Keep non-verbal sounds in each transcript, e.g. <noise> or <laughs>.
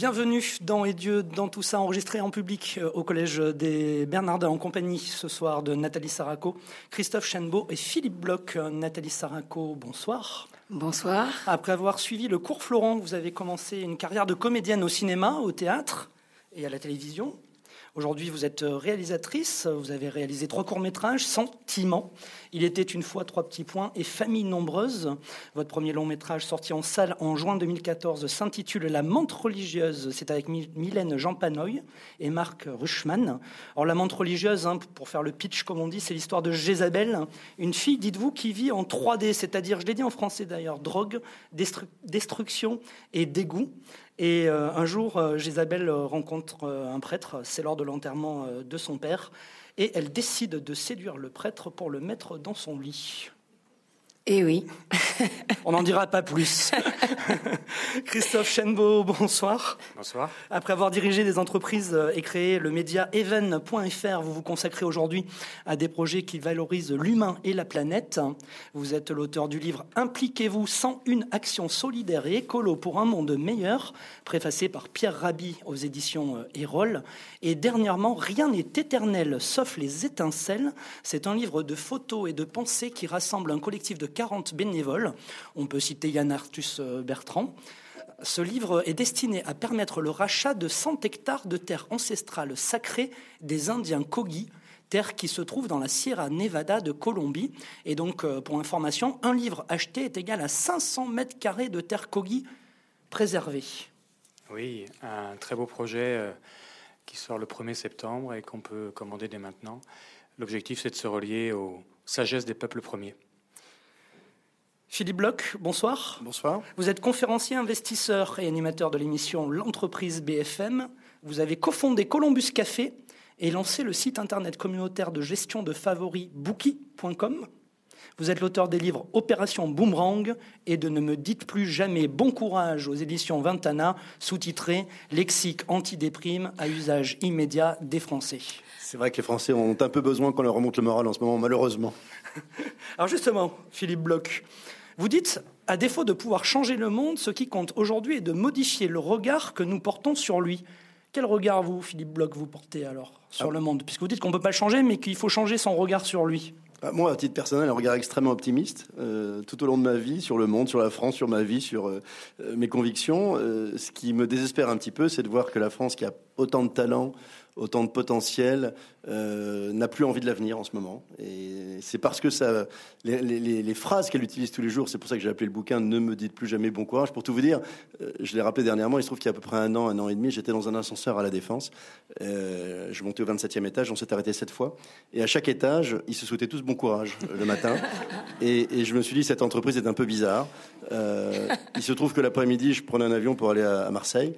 Bienvenue dans Et Dieu, dans tout ça, enregistré en public euh, au Collège des Bernardins, en compagnie ce soir de Nathalie Saraco, Christophe Chenbeau et Philippe Bloch. Euh, Nathalie Saraco, bonsoir. Bonsoir. Après avoir suivi le cours Florent, vous avez commencé une carrière de comédienne au cinéma, au théâtre et à la télévision. Aujourd'hui, vous êtes réalisatrice, vous avez réalisé trois courts-métrages, Sentiment, Il était une fois trois petits points et Famille nombreuse. Votre premier long-métrage sorti en salle en juin 2014 s'intitule La menthe religieuse. C'est avec Mylène Jean Panoy et Marc Ruchman. Alors, La menthe religieuse, hein, pour faire le pitch, comme on dit, c'est l'histoire de Jézabel, une fille, dites-vous, qui vit en 3D, c'est-à-dire, je l'ai dit en français d'ailleurs, drogue, destruction et dégoût. Et euh, un jour, euh, Jézabel euh, rencontre un prêtre, c'est lors de l'enterrement de son père, et elle décide de séduire le prêtre pour le mettre dans son lit. Eh oui. <laughs> On n'en dira pas plus. <laughs> Christophe Chenbeau, bonsoir. Bonsoir. Après avoir dirigé des entreprises euh, et créé le média even.fr, vous vous consacrez aujourd'hui à des projets qui valorisent l'humain et la planète. Vous êtes l'auteur du livre Impliquez-vous sans une action solidaire et écolo pour un monde meilleur, préfacé par Pierre Rabhi aux éditions euh, Erol. Et dernièrement, Rien n'est éternel sauf les étincelles. C'est un livre de photos et de pensées qui rassemble un collectif de 40 bénévoles. On peut citer Yann Arthus euh, Bertrand. Ce livre est destiné à permettre le rachat de 100 hectares de terres ancestrales sacrées des Indiens Kogi, terre qui se trouve dans la Sierra Nevada de Colombie. Et donc, euh, pour information, un livre acheté est égal à 500 mètres carrés de terre Kogi préservée. Oui, un très beau projet euh, qui sort le 1er septembre et qu'on peut commander dès maintenant. L'objectif, c'est de se relier aux sagesses des peuples premiers. Philippe Bloch, bonsoir. Bonsoir. Vous êtes conférencier, investisseur et animateur de l'émission L'entreprise BFM. Vous avez cofondé Columbus Café et lancé le site internet communautaire de gestion de favoris Bookie.com. Vous êtes l'auteur des livres Opération Boomerang et de Ne me dites plus jamais bon courage aux éditions Ventana, sous-titré Lexique antidéprime à usage immédiat des Français. C'est vrai que les Français ont un peu besoin qu'on leur remonte le moral en ce moment, malheureusement. <laughs> Alors justement, Philippe Bloch, vous dites, à défaut de pouvoir changer le monde, ce qui compte aujourd'hui est de modifier le regard que nous portons sur lui. Quel regard vous, Philippe Bloch, vous portez alors sur ah. le monde? Puisque vous dites qu'on ne peut pas le changer, mais qu'il faut changer son regard sur lui. Ah, moi, à titre personnel, un regard extrêmement optimiste euh, tout au long de ma vie, sur le monde, sur la France, sur ma vie, sur euh, euh, mes convictions. ce qui me désespère un petit peu, c'est de voir que la France, qui a autant de talent, autant de potentiel, euh, n'a plus envie de l'avenir en ce moment. Et c'est parce que ça, les, phrases qu'elle utilise tous les jours, c'est pour ça que j'ai appelé le bouquin Ne me dites plus jamais bon courage. Pour tout vous dire, euh, je l'ai rappelé dernièrement, il se trouve qu'il y a à peu près un an, un an et demi, j'étais dans un ascenseur à la Défense. Euh, je montais au 27e étage, on s'est arrêté sept fois. Et à chaque étage, ils se souhaitaient tous bon courage le matin. <laughs> Et, et, je me suis dit, cette entreprise est un peu bizarre. Il se trouve que l'après-midi, je prenais un avion pour aller à, Marseille.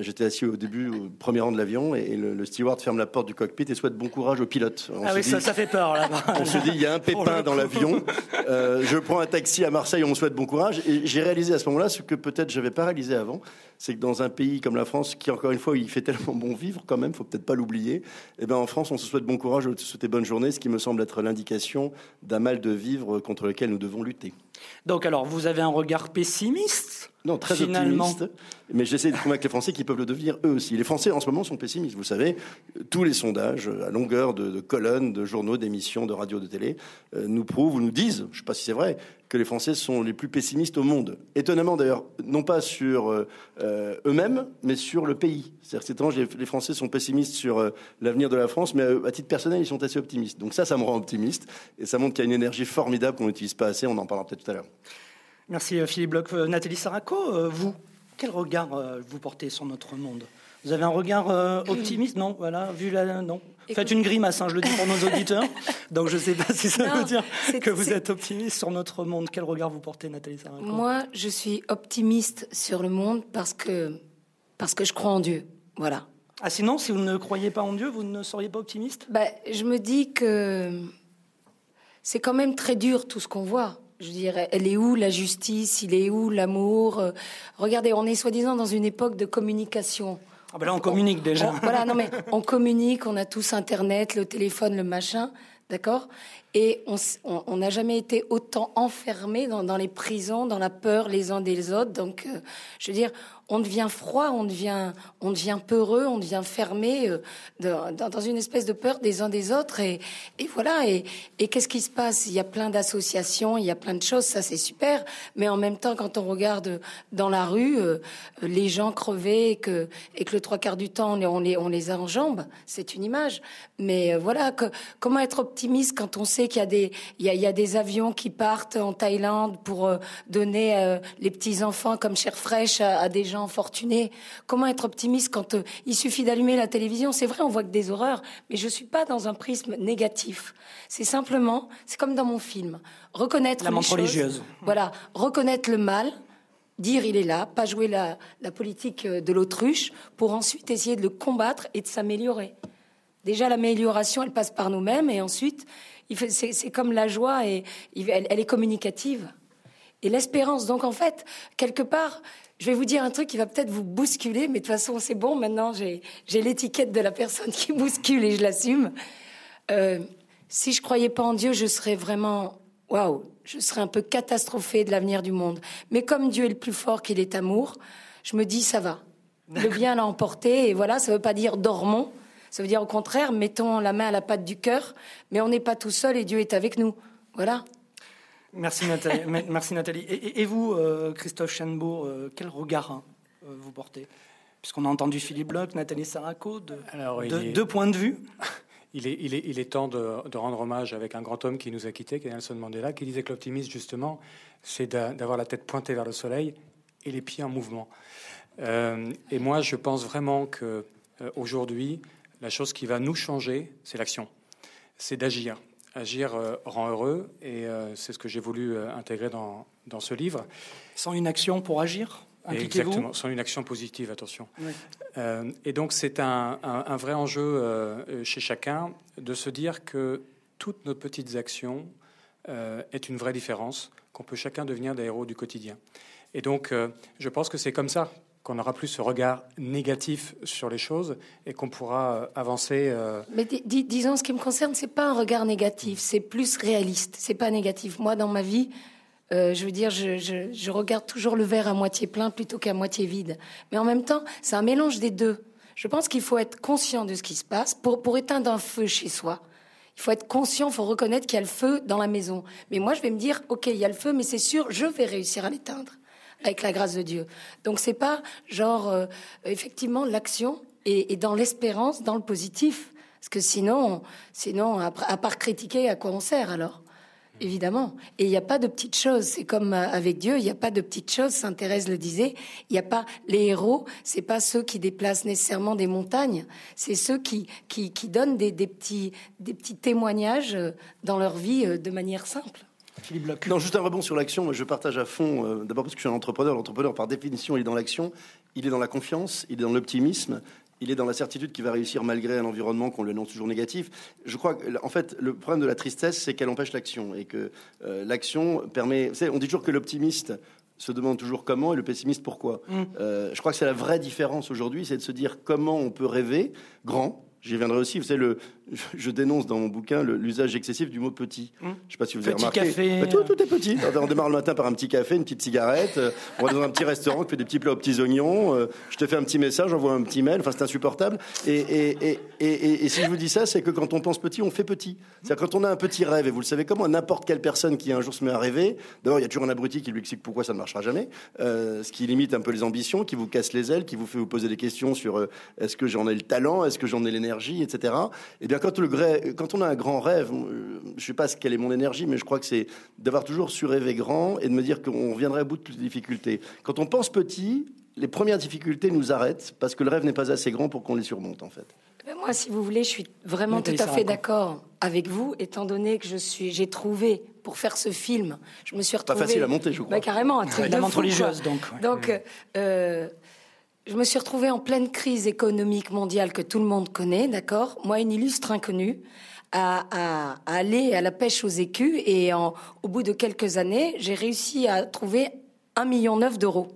J'étais assis au début, au premier rang de l'avion, et le, le steward ferme la porte du cockpit et souhaite bon courage au pilote. ah oui, ça, fait peur là. <laughs> On se dit, il y a un pépin dans l'avion. Euh, je prends un taxi à Marseille, on me souhaite bon courage. Et j'ai réalisé à ce moment-là ce que peut-être j'avais pas réalisé avant, c'est que dans un pays comme la France, qui encore une fois, il fait tellement bon vivre quand même, faut peut-être pas l'oublier. Eh ben en France, on se souhaite bon courage, on se souhaite bonne journée, ce qui me semble être l'indication d'un mal de vivre contre lequel nous devons lutter. Donc alors, vous avez un regard pessimiste? Non, très optimiste. Mais j'essaie de convaincre les Français qui peuvent le devenir eux aussi. Les Français en ce moment sont pessimistes. Vous savez, tous les sondages à longueur de, colonnes, de journaux, d'émissions, de radio, de télé euh, nous prouvent ou nous disent, je ne sais pas si c'est vrai, que les Français sont les plus pessimistes au monde. Étonnamment d'ailleurs, non pas sur euh, euh, eux-mêmes, mais sur le pays. C'est étrange, les, les, Français sont pessimistes sur l'avenir de la France, mais à, titre personnel, ils sont assez optimistes. Donc ça, ça me rend optimiste et ça montre qu'il y a une énergie formidable qu'on n'utilise pas assez. On en parlera peut-être tout à l'heure. Merci euh, Philippe Bloch. Euh, Nathalie Saraco, euh, vous, quel regard vous portez sur notre monde? Vous avez un regard optimiste? Non, voilà, vu la. Non. Faites une grimace, hein, je le dis pour nos auditeurs. <laughs> Donc je ne sais pas si ça veut dire que vous êtes optimiste sur notre monde. Quel regard vous portez, Nathalie Saraco? Moi, je suis optimiste sur le monde parce que, parce que je crois en Dieu. Voilà. Ah, sinon, si vous ne croyez pas en Dieu, vous ne seriez pas optimiste? Bah, Je me dis que c'est quand même très dur tout ce qu'on voit je dirais, elle est où la justice? Il est où l'amour? Euh, Regardez, on est soi-disant dans une époque de communication. Ah ben là, on communique déjà. voilà, non mais on communique, on a tous Internet, le téléphone, le machin, d'accord? Et on n'a jamais été autant enfermés dans, les prisons, dans la peur les uns des autres. Donc, euh, je veux dire, on devient froid, on devient, on devient peureux, on devient fermé euh, dans, une espèce de peur des uns des autres. Et, voilà. Et, qu'est-ce qui se passe? Il y a plein d'associations, il y a plein de choses, ça c'est super. Mais en même temps, quand on regarde dans la rue, euh, les gens crever et que, le trois quarts du temps on les, on les a en jambes, c'est une image. Mais euh, voilà, comment être optimiste quand on sait qu'il y a des, il y a, des avions qui partent en Thaïlande pour donner les petits enfants comme chair fraîche à des gens fortunés. Comment être optimiste quand euh, il suffit d'allumer la télévision? C'est vrai, on voit que des horreurs, mais je suis pas dans un prisme négatif. C'est simplement, c'est comme dans mon film, reconnaître la les religieuse. Voilà, reconnaître le mal, dire il est là, pas jouer la, la politique euh, de l'autruche, pour ensuite essayer de le combattre et de s'améliorer. Déjà, l'amélioration, elle passe par nous-mêmes, et ensuite, c'est comme la joie, et elle est communicative. Et l'espérance, donc en fait, quelque part, je vais vous dire un truc qui va peut-être vous bousculer, mais de toute façon, c'est bon, maintenant j'ai l'étiquette de la personne qui <laughs> bouscule et je l'assume. Euh, si je croyais pas en Dieu, je serais vraiment, waouh, je serais un peu catastrophée de l'avenir du monde. Mais comme Dieu est le plus fort, qu'il est amour, je me dis, ça va. Le bien l'a emporté, et voilà, ça veut pas dire dormons, ça veut dire au contraire, mettons la main à la patte du cœur, mais on n'est pas tout seul et Dieu est avec nous. Voilà. Merci Nathalie. Merci Nathalie. Et, vous, euh, Christophe Chenbourg, euh, quel regard hein, euh, vous portez? Puisqu'on a entendu Philippe Bloch, Nathalie Saraco, de, deux points de vue. <laughs> Il est, il, est, il est, temps de, de, rendre hommage avec un grand homme qui nous a quittés, qui est Nelson Mandela, qui disait que l'optimisme, justement, c'est d'avoir la tête pointée vers le soleil et les pieds en mouvement. et moi, je pense vraiment que aujourd'hui, la chose qui va nous changer, c'est l'action, c'est d'agir. Agir euh, rend heureux et euh, c'est ce que j'ai voulu euh, intégrer dans, dans, ce livre. Sans une action pour agir Exactement, sans une action positive, attention. et donc c'est un, un, vrai enjeu chez chacun de se dire que toutes nos petites actions est une vraie différence, qu'on peut chacun devenir des héros du quotidien. Et donc je pense que c'est comme ça qu'on n'aura plus ce regard négatif sur les choses et qu'on pourra euh, avancer. Euh, Mais disons, ce qui me concerne, c'est pas un regard négatif, c'est plus réaliste. C'est pas négatif. Moi, dans ma vie, euh, je veux dire, je, regarde toujours le verre à moitié plein plutôt qu'à moitié vide. Mais en même temps, c'est un mélange des deux. Je pense qu'il faut être conscient de ce qui se passe pour, pour éteindre un feu chez soi. Il faut être conscient, il faut reconnaître qu'il y a le feu dans la maison. Mais moi, je vais me dire, OK, il y a le feu, mais c'est sûr, je vais réussir à l'éteindre avec la grâce de Dieu. Donc c'est pas genre euh, effectivement l'action et, dans l'espérance, dans le positif, parce que sinon, sinon à, part critiquer, à quoi on sert alors? Évidemment. Et il n'y a pas de petites choses. C'est comme euh, avec Dieu, il n'y a pas de petites choses. Saint Thérèse le disait. Il n'y a pas les héros. C'est pas ceux qui déplacent nécessairement des montagnes. C'est ceux qui, qui, qui donnent des, des, petits, des petits témoignages euh, dans leur vie de manière simple. Non, juste un rebond sur l'action. Je partage à fond, euh, d'abord parce que je suis un entrepreneur. L'entrepreneur, par définition, il est dans l'action, il est dans la confiance, il est dans l'optimisme, il est dans la certitude qu'il va réussir malgré un environnement qu'on lui annonce toujours négatif. Je crois que, en fait, le problème de la tristesse, c'est qu'elle empêche l'action et que euh, l'action permet. On dit toujours que l'optimiste se demande toujours comment et le pessimiste pourquoi. Mm. Euh, je crois que c'est la vraie différence aujourd'hui, c'est de se dire comment on peut rêver grand, J'y viendrai aussi. Vous savez, le, <laughs> je dénonce dans mon bouquin l'usage excessif du mot petit. Hum. Je ne sais pas si vous avez remarqué. Café. Bah, tout, tout, est petit. On démarre le matin par un petit café, une petite cigarette. Euh, on va dans un petit restaurant qui fait des petits plats aux petits oignons. Euh, je te fais un petit message, j'envoie un petit mail. Enfin, c'est insupportable. Et, et, et, et, si je vous dis ça, c'est que quand on pense petit, on fait petit. C'est-à-dire quand on a un petit rêve, et vous le savez comment, n'importe quelle personne qui un jour se met à rêver, d'abord, il y a toujours un abruti qui lui explique pourquoi ça ne marchera jamais, euh, ce qui limite un peu les ambitions, qui vous casse les ailes, qui vous fait vous poser des questions sur est-ce que j'en ai le talent, est-ce que j'en ai l'énergie, etc. Eh bien, quand, le, quand on a un grand rêve, euh, je ne sais pas quelle est mon énergie, mais je crois que c'est d'avoir toujours su rêver grand et de me dire qu'on reviendrait à bout de toutes les difficultés. Quand on pense petit, les premières difficultés nous arrêtent parce que le rêve n'est pas assez grand pour qu'on les surmonte, en fait. Moi, si vous voulez, je suis vraiment tout à fait d'accord avec vous, étant donné que je suis, j'ai trouvé pour faire ce film, je me suis retrouvée. Pas facile à monter, je crois. Bah, carrément, un truc de religieuse, donc. Donc, euh, je me suis retrouvée en pleine crise économique mondiale que tout le monde connaît, d'accord? Moi, une illustre inconnue, à, aller à la pêche aux écus et au bout de quelques années, j'ai réussi à trouver un million neuf d'euros.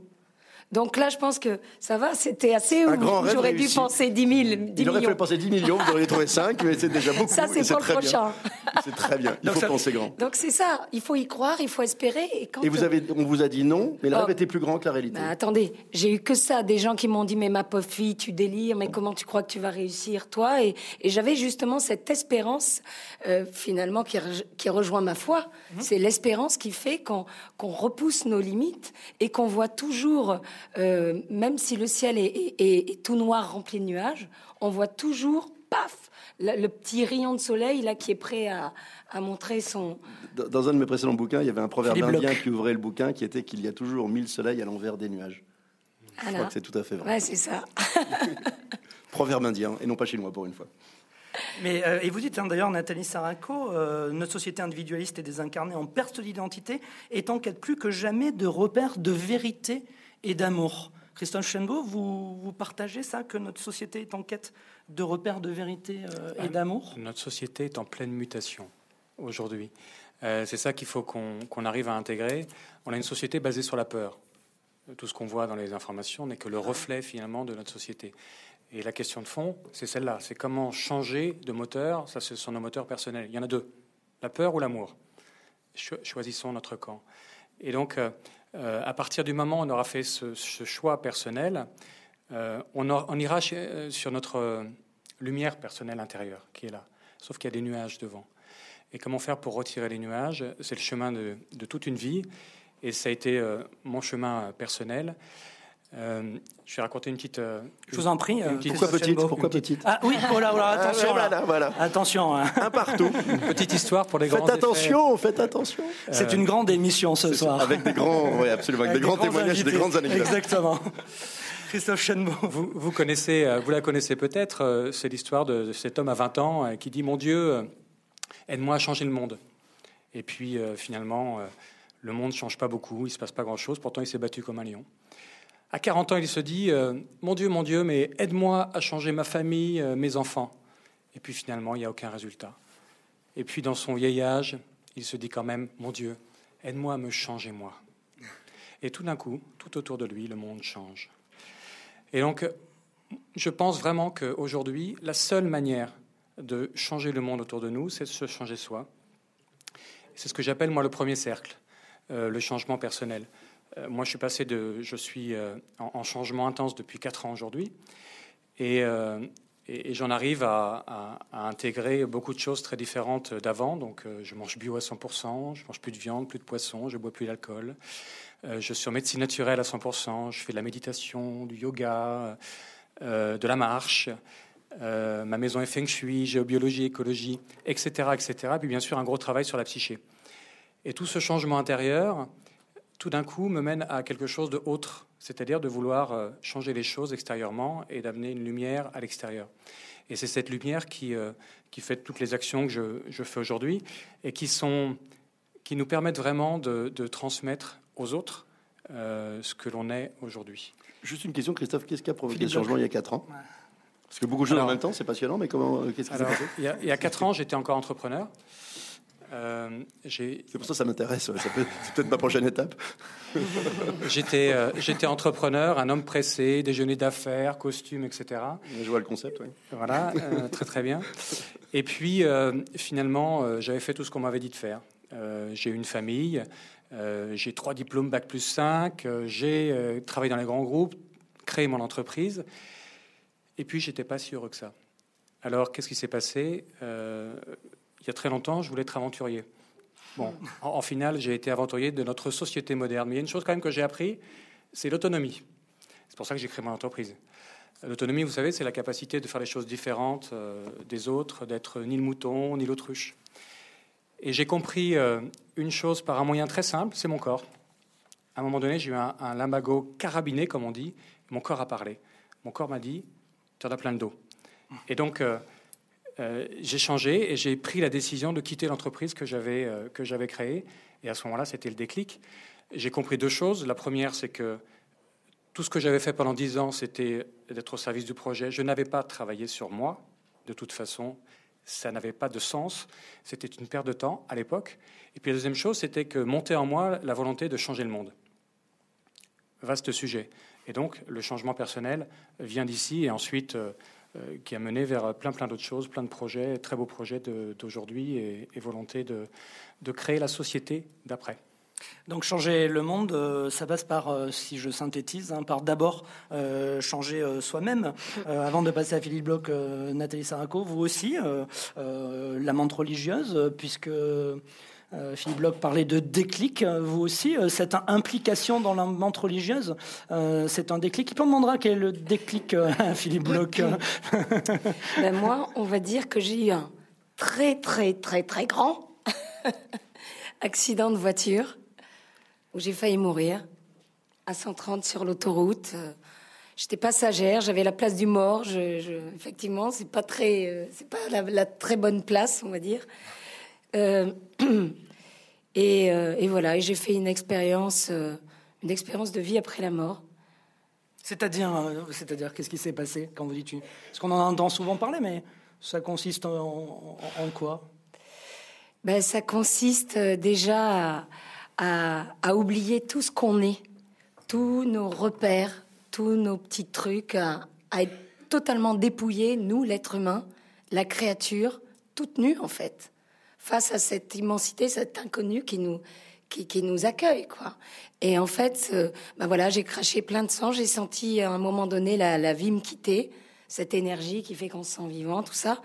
Donc là, je pense que ça va, c'était assez. Un grand rêve J'aurais dû penser 10 000. 10 Il aurait fallu penser 10 millions, vous auriez trouvé 5, mais c'est déjà beaucoup. Ça, c'est pour le prochain. <laughs> C'est très bien. Il Donc faut ça- penser grand. Donc c'est ça, il faut y croire, il faut espérer. Et, quand Et vous avez, on vous a dit non, mais le Oh. rêve était plus grand que la réalité. Bah, attendez, j'ai eu que ça, des gens qui m'ont dit mais ma pauvre fille, tu délires, mais comment tu crois que tu vas réussir toi? Et, et j'avais justement cette espérance euh, finalement qui, re- qui rejoint ma foi. C'est l'espérance qui fait qu'on qu'on repousse nos limites et qu'on voit toujours, euh, même si le ciel est, est- est- est tout noir rempli de nuages, on voit toujours, paf, le, le petit rayon de soleil là qui est prêt à, à montrer son. Dans- Dans un de mes précédents bouquins, il y avait un proverbe indien qui ouvrait le bouquin qui était qu'il y a toujours mille soleils à l'envers des nuages. Je Voilà. crois que c'est tout à fait vrai. Ouais, c'est ça. <laughs> Proverbe indien, et non pas chinois pour une fois. Mais, euh, et vous dites hein, d'ailleurs, Nathalie Saraco, euh, notre société individualiste et désincarnée en perte d'identité est en quête plus que jamais de repères de vérité et d'amour. Christophe Chenbeau, vous, vous partagez ça, que notre société est en quête de repères de vérité euh, et d'amour? Notre société est en pleine mutation aujourd'hui. Euh, c'est ça qu'il faut qu'on arrive à intégrer. On a une société basée sur la peur. Tout ce qu'on voit dans les informations n'est que le reflet finalement de notre société. Et la question de fond, c'est celle-là. C'est comment changer de moteur. Ça, ce sont nos moteurs personnels. Il y en a deux. La peur ou l'amour. Cho- choisissons notre camp. Et donc, euh, euh, à partir du moment où on aura fait ce, choix personnel, euh, on, ira euh, sur notre lumière personnelle intérieure qui est là. Sauf qu'il y a des nuages devant. Et comment faire pour retirer les nuages? C'est le chemin de, toute une vie. Et ça a été mon chemin personnel. Euh, je vais raconter une petite. euh, Je vous en prie. euh, Une petite- Pourquoi petite. Pourquoi Une petite- Ah oui, oh oh attention. Ah, là. voilà, voilà. Attention. hein. Un partout. <laughs> petite histoire pour les grands. Faites attention, faites attention. C'est une grande émission ce soir. Avec des grands, oui, absolument, avec, des grands témoignages, des grandes anecdotes. Exactement. <laughs> Christophe Chenbeau. Vous, vous connaissez, euh, vous la connaissez peut-être. euh, C'est l'histoire de, cet homme à 20 ans euh, qui dit Mon Dieu, euh, aide-moi à changer le monde. Et puis euh, finalement, euh, le monde ne change pas beaucoup, il ne se passe pas grand-chose. Pourtant, il s'est battu comme un lion. À 40 ans, il se dit euh, Mon Dieu, mon Dieu, mais aide-moi à changer ma famille, euh, mes enfants. Et puis finalement, il n'y a aucun résultat. Et puis dans son vieil âge, il se dit quand même Mon Dieu, aide-moi à me changer moi. Et tout d'un coup, tout autour de lui, le monde change. Et donc, je pense vraiment qu'aujourd'hui, la seule manière de changer le monde autour de nous, c'est de se changer soi. C'est ce que j'appelle, moi, le premier cercle, euh, le changement personnel. Euh, moi, je suis passé de. Je suis euh, en, en changement intense depuis 4 ans aujourd'hui. Et, euh, j'en arrive à, intégrer beaucoup de choses très différentes d'avant. Donc, je mange bio à 100%, je mange plus de viande, plus de poisson, je bois plus d'alcool. Je suis en médecine naturelle à 100%, je fais de la méditation, du yoga, de la marche. Ma maison est feng shui, géobiologie, écologie, etc., etc. Puis bien sûr un gros travail sur la psyché. Et tout ce changement intérieur, tout d'un coup, me mène à quelque chose de autre, c'est-à-dire de vouloir euh, changer les choses extérieurement et d'amener une lumière à l'extérieur. Et c'est cette lumière qui, euh, qui fait toutes les actions que je, je fais aujourd'hui et qui, sont, qui nous permettent vraiment de, de transmettre aux autres euh, ce que l'on est aujourd'hui. Juste une question, Christophe, qu'est-ce qui a provoqué le changement il y a 4 ans? Parce que beaucoup de choses en même temps, c'est passionnant, mais comment, qu'est-ce qui s'est passé? il y, a, il y a quatre ans, j'étais encore entrepreneur. Euh, C'est pour ça que ça m'intéresse, peut- c'est peut-être ma prochaine étape. <laughs> J'étais euh, j'étais entrepreneur, un homme pressé, déjeuner d'affaires, costume, etc. Je vois le concept, oui. Voilà, euh, très très bien. Et puis finalement, j'avais fait tout ce qu'on m'avait dit de faire. J'ai une famille, j'ai trois diplômes bac plus 5, euh, j'ai travaillé dans les grands groupes, créé mon entreprise. Et puis j'étais pas si heureux que ça. Alors qu'est-ce qui s'est passé? Il y a très longtemps, je voulais être aventurier. Bon, en, finale, j'ai été aventurier de notre société moderne. Mais il y a une chose quand même que j'ai appris, c'est l'autonomie. C'est pour ça que j'ai créé mon entreprise. L'autonomie, vous savez, c'est la capacité de faire les choses différentes euh, des autres, d'être ni le mouton ni l'autruche. Et j'ai compris euh, une chose par un moyen très simple, c'est mon corps. À un moment donné, j'ai eu un, un carabiné, comme on dit. Mon corps a parlé. Mon corps m'a dit, tu en as plein le dos. Et donc, euh, euh, j'ai changé et j'ai pris la décision de quitter l'entreprise que j'avais euh, que j'avais créée. Et à ce moment-là, c'était le déclic. J'ai compris deux choses. La première, c'est que tout ce que j'avais fait pendant dix ans, c'était d'être au service du projet. Je n'avais pas travaillé sur moi. De toute façon, ça n'avait pas de sens. C'était une perte de temps à l'époque. Et puis la deuxième chose, c'était que monter en moi la volonté de changer le monde. Vaste sujet. Et donc, le changement personnel vient d'ici et ensuite qui a mené vers plein plein d'autres choses, plein de projets, très beaux projets d'aujourd'hui et, volonté de, de créer la société d'après. Donc changer le monde, euh, ça passe par, euh, si je synthétise, hein, par d'abord euh, changer soi-même. avant de passer à Philippe Bloch, Nathalie Saraco, vous aussi, la menthe religieuse, puisque Philippe Bloch parlait de déclic, vous aussi, cette implication dans la menthe religieuse, c'est un déclic. Qui on demandera quel est le déclic, <laughs> Philippe Bloch <laughs> ben Moi, on va dire que j'ai eu un très très très très grand <laughs> accident de voiture où j'ai failli mourir à 130 sur l'autoroute. Euh, j'étais passagère, j'avais la place du mort. Je, effectivement, c'est pas très, euh, c'est pas la, très bonne place, on va dire. Euh, <clears throat> et, et, voilà, et j'ai fait une expérience, une expérience de vie après la mort. C'est-à-dire, c'est-à-dire, qu'est-ce qui s'est passé quand vous dites Parce qu'on en entend souvent parler, mais ça consiste en, quoi? Ben, ça consiste déjà à à, oublier tout ce qu'on est, tous nos repères, tous nos petits trucs, à, être totalement dépouillés, nous, l'être humain, la créature, toute nue en fait, face à cette immensité, cet inconnu qui nous, qui, nous accueille, quoi. Et en fait, ben voilà, j'ai craché plein de sang, j'ai senti à un moment donné la, la vie me quitter, cette énergie qui fait qu'on se sent vivant, tout ça.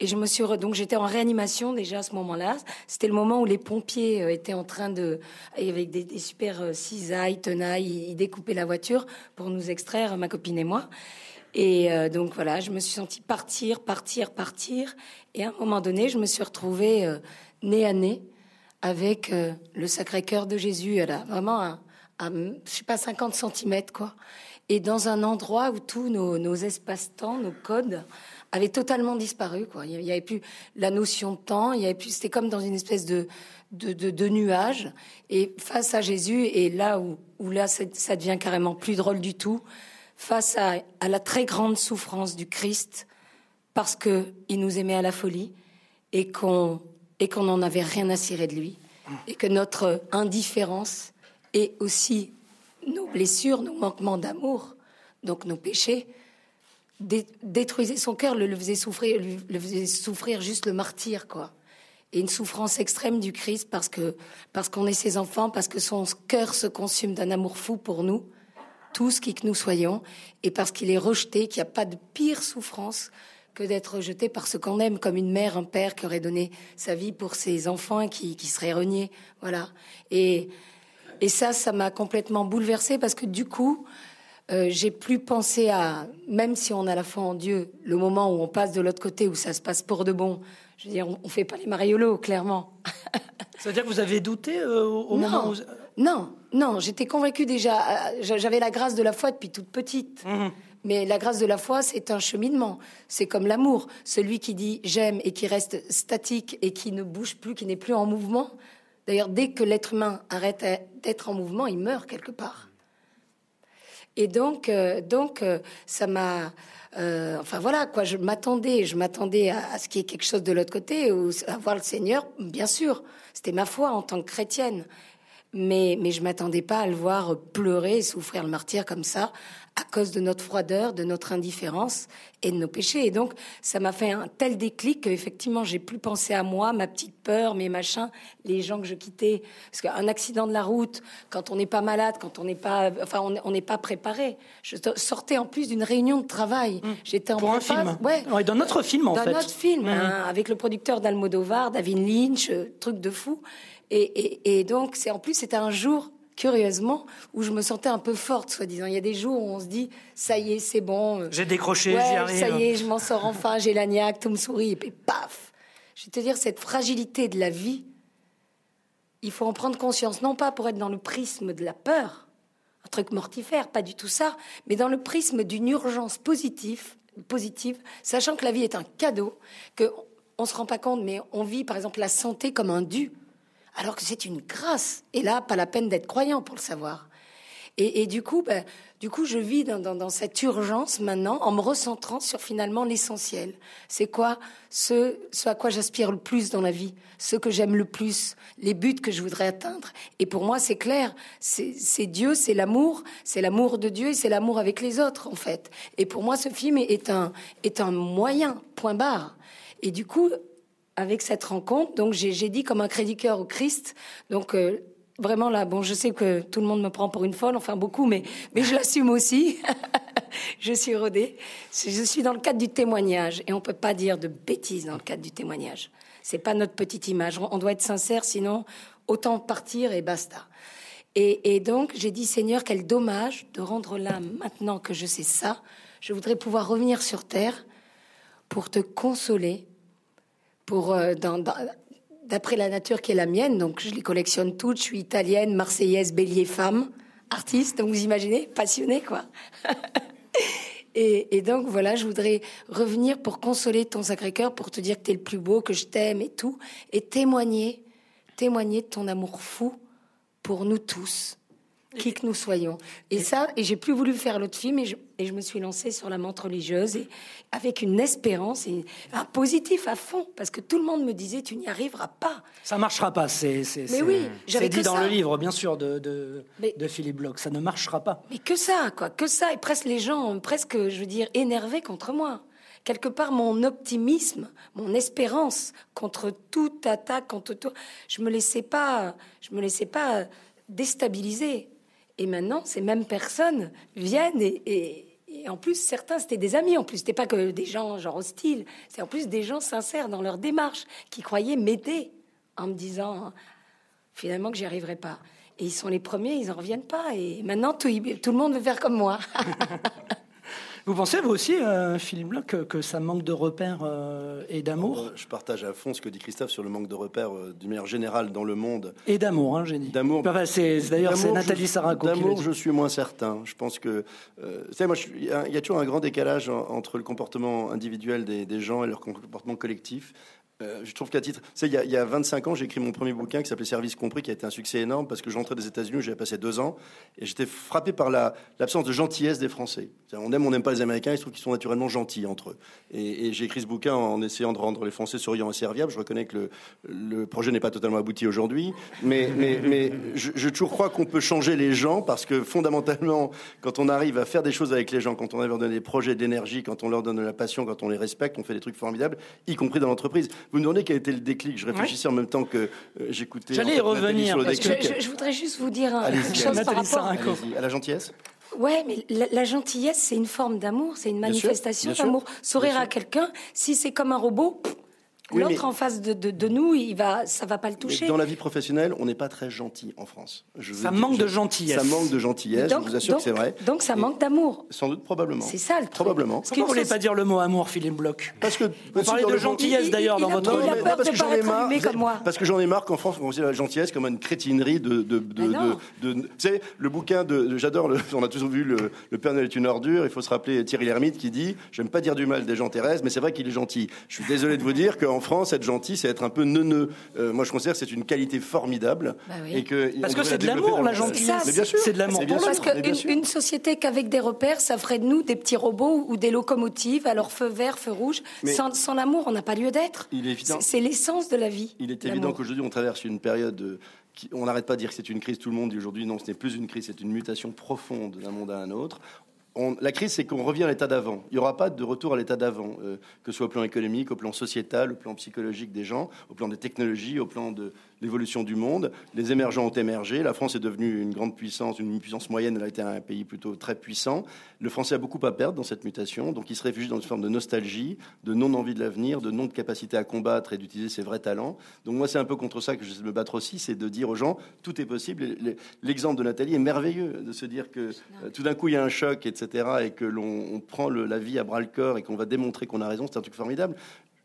Et je me suis donc j'étais en réanimation déjà à ce moment-là. C'était le moment où les pompiers euh, étaient en train de avec des, des super euh, cisailles, tenailles, ils découpaient la voiture pour nous extraire ma copine et moi. Et euh, donc voilà, je me suis sentie partir, partir, partir. Et à un moment donné, je me suis retrouvée nez à nez avec le Sacré-Cœur de Jésus. Elle a vraiment à, je sais pas 50 cm quoi. Et dans un endroit où tous nos, espaces-temps, nos codes avait totalement disparu. Il n'y avait plus la notion de temps, il y avait plus, c'était comme dans une espèce de, nuage. Et face à Jésus, et là où, où là ça devient carrément plus drôle du tout, face à, la très grande souffrance du Christ, parce que il nous aimait à la folie et qu'on n'en avait rien à cirer de lui, et que notre indifférence et aussi nos blessures, nos manquements d'amour, donc nos péchés, détruisait son cœur, le, faisait souffrir, le faisait souffrir juste le martyr, quoi. Et une souffrance extrême du Christ parce parce qu'on est ses enfants, parce que son cœur se consume d'un amour fou pour nous, tous qui que nous soyons, et parce qu'il est rejeté, qu'il n'y a pas de pire souffrance que d'être rejeté par ce qu'on aime, comme une mère, un père qui aurait donné sa vie pour ses enfants et qui, qui serait renié, voilà. Et et ça, ça m'a complètement bouleversée parce que du coup, euh, j'ai plus pensé à, même si on a la foi en Dieu, le moment où on passe de l'autre côté, où ça se passe pour de bon. Je veux dire, on, ne fait pas les mariolos, clairement. Ça veut dire que vous avez douté euh, au, moment où... Non, non, j'étais convaincue déjà. Euh, j'avais la grâce de la foi depuis toute petite. Mhm. Mais la grâce de la foi, c'est un cheminement. C'est comme l'amour. Celui qui dit j'aime et qui reste statique et qui ne bouge plus, qui n'est plus en mouvement. D'ailleurs, dès que l'être humain arrête d'être en mouvement, il meurt quelque part. Et donc, euh, donc euh, ça m'a. Euh, enfin voilà quoi, je m'attendais, je m'attendais à, ce qu'il y ait quelque chose de l'autre côté, ou à voir le Seigneur, bien sûr, c'était ma foi en tant que chrétienne, mais mais je m'attendais pas à le voir pleurer et souffrir le martyr comme ça, à cause de notre froideur, de notre indifférence et de nos péchés. Et donc, ça m'a fait un tel déclic qu'effectivement, j'ai plus pensé à moi, ma petite peur, mes machins, les gens que je quittais. Parce qu'un accident de la route, quand on n'est pas malade, quand on n'est pas, enfin, on n'est pas préparé. Je sortais en plus d'une réunion de travail. Mmh. J'étais en Pour un film. Ouais. Dans notre film, en fait. Dans notre film, mmh. hein, avec le producteur d'Almodovar, David Lynch, euh, truc de fou. Et, et, et donc, c'est en plus, c'était un jour curieusement, où je me sentais un peu forte, soi-disant. Il y a des jours où on se dit, ça y est, c'est bon. J'ai décroché, j'y arrive. Ça y est, je m'en sors enfin, j'ai l'agnac, tout me sourit, et puis paf Je vais te dire, cette fragilité de la vie, il faut en prendre conscience, non pas pour être dans le prisme de la peur, un truc mortifère, pas du tout ça, mais dans le prisme d'une urgence positive, positive, sachant que la vie est un cadeau, que on se rend pas compte, mais on vit par exemple la santé comme un dû alors que c'est une grâce. Et là, pas la peine d'être croyant pour le savoir. Et, du coup, ben, du coup, je vis dans, cette urgence maintenant en me recentrant sur finalement l'essentiel. C'est quoi ce, ce à quoi j'aspire le plus dans la vie, ce que j'aime le plus, les buts que je voudrais atteindre. Et pour moi, c'est clair, c'est Dieu, c'est l'amour, c'est l'amour de Dieu et c'est l'amour avec les autres, en fait. Et pour moi, ce film est un, est un moyen, point barre. Et du coup, avec cette rencontre, donc j'ai dit comme un crédit au Christ, donc euh, vraiment là, bon, je sais que tout le monde me prend pour une folle, enfin beaucoup, mais, je l'assume aussi. <laughs> je suis rodée. Je suis dans le cadre du témoignage et on peut pas dire de bêtises dans le cadre du témoignage. C'est pas notre petite image. On doit être sincère, sinon autant partir et basta. Et, et donc j'ai dit Seigneur, quel dommage de rendre là maintenant que je sais ça. Je voudrais pouvoir revenir sur terre pour te consoler, pour euh, dans, dans, d'après la nature qui est la mienne, donc je les collectionne toutes. Je suis italienne, marseillaise, bélier, femme, artiste, donc vous imaginez, passionnée quoi. <laughs> et, donc voilà, je voudrais revenir pour consoler ton Sacré-Cœur, pour te dire que tu es le plus beau, que je t'aime et tout, et témoigner, témoigner de ton amour fou pour nous tous qui que nous soyons. Et ça, et j'ai plus voulu faire l'autre film, et je, et je, me suis lancée sur la menthe religieuse, et avec une espérance et un positif à fond, parce que tout le monde me disait, tu n'y arriveras pas. Ça marchera pas, c'est Mais oui, j'avais dit dans le livre, bien sûr, de, de, de Philippe Bloch, ça ne marchera pas. Mais que ça, quoi, que ça, et presque les gens, presque, je veux dire, énervés contre moi quelque part mon optimisme, mon espérance contre toute attaque, contre tout, je me laissais pas, je me laissais pas déstabiliser. Et maintenant, ces mêmes personnes viennent et, en plus, certains, c'était des amis. En plus, c'était pas que des gens genre hostiles. C'est en plus des gens sincères dans leur démarche qui croyaient m'aider en me disant finalement que j'y arriverais pas. Et ils sont les premiers, ils en reviennent pas. Et maintenant, tout, tout le monde veut faire comme moi. <laughs> Vous pensez, vous aussi, euh, Philippe Bloch, que, ça manque de repères euh, et d'amour euh, Je partage à fond ce que dit Christophe sur le manque de repères d'une manière générale dans le monde. Et d'amour, hein, j'ai dit. D'amour. c'est, d'ailleurs, c'est Nathalie Saraco D'amour, je suis moins certain. Je pense que. moi, il y, a toujours un grand décalage entre le comportement individuel des, des gens et leur comportement collectif. Euh, je trouve qu'à titre, il y, a, il y a 25 ans, j'ai écrit mon premier bouquin qui s'appelait Service compris, qui a été un succès énorme parce que j'entrais des États-Unis, j'avais passé deux ans et j'étais frappé par l'absence de gentillesse des Français. On aime, on n'aime pas les Américains, il se trouve qu'ils sont naturellement gentils entre eux. Et, j'ai écrit ce bouquin en essayant de rendre les Français souriants et serviables. Je reconnais que le, le projet n'est pas totalement abouti aujourd'hui, mais, mais, mais je, je, toujours crois qu'on peut changer les gens parce que fondamentalement, quand on arrive à faire des choses avec les gens, quand on leur donner des projets d'énergie, quand on leur donne de la passion, quand on les respecte, on fait des trucs formidables, y compris dans l'entreprise. Vous me demandez quel a été le déclic. Je réfléchissais en même temps que euh, j'écoutais. J'allais y revenir. Sur le je, je, voudrais juste vous dire une chose par rapport à la gentillesse. Ouais, mais la, gentillesse, c'est une forme d'amour, c'est une manifestation d'amour. Sourire à quelqu'un, si c'est comme un robot, L'autre en face de, de, nous, il va, ça va pas le toucher. dans la vie professionnelle, on n'est pas très gentil en France. ça manque de gentillesse. Ça manque de gentillesse. je vous assure que c'est vrai. Donc ça manque d'amour. Sans doute, probablement. C'est ça le truc. Probablement. Pourquoi vous voulez pas dire le mot amour, Philippe Bloch? Parce que vous parlez de gentillesse d'ailleurs dans votre. Il a peur parce que j'en ai marre. Comme moi. Parce que j'en ai marre qu'en France on considère la gentillesse comme une crétinerie de. de, de, de, vous savez, le bouquin de. J'adore. <laughs> On a tous vu le, le Père Noël est une ordure. Il faut se rappeler Thierry Lhermitte qui dit j'aime pas dire du mal des gens Thérèse, mais c'est vrai qu'il est gentil. Je suis désolé de vous dire qu'en France, être gentil c'est être un peu neuneux. Euh, moi, je considère que c'est une qualité formidable. Bah et que parce que c'est de l'amour, la gentillesse. C'est de l'amour. Parce qu'une une société qu'avec des repères, ça ferait de nous des petits robots ou des locomotives, alors feu vert, feu rouge. sans, sans l'amour, on n'a pas lieu d'être. C'est l'essence de la vie. Il est évident qu'aujourd'hui, on traverse une période on n'arrête pas de dire que c'est une crise, tout le monde dit aujourd'hui non, ce n'est plus une crise, c'est une mutation profonde d'un monde à un autre la crise, c'est qu'on revient à l'état d'avant. Il n'y aura pas de retour à l'état d'avant, euh, que ce soit au plan économique, au plan sociétal, au plan psychologique des gens, au plan des technologies, au plan de l'évolution du monde. Les émergents ont émergé. La France est devenue une grande puissance, une puissance moyenne. Elle a été un pays plutôt très puissant. Le français a beaucoup à perdre dans cette mutation. Donc il se réfugie dans une forme de nostalgie, de non-envie de l'avenir, de non-capacité à combattre et d'utiliser ses vrais talents. Donc moi, c'est un peu contre ça que je vais me battre aussi, c'est de dire aux gens, tout est possible. L'exemple de Nathalie est merveilleux, de se dire que euh, tout d'un coup, il y a un choc, etc., et que l'on prend la vie à bras le corps et qu'on va démontrer qu'on a raison. C'est un truc formidable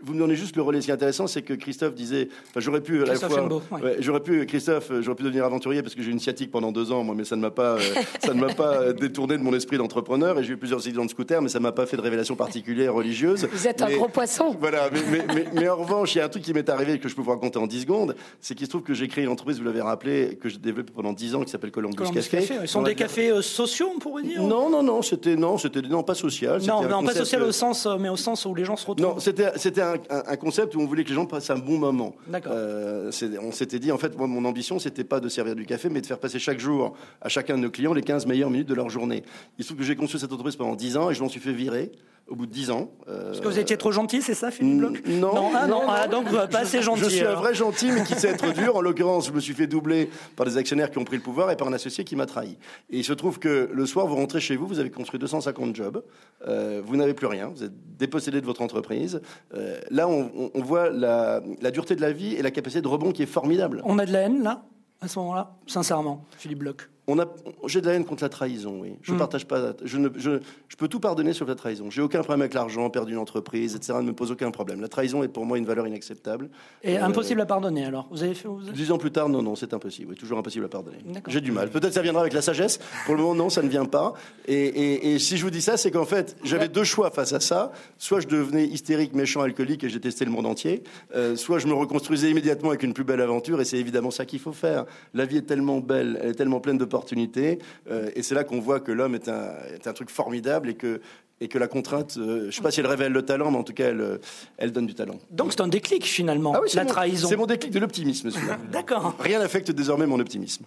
vous me donnez juste le relais. Ce qui est intéressant, c'est que Christophe disait, enfin, j'aurais pu à la Christophe fois, Chenbeau, ouais. Ouais, j'aurais pu, Christophe, euh, j'aurais pu devenir aventurier parce que j'ai eu une sciatique pendant deux ans, moi, mais ça ne m'a pas, euh, ça ne m'a pas euh, détourné de mon esprit d'entrepreneur. Et j'ai eu plusieurs accidents de scooter, mais ça m'a pas fait de révélation particulière religieuse. Vous êtes un gros poisson. Voilà, mais, mais, mais, mais en revanche, il y a un truc qui m'est arrivé et que je peux vous raconter en 10 secondes, c'est qu'il se trouve que j'ai créé une entreprise, vous l'avez rappelé, que j'ai développée pendant 10 ans, qui s'appelle Columbus, Columbus Café. Café, Ils sont des cafés euh, sociaux, on pourrait dire Non, non, non, c'était non, c'était non pas social. Non, non, pas social au sens, mais au sens où les gens se retrouvent. non, c'était c'était un, un- un concept où on voulait que les gens passent un bon moment. D'accord. Euh, on s'était dit, en fait, moi, mon ambition, c'était pas de servir du café, mais de faire passer chaque jour à chacun de nos clients les 15 meilleures minutes de leur journée. Il se trouve que j'ai conçu cette entreprise pendant 10 ans et je m'en suis fait virer au bout de 10 ans. Euh, Parce que vous étiez trop gentil, c'est ça, Philippe Bloch non, non, ah, non, non, ah, donc euh, pas assez gentil. Je suis un vrai gentil, mais qui sait être dur. <laughs> En l'occurrence, je me suis fait doubler par des actionnaires qui ont pris le pouvoir et par un associé qui m'a trahi. Et il se trouve que le soir, vous rentrez chez vous, vous avez construit 250 jobs, euh, vous n'avez plus rien, vous êtes dépossédé de votre entreprise. Euh, là, on, on- on voit la, la dureté de la vie et la capacité de rebond qui est formidable. On a de la haine, là, à ce moment-là Sincèrement, Philippe Bloch. On a, j'ai de la haine contre la trahison, oui. Je Mm. partage pas. Je, ne, je, je peux tout pardonner sauf la trahison. J'ai aucun problème avec l'argent, perdu une entreprise, etc. Ne me pose aucun problème. La trahison est pour moi une valeur inacceptable. Et Euh, impossible à pardonner, alors Vous avez fait. vous avez- Dix ans plus tard, non, non, c'est impossible. Oui, toujours impossible à pardonner. J'ai du mal. Peut-être ça viendra avec la sagesse. Pour le moment, non, ça ne vient pas. Et, et- et si je vous dis ça, c'est qu'en fait, j'avais deux choix face à ça. Soit je devenais hystérique, méchant, alcoolique et j'ai testé le monde entier. Euh, soit je me reconstruisais immédiatement avec une plus belle aventure. Et c'est évidemment ça qu'il faut faire. La vie est tellement belle, elle est tellement pleine d'opportunités. Euh, et c'est là qu'on voit que l'homme est un, est un truc formidable et que, et que la contrainte, euh, je ne sais pas si elle révèle le talent, mais en tout cas, elle, elle donne du talent. Donc c'est un déclic, finalement, Ah oui, c'est la mon- trahison. C'est mon déclic de l'optimisme, celui-là. <laughs> D'accord. Rien n'affecte désormais mon optimisme.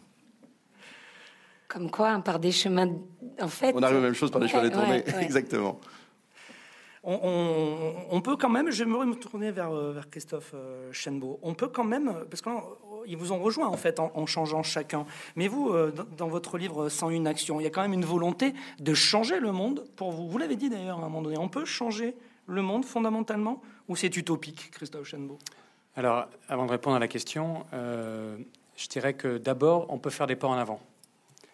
Comme quoi, hein, par des chemins. En fait. On arrive aux mêmes choses par les cheveux Ouais, détournés. ouais, ouais. <laughs> Exactement. On, peut quand même, j'aimerais me tourner vers, euh, vers Christophe euh, Chenbeau, on peut quand même, parce qu'ils vous ont rejoint en fait en, changeant chacun, mais vous, euh, dans, votre livre 101 actions, il y a quand même une volonté de changer le monde pour vous. Vous l'avez dit d'ailleurs à un moment donné, on peut changer le monde fondamentalement? Ou c'est utopique, Christophe Chenbeau Alors, avant de répondre à la question, je dirais que d'abord, on peut faire des pas en avant.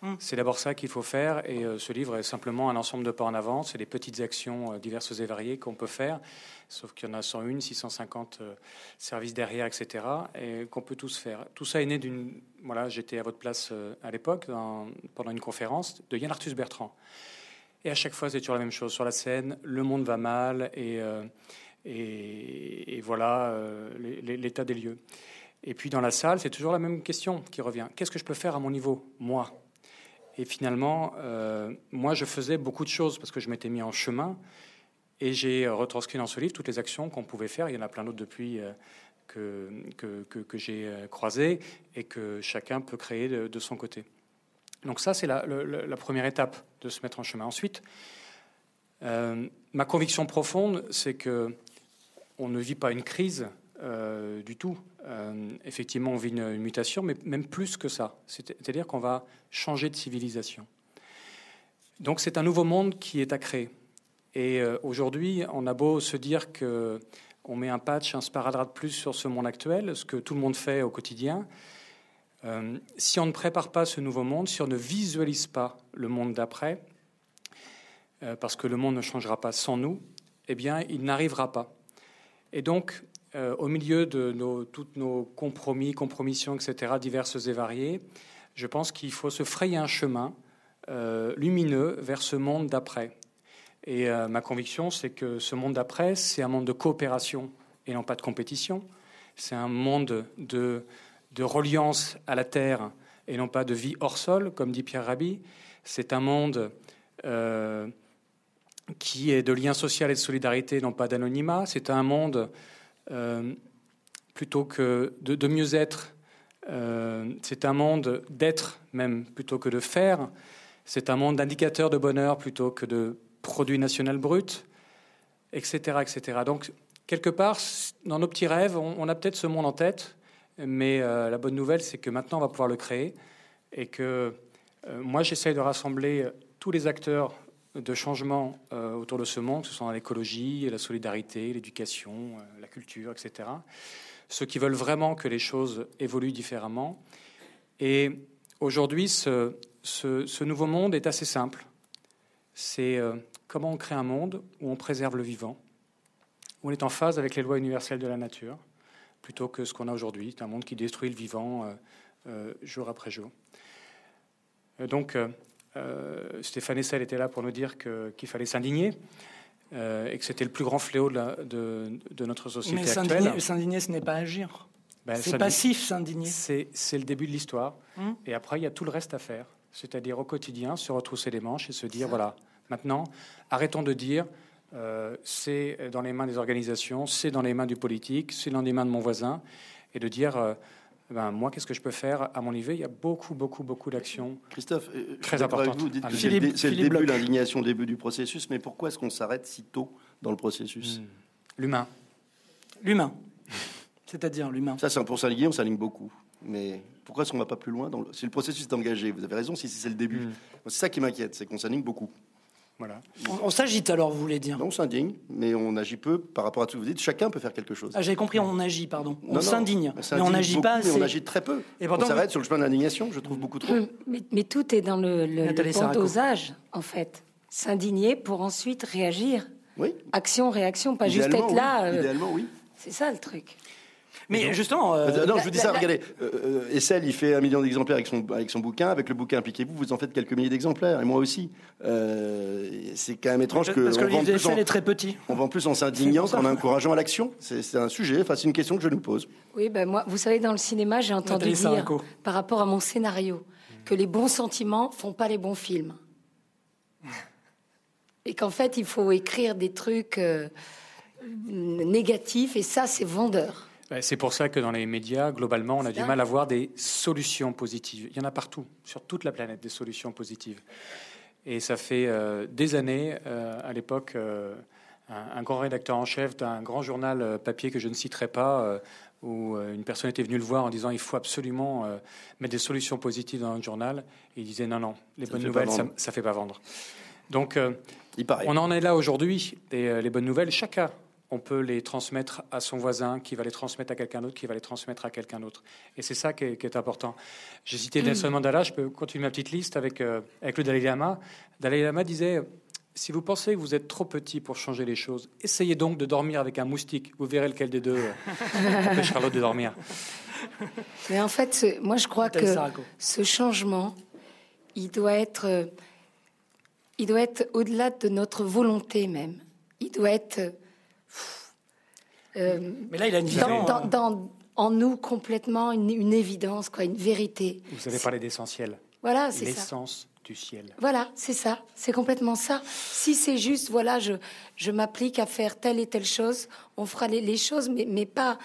Hmm. C'est d'abord ça qu'il faut faire, et euh, ce livre est simplement un ensemble de pas en avant. C'est des petites actions euh, diverses et variées qu'on peut faire, sauf qu'il y en a 101, 650 euh, services derrière, etc., et qu'on peut tous faire. Tout ça est né d'une. Voilà, j'étais à votre place à l'époque, pendant une conférence de Yann Arthus Bertrand. Et à chaque fois, c'est toujours la même chose. Sur la scène, le monde va mal, et. voilà l'état des lieux. Et puis dans la salle, c'est toujours la même question qui revient. Qu'est-ce que je peux faire à mon niveau, moi? Et finalement, euh, moi, je faisais beaucoup de choses parce que je m'étais mis en chemin et j'ai retranscrit dans ce livre toutes les actions qu'on pouvait faire. Il y en a plein d'autres depuis euh, que, que, que- j'ai euh, croisées et que chacun peut créer de, son côté. Donc ça, c'est la, première étape de se mettre en chemin. Ensuite, ma conviction profonde, c'est que on ne vit pas une crise euh, du tout. Euh, effectivement, on vit une, mutation, mais même plus que ça. C'est- C'est-à-dire qu'on va changer de civilisation. Donc c'est un nouveau monde qui est à créer. Et euh, aujourd'hui, on a beau se dire que on met un patch, un sparadrap plus sur ce monde actuel, ce que tout le monde fait au quotidien. Si on ne prépare pas ce nouveau monde, si on ne visualise pas le monde d'après, parce que le monde ne changera pas sans nous, eh bien, il n'arrivera pas. Et donc, euh, au milieu de nos, toutes nos compromis, compromissions, etc., diverses et variées, je pense qu'il faut se frayer un chemin euh, lumineux vers ce monde d'après. Et euh, ma conviction, c'est que ce monde d'après, c'est un monde de coopération et non pas de compétition. C'est un monde de, de reliance à la terre et non pas de vie hors sol, comme dit Pierre Rabhi. C'est un monde qui est de lien social et de solidarité, non pas d'anonymat. C'est un monde plutôt que de, de mieux-être. Euh, c'est un monde d'être même plutôt que de faire. C'est un monde d'indicateurs de bonheur plutôt que de produit national brut, etc., etc. Donc, quelque part, dans nos petits rêves, on, a peut-être ce monde en tête, mais euh, la bonne nouvelle, c'est que maintenant, on va pouvoir le créer et que euh, moi, j'essaye de rassembler tous les acteurs de changement euh, autour de ce monde, que ce soit l'écologie, la solidarité, l'éducation, euh, la culture, etc. Ceux qui veulent vraiment que les choses évoluent différemment. Et aujourd'hui, ce, nouveau monde est assez simple. C'est euh, comment on crée un monde où on préserve le vivant, où on est en phase avec les lois universelles de la nature, plutôt que ce qu'on a aujourd'hui, un monde qui détruit le vivant jour après jour. donc, Stéphane Essel était là pour nous dire qu'il fallait s'indigner. et que c'était le plus grand fléau de, de, notre société Mais actuelle. S'indigner, ce n'est pas agir. Ben, c'est passif, s'indigner. C'est le début de l'histoire. Hum. Et après, il y a tout le reste à faire. C'est-à-dire au quotidien, se retrousser les manches et se dire, voilà, maintenant, arrêtons de dire, euh, c'est dans les mains des organisations, c'est dans les mains du politique, c'est dans les mains de mon voisin, et de dire, euh, ben, moi, qu'est-ce que je peux faire à mon niveau? Il y a beaucoup, beaucoup, beaucoup d'actions. Christophe, euh, très importantes. Vous dites que c'est le, début, l'indignation, le début du processus, mais pourquoi est-ce qu'on s'arrête si tôt dans le processus? Hmm. L'humain. L'humain. <laughs> C'est-à-dire l'humain. Ça, pour s'aligner, on s'aligne beaucoup. Mais pourquoi est-ce qu'on ne va pas plus loin dans le... Si le processus est engagé, vous avez raison, si c'est le début. Hmm. C'est ça qui m'inquiète, c'est qu'on s'aligne beaucoup. Voilà. On, s'agite alors, vous voulez dire Non, on s'indigne, mais on agit peu par rapport à tout ce que vous dites. Chacun peut faire quelque chose. Ah, J'avais compris, on agit, pardon. On s'indigne, mais on n'agit pas Mais on agit très peu. Et on s'arrête sur le chemin de l'indignation, je trouve beaucoup trop. Mais, tout est dans le, le, bon dosage, en fait. S'indigner pour ensuite réagir. Oui. Action, réaction, pas juste être là. Euh, Idéalement, oui. C'est ça le truc. Mais justement. Euh, euh, non, je vous dis ça, regardez. Euh, Essel, il fait un million d'exemplaires avec son, avec son bouquin. Avec le bouquin Impliquez-vous, vous en faites quelques milliers d'exemplaires. Et moi aussi. c'est quand même étrange que. Parce que le livre d'Essel est très petit. On vend plus en s'indignant qu'en encourageant à l'action. C'est un sujet, enfin, c'est une question que je nous pose. Oui, ben moi, vous savez, dans le cinéma, j'ai entendu dire, par rapport à mon scénario, que les bons sentiments font pas les bons films. <laughs> Et qu'en fait, il faut écrire des trucs négatifs, et ça, c'est vendeur. Ben, c'est pour ça que dans les médias, globalement, on a du mal à voir des solutions positives. Il y en a partout, sur toute la planète, des solutions positives. Et ça fait euh, des années, euh, à l'époque, euh, un, grand rédacteur en chef d'un grand journal papier que je ne citerai pas, où une personne était venue le voir en disant il faut absolument mettre des solutions positives dans notre journal. Et il disait non, non, les bonnes nouvelles, ça ne fait pas vendre. Donc, on en est là aujourd'hui. Et les bonnes nouvelles, chacun on peut les transmettre à son voisin, qui va les transmettre à quelqu'un d'autre, qui va les transmettre à quelqu'un d'autre. Et c'est ça qui est, important. J'ai cité Nelson mm. Mandela, je peux continuer ma petite liste avec, euh, avec le Dalai Lama. Dalai Lama disait, si vous pensez que vous êtes trop petit pour changer les choses, essayez donc de dormir avec un moustique. Vous verrez lequel des deux euh, <laughs> empêchera l'autre de dormir. Mais en fait, moi je crois que ce changement, il doit être, euh, il doit être au-delà de notre volonté même. Il doit être euh, mais là, il a une vision. Dans, en nous complètement une, évidence, quoi, une vérité. Vous avez parlé d'essentiel. Voilà, c'est ça. L'essence du ciel. Voilà, c'est ça. C'est complètement ça. Si c'est juste, voilà, je, je m'applique à faire telle et telle chose, on fera les, choses, mais, mais pas,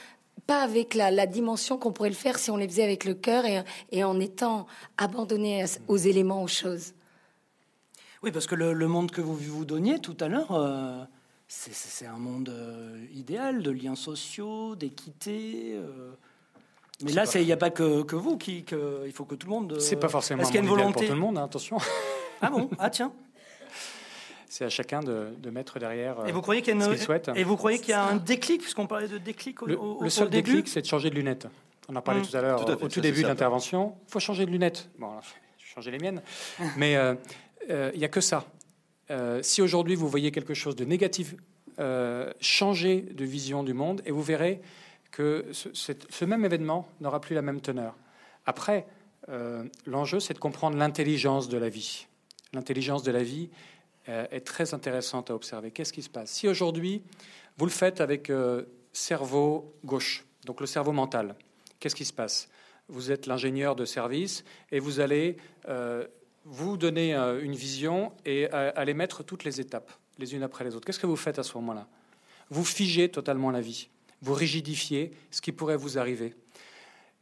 pas avec la, la dimension qu'on pourrait le faire si on les faisait avec le cœur et, et en étant abandonné aux éléments, aux choses. Oui, parce que le, le monde que vous vous donniez tout à l'heure, euh, c'est un monde euh, idéal de liens sociaux, d'équité. Euh. Mais là, il n'y a pas que, que vous qui. Que, il faut que tout le monde. C'est pas forcément un monde volonté pour tout le monde, hein, attention. <laughs> Ah bon? Ah tiens. C'est à chacun de, de, mettre derrière et vous croyez qu'il y a une... souhaite. Et vous croyez qu'il y a un déclic, puisqu'on parlait de déclic au, Le, au, le seul déclic, c'est de changer de lunettes. On en parlait mmh. tout à l'heure au tout début de l'intervention. Il faut changer de lunettes. Bon, changer les miennes. <laughs> Mais euh, il n'y a que ça. Euh, si aujourd'hui vous voyez quelque chose de négatif, euh, changez de vision du monde et vous verrez que ce, même événement n'aura plus la même teneur. Après, euh, l'enjeu, c'est de comprendre l'intelligence de la vie. L'intelligence de la vie est très intéressante à observer. Qu'est-ce qui se passe? Si aujourd'hui, vous le faites avec cerveau gauche, donc le cerveau mental, qu'est-ce qui se passe? Vous êtes l'ingénieur de service et vous allez vous donner euh, une vision et aller mettre toutes les étapes, les unes après les autres. Qu'est-ce que vous faites à ce moment-là? Vous figez totalement la vie. Vous rigidifiez ce qui pourrait vous arriver.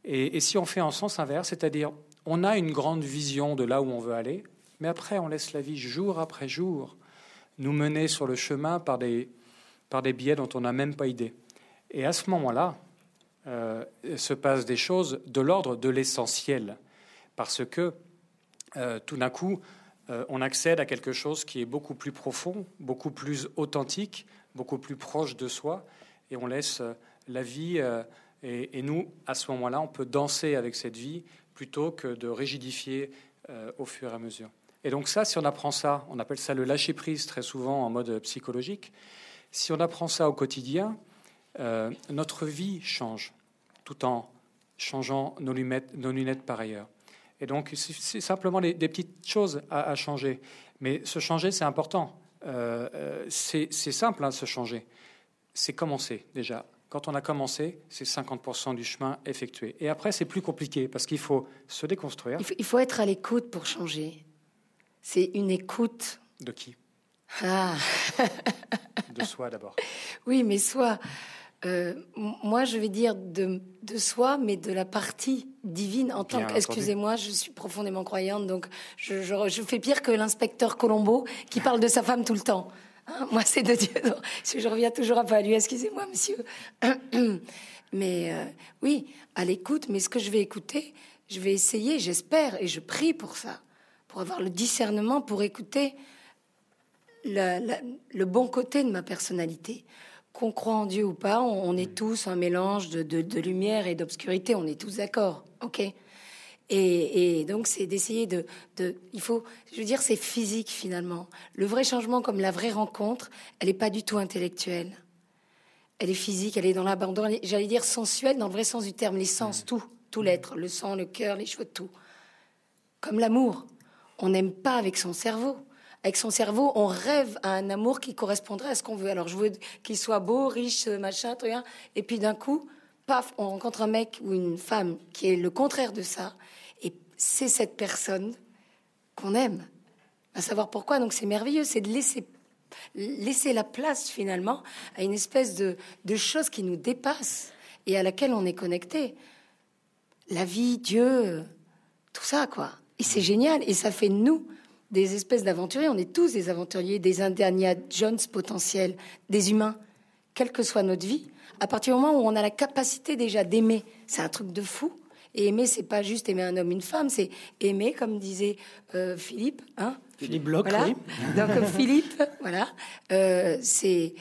Et, si on fait en sens inverse, c'est-à-dire on a une grande vision de là où on veut aller, mais après on laisse la vie jour après jour nous mener sur le chemin par des, par des biais dont on n'a même pas idée. Et à ce moment-là, euh, se passent des choses de l'ordre de l'essentiel, parce que euh, tout d'un coup, euh, on accède à quelque chose qui est beaucoup plus profond, beaucoup plus authentique, beaucoup plus proche de soi, et on laisse euh, la vie, et, nous, à ce moment-là, on peut danser avec cette vie plutôt que de rigidifier au fur et à mesure. Et donc ça, si on apprend ça, on appelle ça le lâcher-prise très souvent en mode psychologique, Si on apprend ça au quotidien, notre vie change, tout en changeant nos lunettes, nos lunettes par ailleurs. Et donc, c'est simplement des petites choses à, changer. Mais se changer, c'est important. Euh, euh, c'est simple, hein, se changer. C'est commencer déjà. Quand on a commencé, c'est 50% du chemin effectué. Et après, c'est plus compliqué parce qu'il faut se déconstruire. Il faut, être à l'écoute pour changer. C'est une écoute. De qui? Ah. De soi d'abord. <laughs> Oui, mais soi. Euh, moi, je vais dire de, de, soi, mais de la partie divine en tant que. Excusez-moi, je suis profondément croyante, donc je, je, fais pire que l'inspecteur Colombo qui parle de sa femme tout le temps. Hein, moi, c'est de Dieu. Je reviens toujours un peu à lui. Excusez-moi, monsieur. <clears throat> mais euh, oui, à l'écoute. Mais ce que je vais écouter, je vais essayer, j'espère, et je prie pour ça, pour avoir le discernement, pour écouter le bon côté de ma personnalité qu'on croit en Dieu ou pas, on, est tous un mélange de, lumière et d'obscurité, on est tous d'accord, ok? Et, donc c'est d'essayer de, il faut, je veux dire, c'est physique finalement. Le vrai changement, comme la vraie rencontre, elle n'est pas du tout intellectuelle. Elle est physique, elle est dans l'abandon, j'allais dire sensuelle dans le vrai sens du terme, les sens, tout, tout l'être, le sang, le cœur, les cheveux, tout. Comme l'amour, on n'aime pas avec son cerveau avec son cerveau, on rêve à un amour qui correspondrait à ce qu'on veut. Alors, je veux qu'il soit beau, riche, machin, rien. Et puis d'un coup, paf, on rencontre un mec ou une femme qui est le contraire de ça. Et c'est cette personne qu'on aime. À savoir pourquoi. Donc, c'est merveilleux. C'est de laisser, laisser la place, finalement, à une espèce de, de chose qui nous dépasse et à laquelle on est connecté. La vie, Dieu, tout ça, quoi. Et c'est génial. Et ça fait de nous des espèces d'aventuriers. On est tous des aventuriers, des Indiana Jones potentiels, des humains, quelle que soit notre vie. À partir du moment où on a la capacité déjà d'aimer, c'est un truc de fou. Et aimer, c'est pas juste aimer un homme, une femme, c'est aimer, comme disait euh, Philippe, hein Philippe Bloch, oui. <laughs> Donc euh, Philippe, voilà, euh, c'est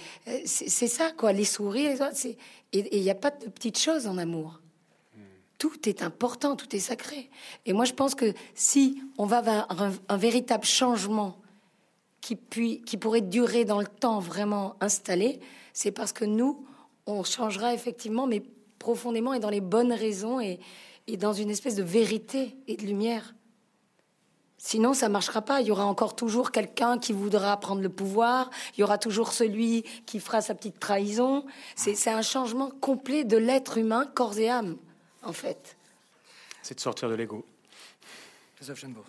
c'est ça quoi, les sourires, les autres, et il n'y a pas de petites choses en amour tout est important, tout est sacré. Et moi, je pense que si on va vers un, véritable changement qui, qui pourrait durer dans le temps vraiment installé, c'est parce que nous, on changera effectivement, mais profondément et dans les bonnes raisons et, et dans une espèce de vérité et de lumière. Sinon, ça marchera pas. Il y aura encore toujours quelqu'un qui voudra prendre le pouvoir. Il y aura toujours celui qui fera sa petite trahison. C'est un changement complet de l'être humain, corps et âme en fait. C'est de sortir de l'ego.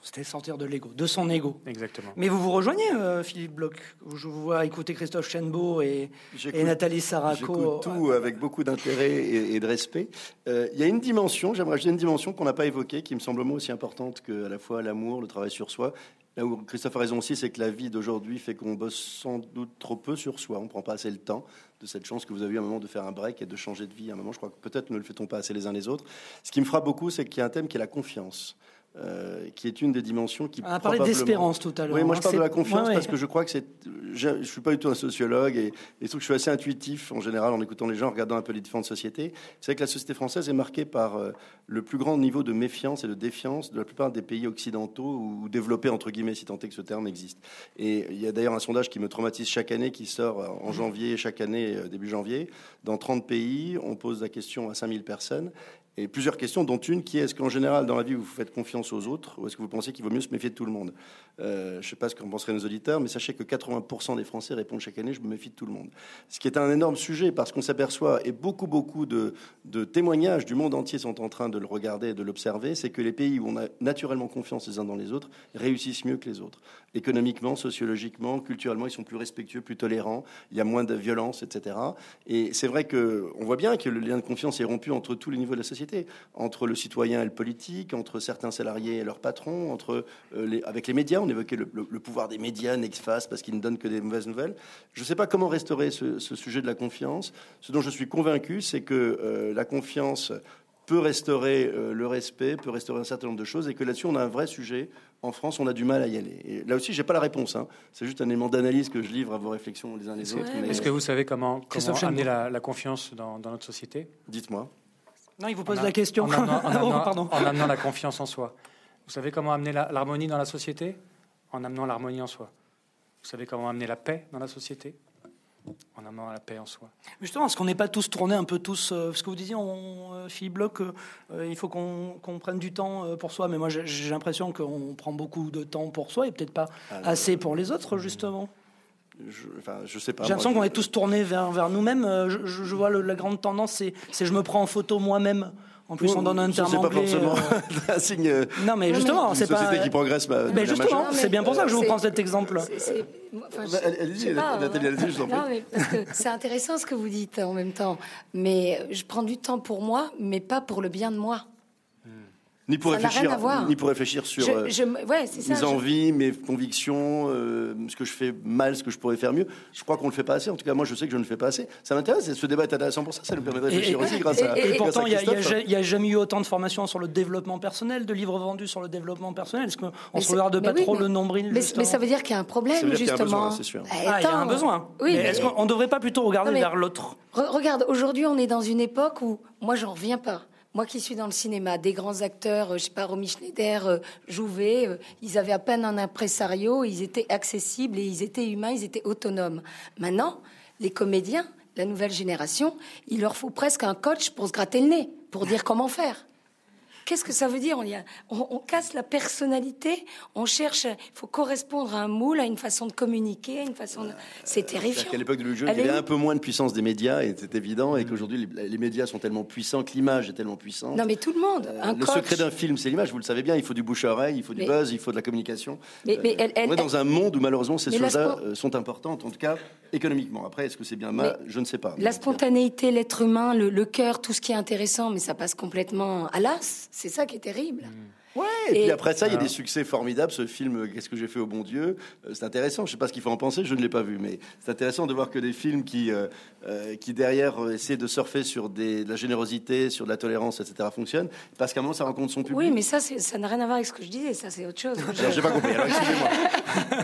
C'était sortir de l'ego, de son ego. Exactement. Mais vous vous rejoignez, euh, Philippe Bloch Je vous vois écouter Christophe Chenbeau et, et Nathalie Saraco. Tout avec beaucoup d'intérêt et, de respect. Euh, il y a une dimension, j'aimerais ajouter une dimension qu'on n'a pas évoquée, qui me semble moi aussi importante que à la fois l'amour, le travail sur soi. Là où Christophe a raison aussi, c'est que la vie d'aujourd'hui fait qu'on bosse sans doute trop peu sur soi. On ne prend pas assez le temps de cette chance que vous avez eu à un moment de faire un break et de changer de vie. À un moment, je crois que peut-être ne le fait-on pas assez les uns les autres. Ce qui me frappe beaucoup, c'est qu'il y a un thème qui est la confiance. Euh, qui est une des dimensions qui. On a parlé d'espérance tout à l'heure. Oui, moi je hein, parle de la confiance parce que je crois que c'est. Je ne suis pas du tout un sociologue et, et que je suis assez intuitif en général en écoutant les gens, en regardant un peu les différentes sociétés. C'est vrai que la société française est marquée par euh, le plus grand niveau de méfiance et de défiance de la plupart des pays occidentaux ou développés, entre guillemets, si tant est que ce terme existe. Et il y a d'ailleurs un sondage qui me traumatise chaque année, qui sort en janvier, chaque année, euh, début janvier. Dans 30 pays, on pose la question à 5000 personnes et plusieurs questions, dont une qui est est-ce qu'en général, dans la vie, vous faites confiance aux autres ou est-ce que vous pensez qu'il vaut mieux se méfier de tout le monde? Euh, Je ne sais pas ce qu'en penseraient nos auditeurs, mais sachez que 80% des Français répondent chaque année je me méfie de tout le monde. Ce qui est un énorme sujet parce qu'on s'aperçoit, et beaucoup, beaucoup de, témoignages du monde entier sont en train de le regarder et de l'observer, c'est que les pays où on a naturellement confiance les uns dans les autres réussissent mieux que les autres. Économiquement, sociologiquement, culturellement, ils sont plus respectueux, plus tolérants, il y a moins de violence, etc. Et c'est vrai qu'on voit bien que le lien de confiance est rompu entre tous les niveaux de la société entre le citoyen et le politique, entre certains salariés et leurs patrons, entre, euh, les, avec les médias. On évoquait le, pouvoir des médias, Nextfast, parce qu'ils ne donnent que des mauvaises nouvelles. Je ne sais pas comment restaurer ce, sujet de la confiance. Ce dont je suis convaincu, c'est que euh, la confiance peut restaurer euh, le respect, peut restaurer un certain nombre de choses, et que là-dessus, on a un vrai sujet. En France, on a du mal à y aller. Et là aussi, j'ai pas la réponse. Hein. C'est juste un élément d'analyse que je livre à vos réflexions les uns les autres. Est-ce que vous savez comment, comment amener la, confiance dans notre société? Dites-moi. Non, il vous pose la question. En amenant, <laughs> la confiance en soi. Vous savez comment amener l'harmonie dans la société? En amenant l'harmonie en soi. Vous savez comment amener la paix dans la société? En à la paix en soi. Justement, est-ce qu'on n'est pas tous tournés un peu tous euh, Ce que vous disiez, on, euh, Philippe Bloch, euh, il faut qu'on prenne du temps pour soi. Mais moi, j'ai j'ai l'impression qu'on prend beaucoup de temps pour soi et peut-être pas Alors, assez pour les autres, justement. Je, enfin, je sais pas. J'ai l'impression qu'on est tous tournés vers, vers nous-mêmes. Euh, Je, je- je vois le- la grande tendance, c'est c'est je me prends en photo moi-même. En plus, on donne un terme c'est pas anglais. forcément euh, <laughs> un signe. euh, Non, mais justement, c'est une société pas. qui progresse. bah, de Mais justement, c'est bien pour ça que je vous prends cet exemple. C'est- c'est- enfin, je- allez-y, je sais pas, Nathalie, allez-y, je vous en prie. Non, mais parce que c'est intéressant ce que vous dites en même temps. Mais je prends du temps pour moi, mais pas pour le bien de moi. Ni pour ça réfléchir, rien à voir. ni pour réfléchir sur Je, euh, je me- ouais, c'est ça. mes je- envies, mes convictions, euh, ce que je fais mal, ce que je pourrais faire mieux. Je crois qu'on le fait pas assez. En tout cas, moi, je sais que je ne le fais pas assez. Ça m'intéresse. et Ce débat est intéressant pour ça. Ça nous permet de réfléchir Et- aussi grâce à. et- Et et- grâce à pourtant, il n'y a, il il jamais eu autant de formations sur le développement personnel, de livres vendus sur le développement personnel. Est-ce qu'on se c'est- regarde pas oui, trop mais- le nombril Mais, justement mais ça veut dire qu'il y a un problème, dire qu'il y a un justement. besoin, c'est sûr. Ah, il y a un besoin. Oui, mais mais- est-ce qu'on ne devrait pas plutôt regarder vers l'autre? Re- regarde, aujourd'hui, on est dans une époque où moi, j'en reviens pas. Moi qui suis dans le cinéma, des grands acteurs, euh, je sais pas, Romy Schneider, euh, Jouvet, euh, ils avaient à peine un impresario, ils étaient accessibles et ils étaient humains, ils étaient autonomes. Maintenant, les comédiens, la nouvelle génération, il leur faut presque un coach pour se gratter le nez, pour dire comment faire. Qu'est-ce que ça veut dire on, y a- on- on casse la personnalité, on cherche, il faut correspondre à un moule, à une façon de communiquer, à une façon de... C'est C'est-à-dire terrifiant. qu'à l'époque de Louis Jeune, Elle il y avait un peu moins de puissance des médias, et c'est évident, et qu'aujourd'hui, les, les médias sont tellement puissants, que l'image est tellement puissante. Non mais tout le monde, Euh, le coach. secret d'un film, c'est l'image, vous le savez bien, il faut du bouche à oreille, il faut du Mais- buzz, il faut de la communication. Mais- mais elle- elle- on est dans un monde où malheureusement ces la choses-là euh, sont importantes, en tout cas économiquement. Après, est-ce que c'est bien mal Je ne sais pas. La spontanéité, l'être humain, le, le cœur, tout ce qui est intéressant, mais ça passe complètement à l'as. C'est ça qui est terrible. Ouais, et, puis après ça, il y a Ah. des succès formidables. Ce film, euh, Qu'est-ce que j'ai fait au bon Dieu Euh, C'est intéressant. Je sais pas ce qu'il faut en penser, je ne l'ai pas vu, mais c'est intéressant de voir que des films qui, euh, qui derrière essaient de surfer sur des, de la générosité, sur de la tolérance, etc., fonctionnent. Parce qu'à un moment, ça rencontre son public. Oui, mais ça, c'est- ça n'a rien à voir avec ce que je disais. Ça, c'est autre chose. J'ai pas compris. Alors, expliquez-moi.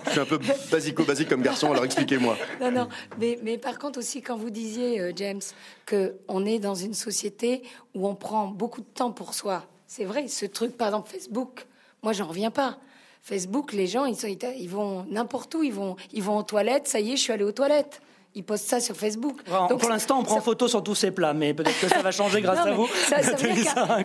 je suis un peu basico-basique comme garçon, alors expliquez-moi. Non, non. Mais, mais par contre aussi, quand vous disiez, euh, James, que on est dans une société où on prend beaucoup de temps pour soi. C'est vrai. Ce truc, par exemple, Facebook. Moi, j'en reviens pas. Facebook, les gens, ils, sont, ils vont n'importe où. Ils vont, ils vont aux toilettes. Ça y est, je suis allé aux toilettes. Ils postent ça sur Facebook. Alors, Donc, Pour l'instant, on prend ça- photo sur tous ces plats, mais peut-être que ça va changer <laughs> grâce Non, à vous. Ça, <laughs> veut dire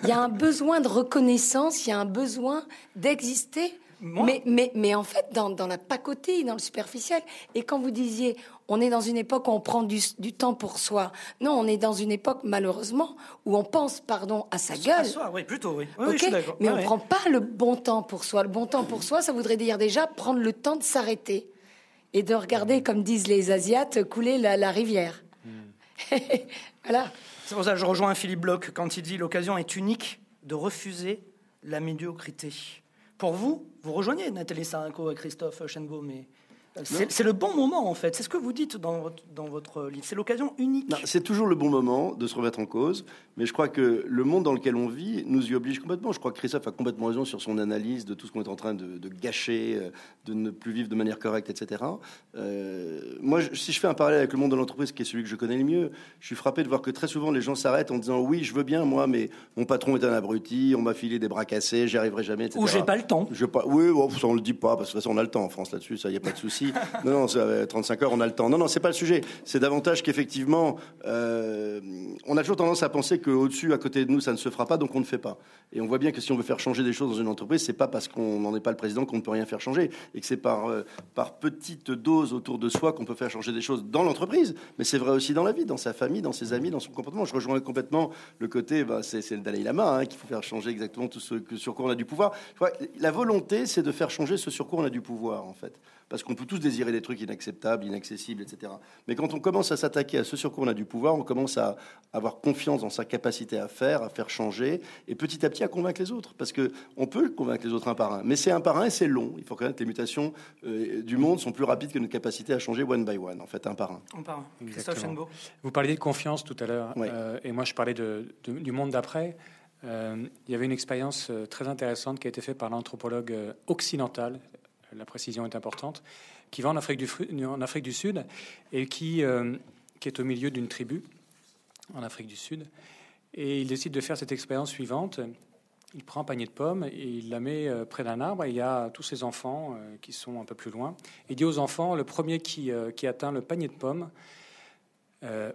qu'il y a un besoin de reconnaissance, il y a un besoin d'exister. Moi Mais, mais, mais en fait, dans, dans la pacotille, dans le superficiel. Et quand vous disiez, on est dans une époque où on prend du, du temps pour soi. Non, on est dans une époque, malheureusement, où on pense, pardon, à sa À gueule. soi, oui, plutôt, oui. Oui, oui, Ok je suis d'accord. mais on ne prend pas le bon temps pour soi. Le bon temps pour soi, ça voudrait dire déjà prendre le temps de s'arrêter et de regarder, comme disent les Asiates, couler la, la rivière. <laughs> voilà. C'est pour ça que je rejoins Philippe Bloch quand il dit l'occasion est unique de refuser la médiocrité. Pour vous, vous rejoignez Nathalie Sarinco et Christophe Chenbeau, mais euh, c'est le bon moment en fait. C'est ce que vous dites dans votre, dans votre livre. C'est l'occasion unique. C'est toujours le bon moment de se remettre en cause, mais je crois que le monde dans lequel on vit nous y oblige complètement. Je crois que Christophe a complètement raison sur son analyse de tout ce qu'on est en train de, de gâcher, euh, de ne plus vivre de manière correcte, etc. Euh, moi, je- si je fais un parallèle avec le monde de l'entreprise, qui est celui que je connais le mieux, je suis frappé de voir que très souvent les gens s'arrêtent en disant oui, je veux bien moi, mais mon patron est un abruti, on m'a filé des bras cassés, j'y arriverai jamais, etc. Ou j'ai pas le temps. Je pas, oui, bon, ça on le dit pas, parce que de toute façon on a le temps en France là-dessus, ça y a pas de souci. Non, non, ça, euh, 35 heures, on a le temps. Non, non, c'est pas le sujet. C'est davantage qu'effectivement, euh, on a toujours tendance à penser qu'au-dessus, à côté de nous, ça ne se fera pas, donc on ne fait pas. Et on voit bien que si on veut faire changer des choses dans une entreprise, c'est pas parce qu'on n'en est pas le président qu'on ne peut rien faire changer, et que c'est par euh, par petites doses autour de soi qu'on peut faire changer des choses dans l'entreprise. Mais c'est vrai aussi dans la vie, dans sa famille, dans ses amis, dans son comportement. Je rejoins complètement le côté, bah, c'est le Dalai Lama hein, qu'il faut faire changer exactement tout ce sur quoi on a du pouvoir. La volonté, c'est de faire changer ce sur quoi on a du pouvoir, en fait. Parce qu'on peut tous désirer des trucs inacceptables, inaccessibles, etc. Mais quand on commence à s'attaquer à ce sur quoi on a du pouvoir, on commence à avoir confiance dans sa capacité à faire, à faire changer, et petit à petit à convaincre les autres. Parce que on peut convaincre les autres un par un, mais c'est un par un et c'est long. Il faut reconnaître que les mutations euh, du monde sont plus rapides que notre capacité à changer one by one, en fait, un par un. On part. Christophe Exactement. Chenbeau. Vous parliez de confiance tout à l'heure, euh, et moi je parlais de, de- du monde d'après. Euh, il y avait une expérience euh, très intéressante qui a été faite par l'anthropologue euh, occidental, la précision est importante, qui va en Afrique du, Sud et qui, euh, qui est au milieu d'une tribu en Afrique du Sud. Et il décide de faire cette expérience suivante. Il prend un panier de pommes et il la met près d'un arbre. Et il y a tous ses enfants qui sont un peu plus loin. Il dit aux enfants, le premier qui, qui atteint le panier de pommes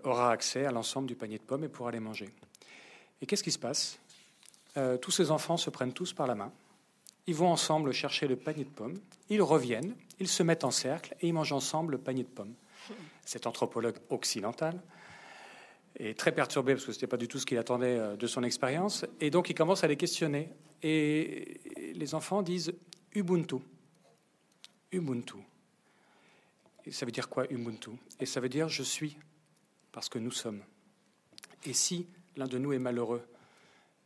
aura accès à l'ensemble du panier de pommes et pourra les manger. Et qu'est-ce qui se passe? Tous ces enfants se prennent tous par la main. Ils vont ensemble chercher le panier de pommes. Ils reviennent, ils se mettent en cercle et ils mangent ensemble le panier de pommes. Cet anthropologue occidental est très perturbé parce que ce n'était pas du tout ce qu'il attendait euh, de son expérience. Et donc il commence à les questionner. Et les enfants disent Ubuntu. Ubuntu. Et ça veut dire quoi Ubuntu? Et ça veut dire je suis parce que nous sommes. Et si l'un de nous est malheureux,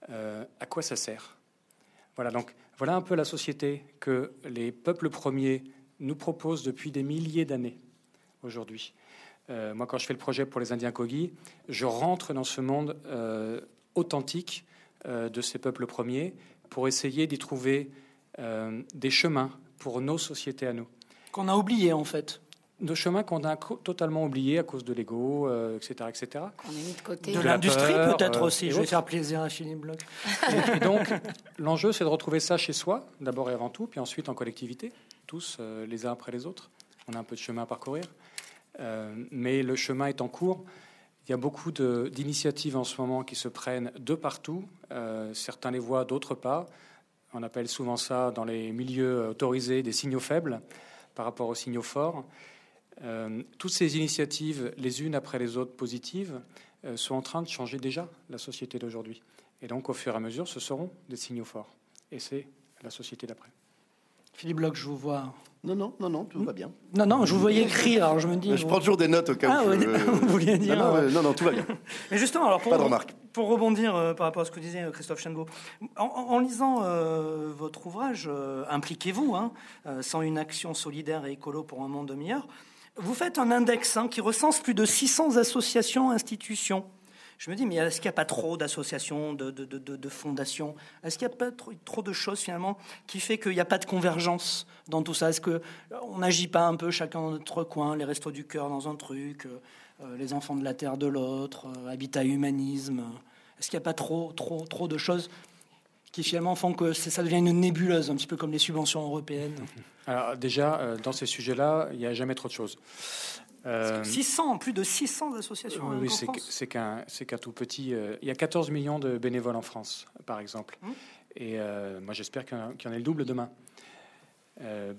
euh, à quoi ça sert? Voilà donc voilà un peu la société que les peuples premiers nous proposent depuis des milliers d'années aujourd'hui. Euh, moi, quand je fais le projet pour les Indiens Kogi, je rentre dans ce monde euh, authentique euh, de ces peuples premiers pour essayer d'y trouver des chemins pour nos sociétés à nous. Qu'on a oublié en fait nos chemins qu'on a totalement oubliés à cause de l'ego, etc., etc. Qu'on a mis de côté. De, l'industrie peut-être aussi. Je vais faire plaisir à Philippe Bloch. Et, donc, l'enjeu, c'est de retrouver ça chez soi, d'abord et avant tout, puis ensuite en collectivité, tous euh, les uns après les autres. On a un peu de chemin à parcourir, euh, mais le chemin est en cours. Il y a beaucoup d'initiatives en ce moment qui se prennent de partout. Euh, certains les voient, d'autres pas. On appelle souvent ça, dans les milieux autorisés, des signaux faibles par rapport aux signaux forts. Euh, toutes ces initiatives, les unes après les autres positives, euh, sont en train de changer déjà la société d'aujourd'hui. Et donc, au fur et à mesure, ce seront des signaux forts. Et c'est la société d'après. Philippe Bloch, je vous vois. Non, non, non, non, tout va bien. Non, non, je vous voyais écrire, alors je me dis. Je prends toujours des notes au cas ah, où. <laughs> vous vouliez dire. Euh, non, non, tout va bien. <laughs> Mais justement, alors pour, Pas de remarque. pour rebondir par rapport à ce que disait Christophe Chengo, en, lisant votre ouvrage, Impliquez-vous, hein, sans une action solidaire et écolo pour un monde meilleur, vous faites un index hein, qui recense plus de 600 associations, institutions. Je me dis, mais est-ce qu'il n'y a pas trop d'associations, de, fondations? Est-ce qu'il n'y a pas trop, de choses finalement qui fait qu'il n'y a pas de convergence dans tout ça? Est-ce qu'on n'agit pas un peu chacun dans notre coin, les restos du cœur dans un truc, euh, euh, les enfants de la terre de l'autre, euh, habitat humanisme? Est-ce qu'il n'y a pas trop, trop, trop de choses qui finalement font que ça devient une nébuleuse, un petit peu comme les subventions européennes Alors déjà, euh, dans ces sujets-là, il n'y a jamais trop de choses. 600, euh, plus de 600 associations. Oui, c'est qu'un tout petit. Euh, il y a 14 millions de bénévoles en France, par exemple. Hum. Et moi, j'espère qu'il y, en a le double demain.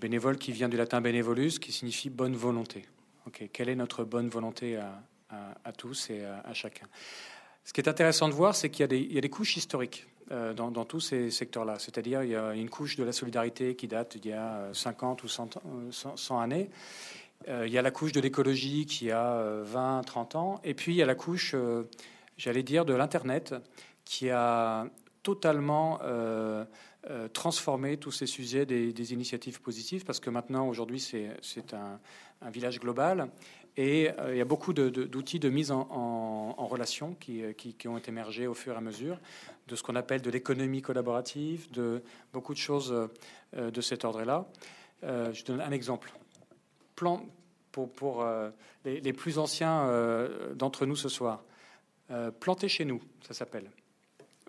bénévole qui vient du latin benevolus, qui signifie bonne volonté. Ok, quelle est notre bonne volonté à, tous et à, chacun? Ce qui est intéressant de voir, c'est qu'il y, a des couches historiques. Euh, dans, tous ces secteurs-là. C'est-à-dire, il y a une couche de la solidarité qui date d'il y a 50 ou 100, 100 années. Euh, il y a la couche de l'écologie qui a 20, euh, 30 ans. Et puis, il y a la couche, j'allais dire, de l'Internet qui a totalement transformé tous ces sujets des, initiatives positives parce que maintenant, aujourd'hui, c'est un, village global et il y a beaucoup d'outils de, mise en, relation qui, qui, ont émergé au fur et à mesure de ce qu'on appelle de l'économie collaborative, de beaucoup de choses euh, de cet ordre-là. Euh, je donne un exemple. Plan pour, euh, les, plus anciens d'entre nous ce soir. planter chez nous, ça s'appelle.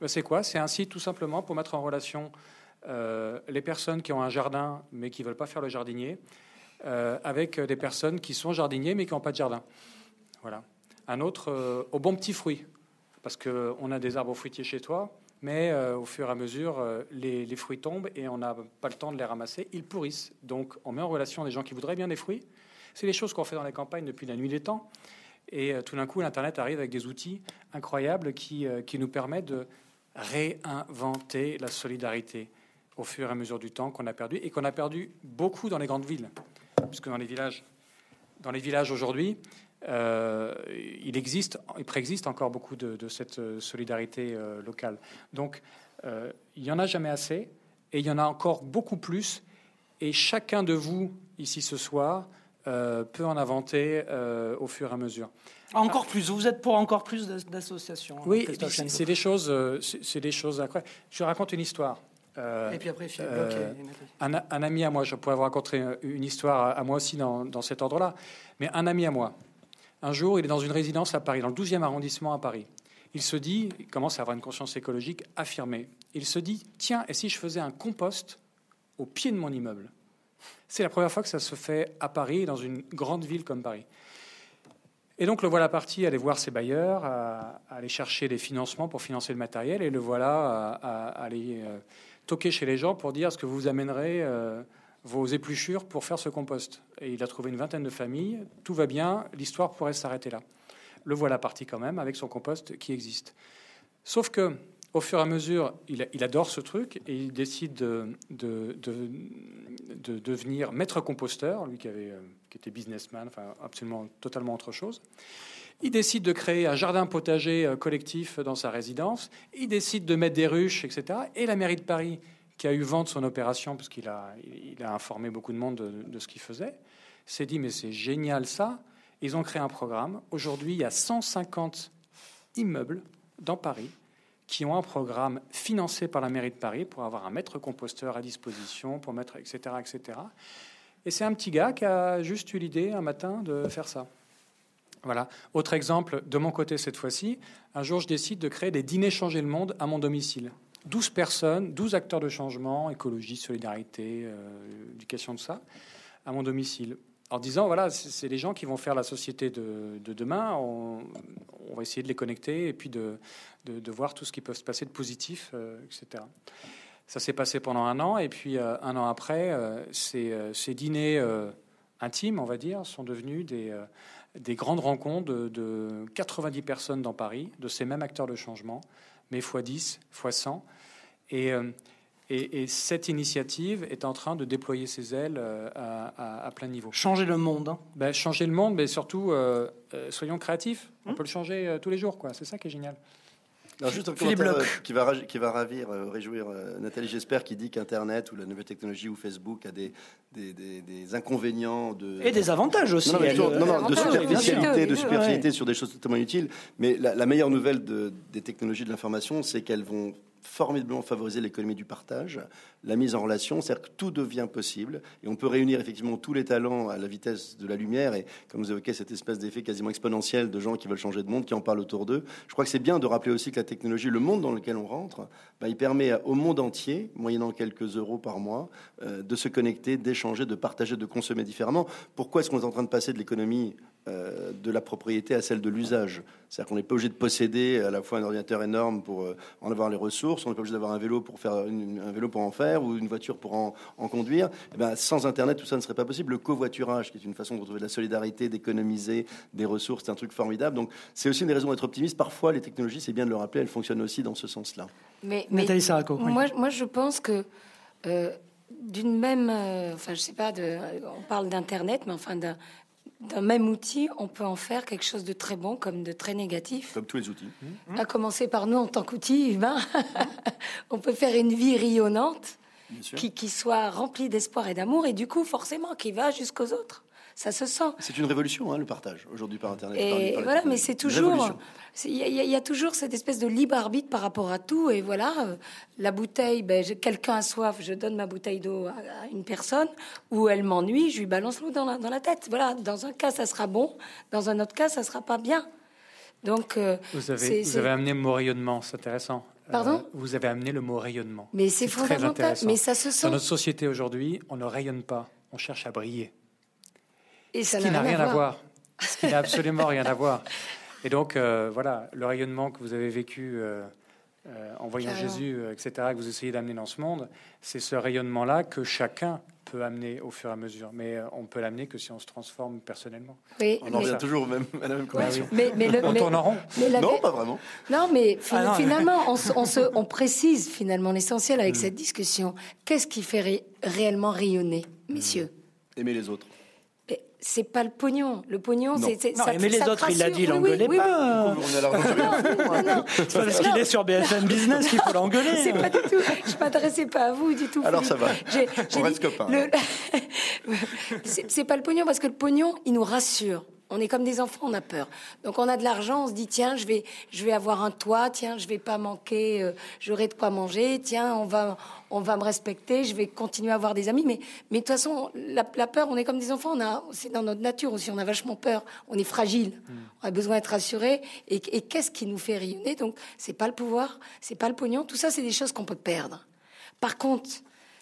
C'est quoi? C'est un site tout simplement pour mettre en relation les personnes qui ont un jardin mais qui ne veulent pas faire le jardinier avec des personnes qui sont jardiniers mais qui n'ont pas de jardin. Voilà. Un autre au bon petit fruit parce qu'on a des arbres fruitiers chez toi, mais euh, au fur et à mesure, euh, les, fruits tombent et on n'a pas le temps de les ramasser, ils pourrissent. Donc on met en relation des gens qui voudraient bien des fruits. C'est les choses qu'on fait dans les campagnes depuis la nuit des temps. Et euh, tout d'un coup, l'Internet arrive avec des outils incroyables qui nous permettent de réinventer la solidarité au fur et à mesure du temps qu'on a perdu et qu'on a perdu beaucoup dans les grandes villes. Puisque dans les villages, dans les villages aujourd'hui, euh, il existe, il préexiste encore beaucoup de, cette euh, solidarité euh, locale. Donc, il n'y en a jamais assez, et il y en a encore beaucoup plus. Et chacun de vous, ici ce soir, peut en inventer au fur et à mesure. Encore plus. Vous êtes pour encore plus d'associations. Oui, c'est des choses, c'est des choses incroyables. Je raconte une histoire. Et puis après, un, un, ami à moi, je pourrais vous raconter une histoire à, moi aussi dans, dans cet ordre-là, mais un ami à moi, un jour, il est dans une résidence à Paris, dans le 12e arrondissement à Paris. il se dit, il commence à avoir une conscience écologique affirmée. Il se dit, tiens, et si je faisais un compost au pied de mon immeuble? C'est la première fois que ça se fait à Paris, dans une grande ville comme Paris. Et donc le voilà parti aller voir ses bailleurs, à, aller chercher des financements pour financer le matériel, et le voilà à, aller euh, toquer chez les gens pour dire ce que vous amènerez euh, vos épluchures pour faire ce compost. Et il a trouvé une vingtaine de familles, tout va bien, l'histoire pourrait s'arrêter là le voilà parti quand même avec son compost qui existe. Sauf que, au fur et à mesure, il, adore ce truc et il décide de, devenir maître composteur, lui qui, avait, euh, qui était businessman, enfin absolument totalement autre chose. Il décide de créer un jardin potager euh, collectif dans sa résidence. Il décide de mettre des ruches, etc. Et la mairie de Paris, qui a eu vent de son opération, puisqu'il a, il a informé beaucoup de monde de, de ce qu'il faisait, s'est dit mais c'est génial ça. Ils ont créé un programme. Aujourd'hui, il y a 150 immeubles dans Paris qui ont un programme financé par la mairie de Paris pour avoir un maître composteur à disposition, pour mettre, etc., etc. Et c'est un petit gars qui a juste eu l'idée un matin de faire ça. Voilà. Autre exemple, de mon côté cette fois-ci, un jour je décide de créer des dîners changer le monde à mon domicile. 12 personnes, 12 acteurs de changement, écologie, solidarité, euh, éducation, de ça, à mon domicile en disant voilà, c'est les gens qui vont faire la société de, demain. On, va essayer de les connecter et puis de, de, voir tout ce qui peut se passer de positif, euh, etc. Ça s'est passé pendant un an et puis euh, un an après, ces, ces, dîners intimes, on va dire, sont devenus des, des grandes rencontres de, de, 90 personnes dans Paris, de ces mêmes acteurs de changement, mais x 10, x 100. Et et, cette initiative est en train de déployer ses ailes euh, à, plein niveau. Changer le monde. Hein. Ben, changer le monde, mais surtout, euh, euh, soyons créatifs. On hum. peut le changer tous les jours, quoi. C'est ça qui est génial. Juste un commentaire qui va, qui va ravir, réjouir Nathalie J'espère qui dit qu'Internet ou la nouvelle technologie ou Facebook a des, des, inconvénients de... Et des avantages aussi. Non, non, de superficialité, de superficialité sur des choses totalement inutiles. Mais la, la meilleure nouvelle de, des technologies de l'information, c'est qu'elles vont formidablement favoriser l'économie du partage, la mise en relation, c'est-à-dire que tout devient possible et on peut réunir effectivement tous les talents à la vitesse de la lumière et comme vous évoquez cette espèce d'effet quasiment exponentiel de gens qui veulent changer de monde, qui en parlent autour d'eux. Je crois que c'est bien de rappeler aussi que la technologie, le monde dans lequel on rentre, bah, il permet au monde entier, moyennant quelques euros par mois, euh, de se connecter, d'échanger, de partager, de consommer différemment. Pourquoi est-ce qu'on est en train de passer de l'économie euh, de la propriété à celle de l'usage. C'est-à-dire qu'on n'est pas obligé de posséder à la fois un ordinateur énorme pour euh, en avoir les ressources, on n'est pas obligé d'avoir un vélo pour faire un vélo pour en faire ou une voiture pour en, conduire. Et eh ben, sans Internet, tout ça ne serait pas possible. Le covoiturage, qui est une façon de retrouver de la solidarité, d'économiser des ressources, c'est un truc formidable. Donc c'est aussi une des raisons d'être optimiste. Parfois, les technologies, c'est bien de le rappeler, elles fonctionnent aussi dans ce sens-là. Mais, mais moi, moi, je pense que euh, d'une même, enfin, je sais pas, de, on parle d'Internet, mais enfin d'un d'un même outil, on peut en faire quelque chose de très bon comme de très négatif. Comme tous les outils. À commencer par nous en tant qu'outil <laughs> on peut faire une vie rayonnante qui, qui, soit remplie d'espoir et d'amour et du coup forcément qui va jusqu'aux autres ça se sent. C'est une révolution, hein, le partage, aujourd'hui par Internet. Et voilà, mais c'est toujours. Il y, a toujours cette espèce de libre arbitre par rapport à tout. Et voilà, euh, la bouteille, ben, quelqu'un a soif, je donne ma bouteille d'eau à, une personne, ou elle m'ennuie, je lui balance l'eau dans la, dans la tête. Voilà, dans un cas, ça sera bon, dans un autre cas, ça sera pas bien. Donc, euh, vous, avez, vous avez amené le mot rayonnement, c'est intéressant. Pardon? euh, Vous avez amené le mot rayonnement. Mais c'est fondamental. Mais ça se sent. Dans notre société aujourd'hui, on ne rayonne pas, on cherche à briller. Et ça n'a rien, à voir. Ce qui n'a <laughs> absolument rien à voir. Et donc, euh, voilà, le rayonnement que vous avez vécu euh, euh, en voyant Jésus, etc., que vous essayez d'amener dans ce monde, c'est ce rayonnement-là que chacun peut amener au fur et à mesure. Mais on peut l'amener que si on se transforme personnellement. on en revient toujours même, à la même condition. Mais, le, on tourne en rond. non, pas vraiment. Non, mais ah finalement, on, se, on, précise finalement l'essentiel avec mm. cette discussion. Qu'est-ce qui fait réellement rayonner, messieurs? Aimer les autres c'est pas le pognon. Le pognon, c'est. Non, mais les autres, il l'a dit, il l'engueulait pas. On a C'est pas parce qu'il est sur BFM Business qu'il faut l'engueuler. C'est pas du tout. Je m'adressais pas à vous du tout. Alors ça va. On reste copains. <laughs> c'est pas le pognon parce que le pognon, il nous rassure. On est comme des enfants, on a peur. Donc on a de l'argent, on se dit tiens, je vais, je vais avoir un toit, tiens, je vais pas manquer, euh, j'aurai de quoi manger, tiens, on va, on va me respecter, je vais continuer à avoir des amis. Mais, mais de toute façon, la, peur, on est comme des enfants, on a, c'est dans notre nature aussi, on a vachement peur, on est fragile, mm. on a besoin d'être rassuré. Et, et qu'est-ce qui nous fait rayonner? Donc c'est pas le pouvoir, c'est pas le pognon, tout ça, c'est des choses qu'on peut perdre. Par contre,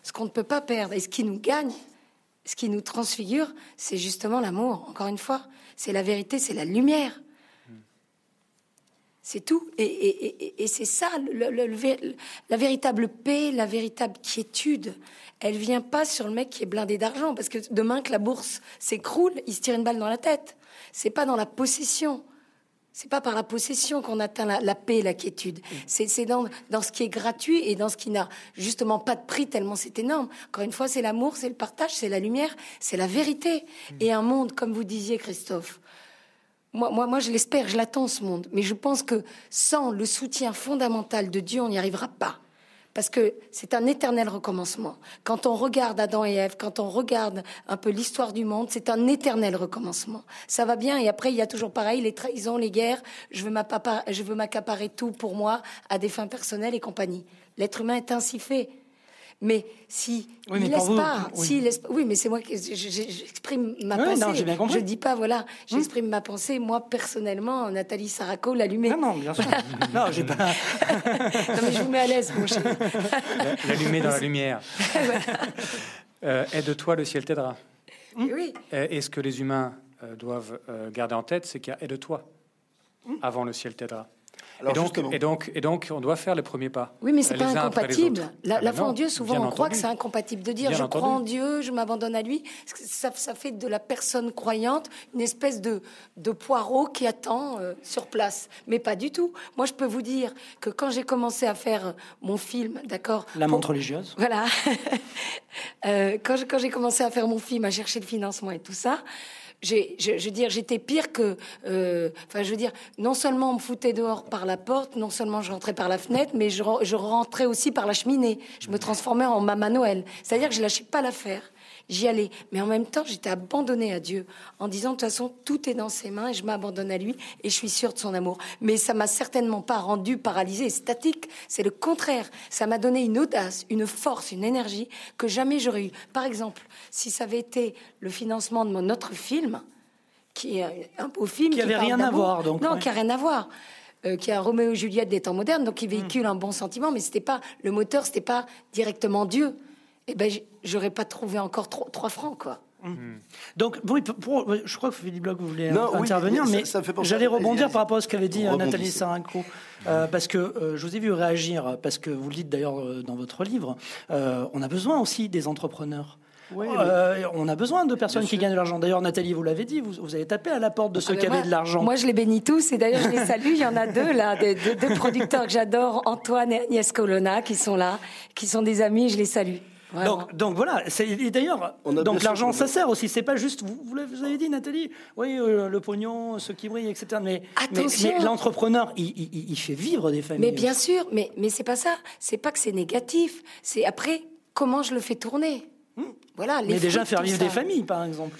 ce qu'on ne peut pas perdre et ce qui nous gagne, ce qui nous transfigure, c'est justement l'amour. Encore une fois, c'est la vérité, c'est la lumière. C'est tout. Et, c'est ça, la véritable paix, la véritable quiétude. Elle vient pas sur le mec qui est blindé d'argent, parce que demain que la bourse s'écroule, il se tire une balle dans la tête. C'est pas dans la possession. C'est pas par la possession qu'on atteint la, paix, la quiétude. C'est dans, dans ce qui est gratuit et dans ce qui n'a justement pas de prix tellement c'est énorme. Encore une fois, c'est l'amour, c'est le partage, c'est la lumière, c'est la vérité. Et un monde, comme vous disiez, Christophe. Moi, moi, moi je l'espère, je l'attends ce monde. Mais je pense que sans le soutien fondamental de Dieu, on n'y arrivera pas parce que c'est un éternel recommencement. Quand on regarde Adam et Ève, quand on regarde un peu l'histoire du monde, c'est un éternel recommencement. Ça va bien et après il y a toujours pareil, les trahisons, les guerres, je veux m'accaparer tout pour moi à des fins personnelles et compagnie. L'être humain est ainsi fait. Mais si oui, il laisse pas, oui. laisse oui, mais c'est moi qui j'exprime ma pensée. Non, bien je dis pas voilà, hum. j'exprime ma pensée. Moi personnellement, Nathalie Saraco l'allumer. Non, non, bien sûr. <laughs> non, j'ai pas. <laughs> non, mais je vous mets à l'aise, mon cher. <laughs> L'allumer dans la lumière. euh, aide-toi, le ciel t'aidera. Oui. Euh, et ce que les humains euh, doivent euh, garder en tête, c'est qu'il y a aide-toi hum. avant le ciel t'aidera et, donc, et, donc, et, donc, on doit faire le premier pas. Oui, mais c'est pas incompatible. La, foi en Dieu, souvent, on croit que c'est incompatible de dire je crois en Dieu, je m'abandonne à lui. Ça, ça, fait de la personne croyante une espèce de, de poireau qui attend euh, sur place. Mais pas du tout. Moi, je peux vous dire que quand j'ai commencé à faire mon film, d'accord La montre religieuse. <laughs> Voilà. euh, quand j'ai commencé à faire mon film, à chercher le financement et tout ça, je, veux dire, j'étais pire que, euh, enfin, je veux dire, non seulement on me foutait dehors par la porte, non seulement je rentrais par la fenêtre, mais je, je rentrais aussi par la cheminée. Je me transformais en Maman Noël. C'est-à-dire que je lâchais pas l'affaire j'y allais. Mais en même temps, j'étais abandonnée à Dieu en disant de toute façon, tout est dans ses mains et je m'abandonne à lui et je suis sûre de son amour. Mais ça m'a certainement pas rendue paralysée et statique. C'est le contraire. Ça m'a donné une audace, une force, une énergie que jamais j'aurais eu. Par exemple, si ça avait été le financement de mon autre film, qui est un beau film qui avait rien à voir, donc non, qui a rien à voir. Euh, qui a Roméo et Juliette des temps modernes, donc qui véhicule hmm. un bon sentiment, mais c'était pas le moteur, c'était pas directement Dieu eh ben, j'aurais pas trouvé encore trois francs, quoi. Mmh. Donc, oui, je crois que Philippe Bloch voulait intervenir, mais, j'allais rebondir par rapport à ce qu'avait dit euh, Nathalie Sarinco, euh, parce que euh, je vous ai vu réagir, parce que vous le dites d'ailleurs dans votre livre, on a besoin aussi des entrepreneurs. on a besoin de personnes qui gagnent de l'argent. D'ailleurs, Nathalie, vous l'avez dit, vous, avez tapé à la porte de ceux ah, qui avaient de l'argent. Moi, je les bénis tous, et d'ailleurs, je les salue. Il y en a deux, là, deux, producteurs que j'adore, Antoine et Agnès Colonna, qui sont là, qui sont des amis, je les salue. Donc, donc voilà. Et d'ailleurs, donc l'argent, ça sert aussi. C'est pas juste. Vous, vous avez dit, Nathalie. Oui, euh, le pognon, ce qui brille, etc. Mais, mais, l'entrepreneur, il, il, fait vivre des familles. Mais bien sûr. Mais mais c'est pas ça. C'est pas que c'est négatif. C'est après comment je le fais tourner? Hmm. Voilà. mais déjà faire vivre des familles, par exemple.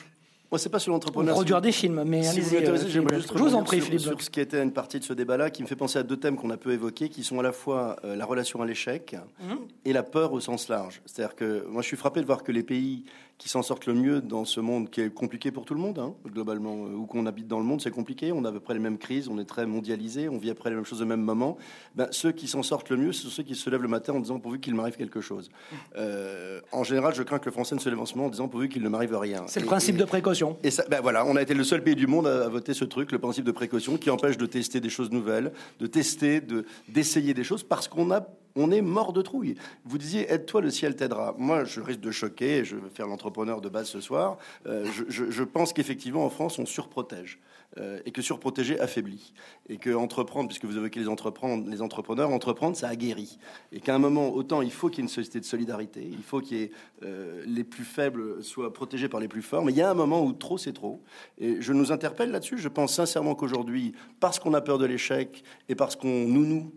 Moi, c'est pas sur l'entrepreneur. Produire des films, mais si vous euh, j'aimerais juste je vous en prie, sur, sur, ce qui était une partie de ce débat-là, qui me fait penser à deux thèmes qu'on a peu évoqués, qui sont à la fois euh, la relation à l'échec mhm. et la peur au sens large. C'est-à-dire que moi, je suis frappé de voir que les pays qui s'en sortent le mieux dans ce monde qui est compliqué pour tout le monde, hein, globalement, euh, où qu'on habite dans le monde, c'est compliqué. On a à peu près les mêmes crises, on est très mondialisé, on vit après les mêmes choses au même moment. Ben, ceux qui s'en sortent le mieux, ce sont ceux qui se lèvent le matin en disant pourvu qu'il m'arrive quelque chose. Euh, en général, je crains que le Français ne se lève en ce moment en disant pourvu qu'il ne m'arrive rien. C'est le principe de précaution. Et ça, ben voilà, on a été le seul pays du monde à, voter ce truc, le principe de précaution, qui empêche de tester des choses nouvelles, de tester, de d'essayer des choses parce qu'on a on est mort de trouille. Vous disiez, aide-toi, le ciel t'aidera. Moi, je risque de choquer, je vais faire l'entrepreneur de base ce soir. Euh, je, pense qu'effectivement, en France, on surprotège. Euh, et que surprotéger affaiblit. Et que entreprendre, puisque vous évoquez les, entreprendre, les entrepreneurs, entreprendre, ça aguerrit. Et qu'à un moment, autant il faut qu'il y ait une société de solidarité, il faut qu'il euh, les plus faibles soient protégés par les plus forts, mais il y a un moment où trop, c'est trop. Et je nous interpelle là-dessus. Je pense sincèrement qu'aujourd'hui, parce qu'on a peur de l'échec et parce qu'on nous, nous,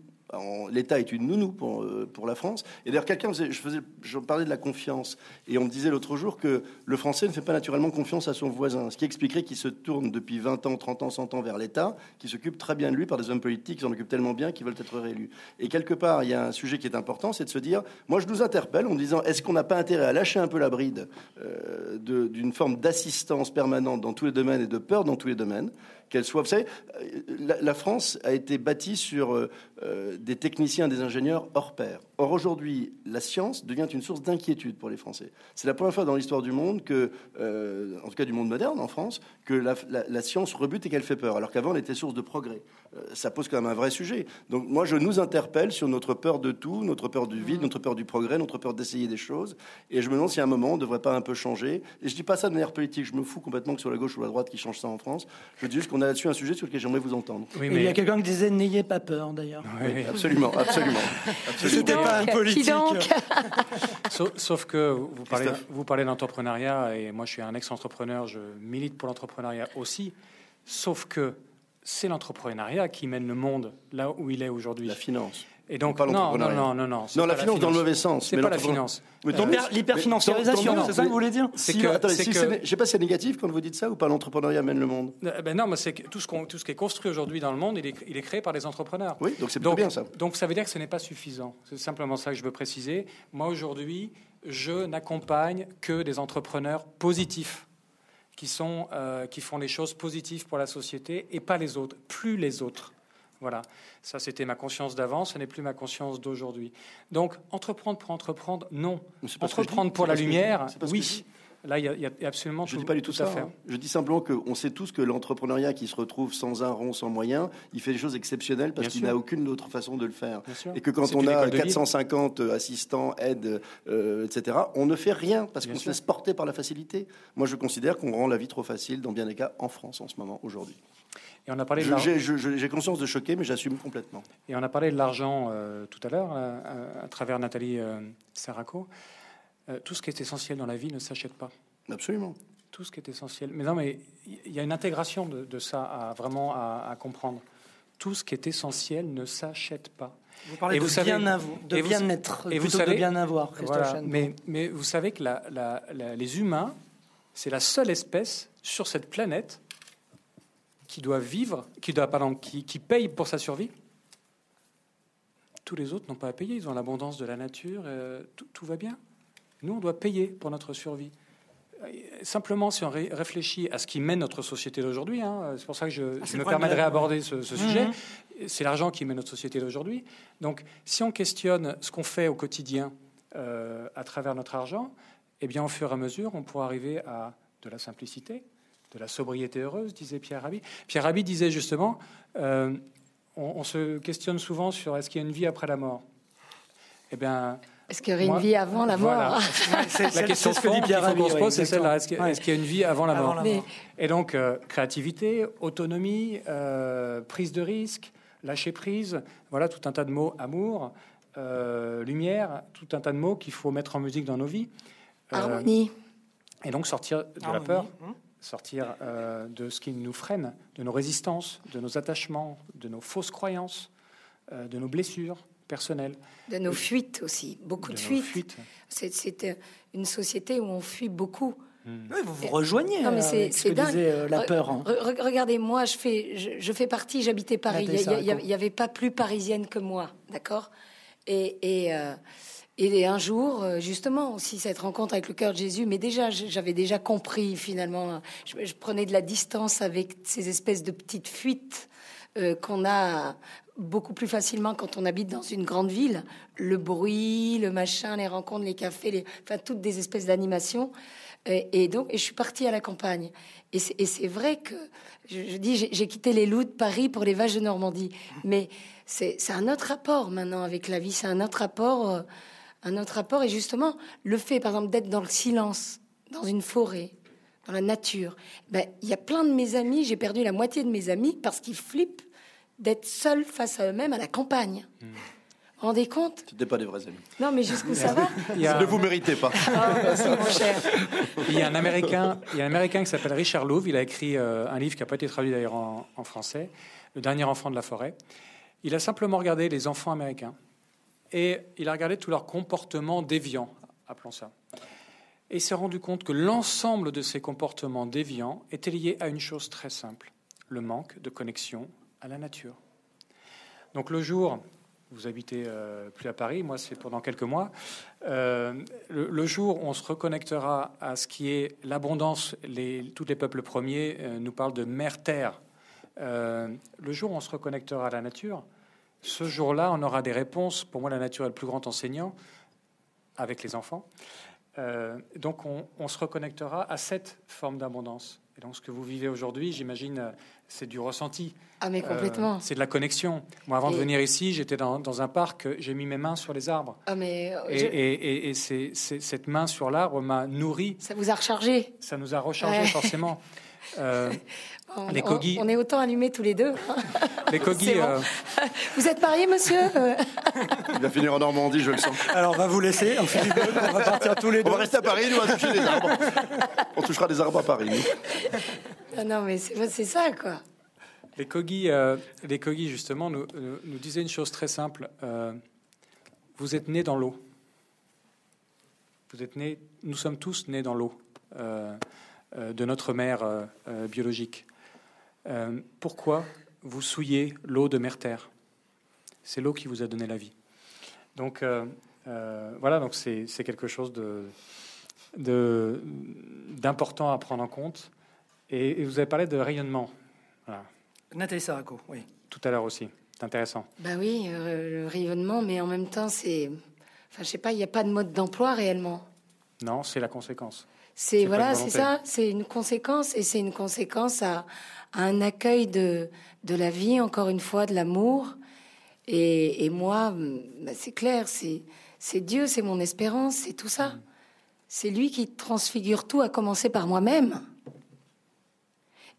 l'État est une nounou pour, euh, pour la France. Et d'ailleurs, quelqu'un, je, je parlais de la confiance, et on me disait l'autre jour que le Français ne fait pas naturellement confiance à son voisin, ce qui expliquerait qu'il se tourne depuis 20 ans, 30 ans, 100 ans vers l'État, qui s'occupe très bien de lui par des hommes politiques qui s'en occupent tellement bien qu'ils veulent être réélus. Et quelque part, il y a un sujet qui est important, c'est de se dire, moi je nous interpelle en disant, est-ce qu'on n'a pas intérêt à lâcher un peu la bride euh, d'une forme d'assistance permanente dans tous les domaines et de peur dans tous les domaines qu'elle soit. Vous savez, la, France a été bâtie sur euh, euh, des techniciens, des ingénieurs hors pair. Or, aujourd'hui, la science devient une source d'inquiétude pour les Français. C'est la première fois dans l'histoire du monde que, euh, en tout cas du monde moderne en France, que la, science rebute et qu'elle fait peur, alors qu'avant, elle était source de progrès. ça pose quand même un vrai sujet. Donc, moi, je nous interpelle sur notre peur de tout, notre peur du vide, notre peur du progrès, notre peur d'essayer des choses. Et je me demande si à un moment, on ne devrait pas un peu changer. Et je dis pas ça de manière politique. Je me fous complètement que sur la gauche ou la droite qui change ça en France. Je dis juste on a là-dessus un sujet sur lequel j'aimerais vous entendre. Oui, mais... Il y a quelqu'un qui disait n'ayez pas peur d'ailleurs. Oui, absolument, absolument. C'était pas un politique. <laughs> sauf, que vous parlez, vous parlez d'entrepreneuriat et moi je suis un ex-entrepreneur, je milite pour l'entrepreneuriat aussi. Sauf que c'est l'entrepreneuriat qui mène le monde là où il est aujourd'hui. La finance. Et donc, non, non, non, non, non. la finance dans le mauvais sens. C'est pas la finance. L'hyperfinanciarisation, c'est ça que vous voulez dire C'est que, si je sais pas si c'est négatif quand vous dites ça ou pas l'entrepreneuriat mène le monde. Euh, ben non, mais c'est tout ce, tout ce qui est construit aujourd'hui dans le monde, il est, créé par des entrepreneurs. Oui, donc c'est bien ça. Donc ça veut dire que ce n'est pas suffisant. C'est simplement ça que je veux préciser. Moi aujourd'hui, je n'accompagne que des entrepreneurs positifs qui sont euh, qui font les choses positives pour la société et pas les autres, plus les autres. Voilà, ça c'était ma conscience d'avant, ce n'est plus ma conscience d'aujourd'hui. Donc, entreprendre pour entreprendre, non. Entreprendre pour la lumière, oui. Là, il y, a absolument Je ne dis pas du tout, ça. Hein. Je dis simplement qu'on sait tous que l'entrepreneuriat qui se retrouve sans un rond, sans moyen, il fait des choses exceptionnelles parce qu'il n'a aucune autre façon de le faire. Et que quand on a 450 assistants, aides, euh, etc., on ne fait rien parce qu'on se laisse porter par la facilité. Moi, je considère qu'on rend la vie trop facile dans bien des cas en France en ce moment, aujourd'hui. Et on a parlé J'ai conscience de choquer, mais j'assume complètement. Et on a parlé de l'argent euh, tout à l'heure, euh, à, travers Nathalie euh, Serraco. Tout ce qui est essentiel dans la vie ne s'achète pas. Absolument. Tout ce qui est essentiel. Mais non, mais il y a une intégration de, ça à vraiment à, comprendre. Tout ce qui est essentiel ne s'achète pas. Vous parlez et de, vous savez, bien de bien-être, et vous savez, de bien avoir. Voilà, mais, mais vous savez que la, les humains, c'est la seule espèce sur cette planète qui doit vivre, qui, doit, pardon, qui, qui paye pour sa survie. Tous les autres n'ont pas à payer, ils ont l'abondance de la nature, euh, tout, va bien. Nous, on doit payer pour notre survie. Simplement, si on réfléchit à ce qui mène notre société d'aujourd'hui, hein, c'est pour ça que je, ah, me permettrai d'aborder ce, ce, sujet, mhm. c'est l'argent qui mène notre société d'aujourd'hui. Donc, si on questionne ce qu'on fait au quotidien euh, à travers notre argent, eh bien, au fur et à mesure, on pourra arriver à de la simplicité, de la sobriété heureuse, disait Pierre Rabhi. Pierre Rabhi disait justement, euh, on, se questionne souvent sur est-ce qu'il y a une vie après la mort? Eh bien, est-ce qu'il y aurait une vie avant la mort La question que dit Pierre Rabhi, c'est celle-là. Est-ce qu'il y a une vie avant la mort, Et donc, euh, créativité, autonomie, euh, prise de risque, lâcher prise, voilà tout un tas de mots, amour, lumière, tout un tas de mots qu'il faut mettre en musique dans nos vies. Harmonie. Et donc sortir de la peur, hum sortir euh, de ce qui nous freine, de nos résistances, de nos attachements, de nos fausses croyances, euh, de nos blessures personnelles. De nos fuites aussi, beaucoup de, fuites. C'est euh, une société où on fuit beaucoup. Hmm. vous vous rejoignez. Non, mais c'est dingue. la peur. Hein. regardez, moi, je fais, je, fais partie. J'habitais Paris. Il n'y avait pas plus parisienne que moi, d'accord? Et, et et un jour, euh, justement, aussi cette rencontre avec le cœur de Jésus, mais déjà, j'avais déjà compris finalement, je, prenais de la distance avec ces espèces de petites fuites euh, qu'on a beaucoup plus facilement quand on habite dans une grande ville. Le bruit, le machin, les rencontres, les cafés, enfin toutes des espèces d'animations. Et, donc, et je suis partie à la campagne. Et c'est vrai que, je, dis, j'ai quitté les loups de Paris pour les vaches de Normandie. Mais c'est un autre rapport maintenant avec la vie, c'est un autre rapport. Euh, un autre rapport. Et justement, le fait, par exemple, d'être dans le silence, dans une forêt, dans la nature, ben, il y a plein de mes amis, j'ai perdu la moitié de mes amis parce qu'ils flippent d'être seuls face à eux-mêmes à la campagne. Hmm. Vous rendez compte? Ce pas des vrais amis. Non, mais jusqu'où ça va? Ne vous méritez pas. Ah, cher. Il y a un Américain, il y a un Américain qui s'appelle Richard Louv. Il a écrit euh, un livre qui n'a pas été traduit d'ailleurs en, en, français, Le dernier enfant de la forêt. Il a simplement regardé les enfants américains et il a regardé tout leur comportement déviant, appelons ça. Et il s'est rendu compte que l'ensemble de ces comportements déviants étaient liés à une chose très simple, le manque de connexion à la nature. Donc le jour, vous habitez euh, plus à Paris, moi c'est pendant quelques mois, euh, le, jour où on se reconnectera à ce qui est l'abondance, tous les peuples premiers euh, nous parlent de mère-terre, le jour où on se reconnectera à la nature, ce jour-là, on aura des réponses. Pour moi, la nature est le plus grand enseignant avec les enfants. donc on, se reconnectera à cette forme d'abondance. Et donc ce que vous vivez aujourd'hui, j'imagine, c'est du ressenti. Ah mais complètement. Euh, c'est de la connexion. Moi, avant de venir ici, j'étais dans, un parc, j'ai mis mes mains sur les arbres. Ah mais euh, et, et, c'est, cette main sur l'arbre m'a nourri. Ça vous a rechargé. Ça nous a rechargé forcément. <laughs> Euh, <laughs> on, les on, on, est autant allumés tous les deux. <laughs> Les cogis. <laughs> Vous êtes marié, monsieur Il va finir en Normandie, je le sens. Alors, on va vous laisser. On, on va partir tous les deux. On va rester à Paris, nous, on va toucher des arbres. On touchera des arbres à Paris. Ah non, mais c'est ça, quoi. Les Kogi, euh, les Kogi justement, nous, nous, disaient une chose très simple. Euh, vous êtes nés dans l'eau. Vous êtes nés, nous sommes tous nés dans l'eau euh, de notre mère biologique. pourquoi vous souillez l'eau de mer Terre? C'est l'eau qui vous a donné la vie. Donc voilà, donc c'est quelque chose de d'important à prendre en compte. Et, vous avez parlé de rayonnement. Voilà. Nathalie Saraco, oui. Tout à l'heure aussi. C'est intéressant. Ben oui, euh, le rayonnement, mais en même temps, c'est. Enfin, je sais pas, il n'y a pas de mode d'emploi réellement. Non, c'est la conséquence. C'est voilà, c'est ça, c'est une conséquence et c'est une conséquence à, un accueil de, de la vie, encore une fois, de l'amour. Et, et, moi, ben c'est clair, c'est c'est Dieu, c'est mon espérance, c'est tout ça. Mm. C'est lui qui transfigure tout, à commencer par moi-même.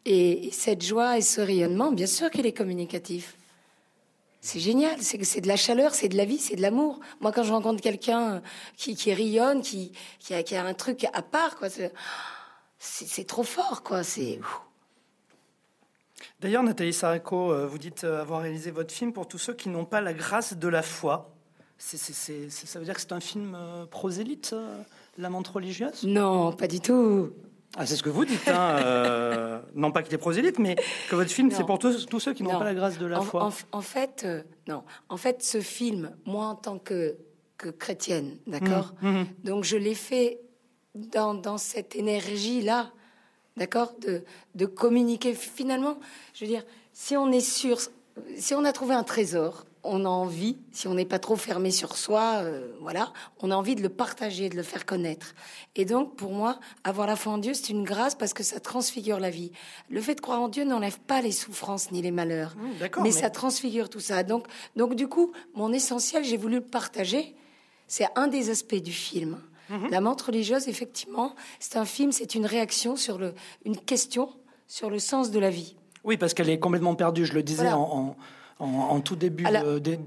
Et cette joie et ce rayonnement, bien sûr qu'il est communicatif. C'est génial, c'est c'est de la chaleur, c'est de la vie, c'est de l'amour. Moi, quand je rencontre quelqu'un qui, qui rayonne, qui, qui, a, qui a un truc à part, quoi, c'est trop fort, quoi. C'est D'ailleurs, Nathalie Sareko, euh, vous dites euh, avoir réalisé votre film pour tous ceux qui n'ont pas la grâce de la foi. ça veut dire que c'est un film euh, prosélyte, La montre religieuse? Non, pas du tout. Ah, c'est ce que vous dites, hein, <laughs> euh, non pas qu'il est prosélyte, mais que votre film, c'est pour tous, tous, ceux qui n'ont pas la grâce de la foi. En, fait, euh, non. En fait, ce film, moi, en tant que, que chrétienne, d'accord mmh, mmh. Donc, je l'ai fait dans, dans cette énergie-là, d'accord de, de communiquer. Finalement, je veux dire, si on est sûr, si on a trouvé un trésor, on a envie, si on n'est pas trop fermé sur soi, euh, voilà, on a envie de le partager, de le faire connaître. Et donc, pour moi, avoir la foi en Dieu, c'est une grâce parce que ça transfigure la vie. Le fait de croire en Dieu n'enlève pas les souffrances ni les malheurs, mmh, mais, ça transfigure tout ça. Donc, donc du coup, mon essentiel, j'ai voulu le partager. C'est un des aspects du film. Mmh. La menthe religieuse, effectivement, c'est un film, c'est une réaction sur le, une question sur le sens de la vie. Oui, parce qu'elle est complètement perdue. Je le disais en en, tout début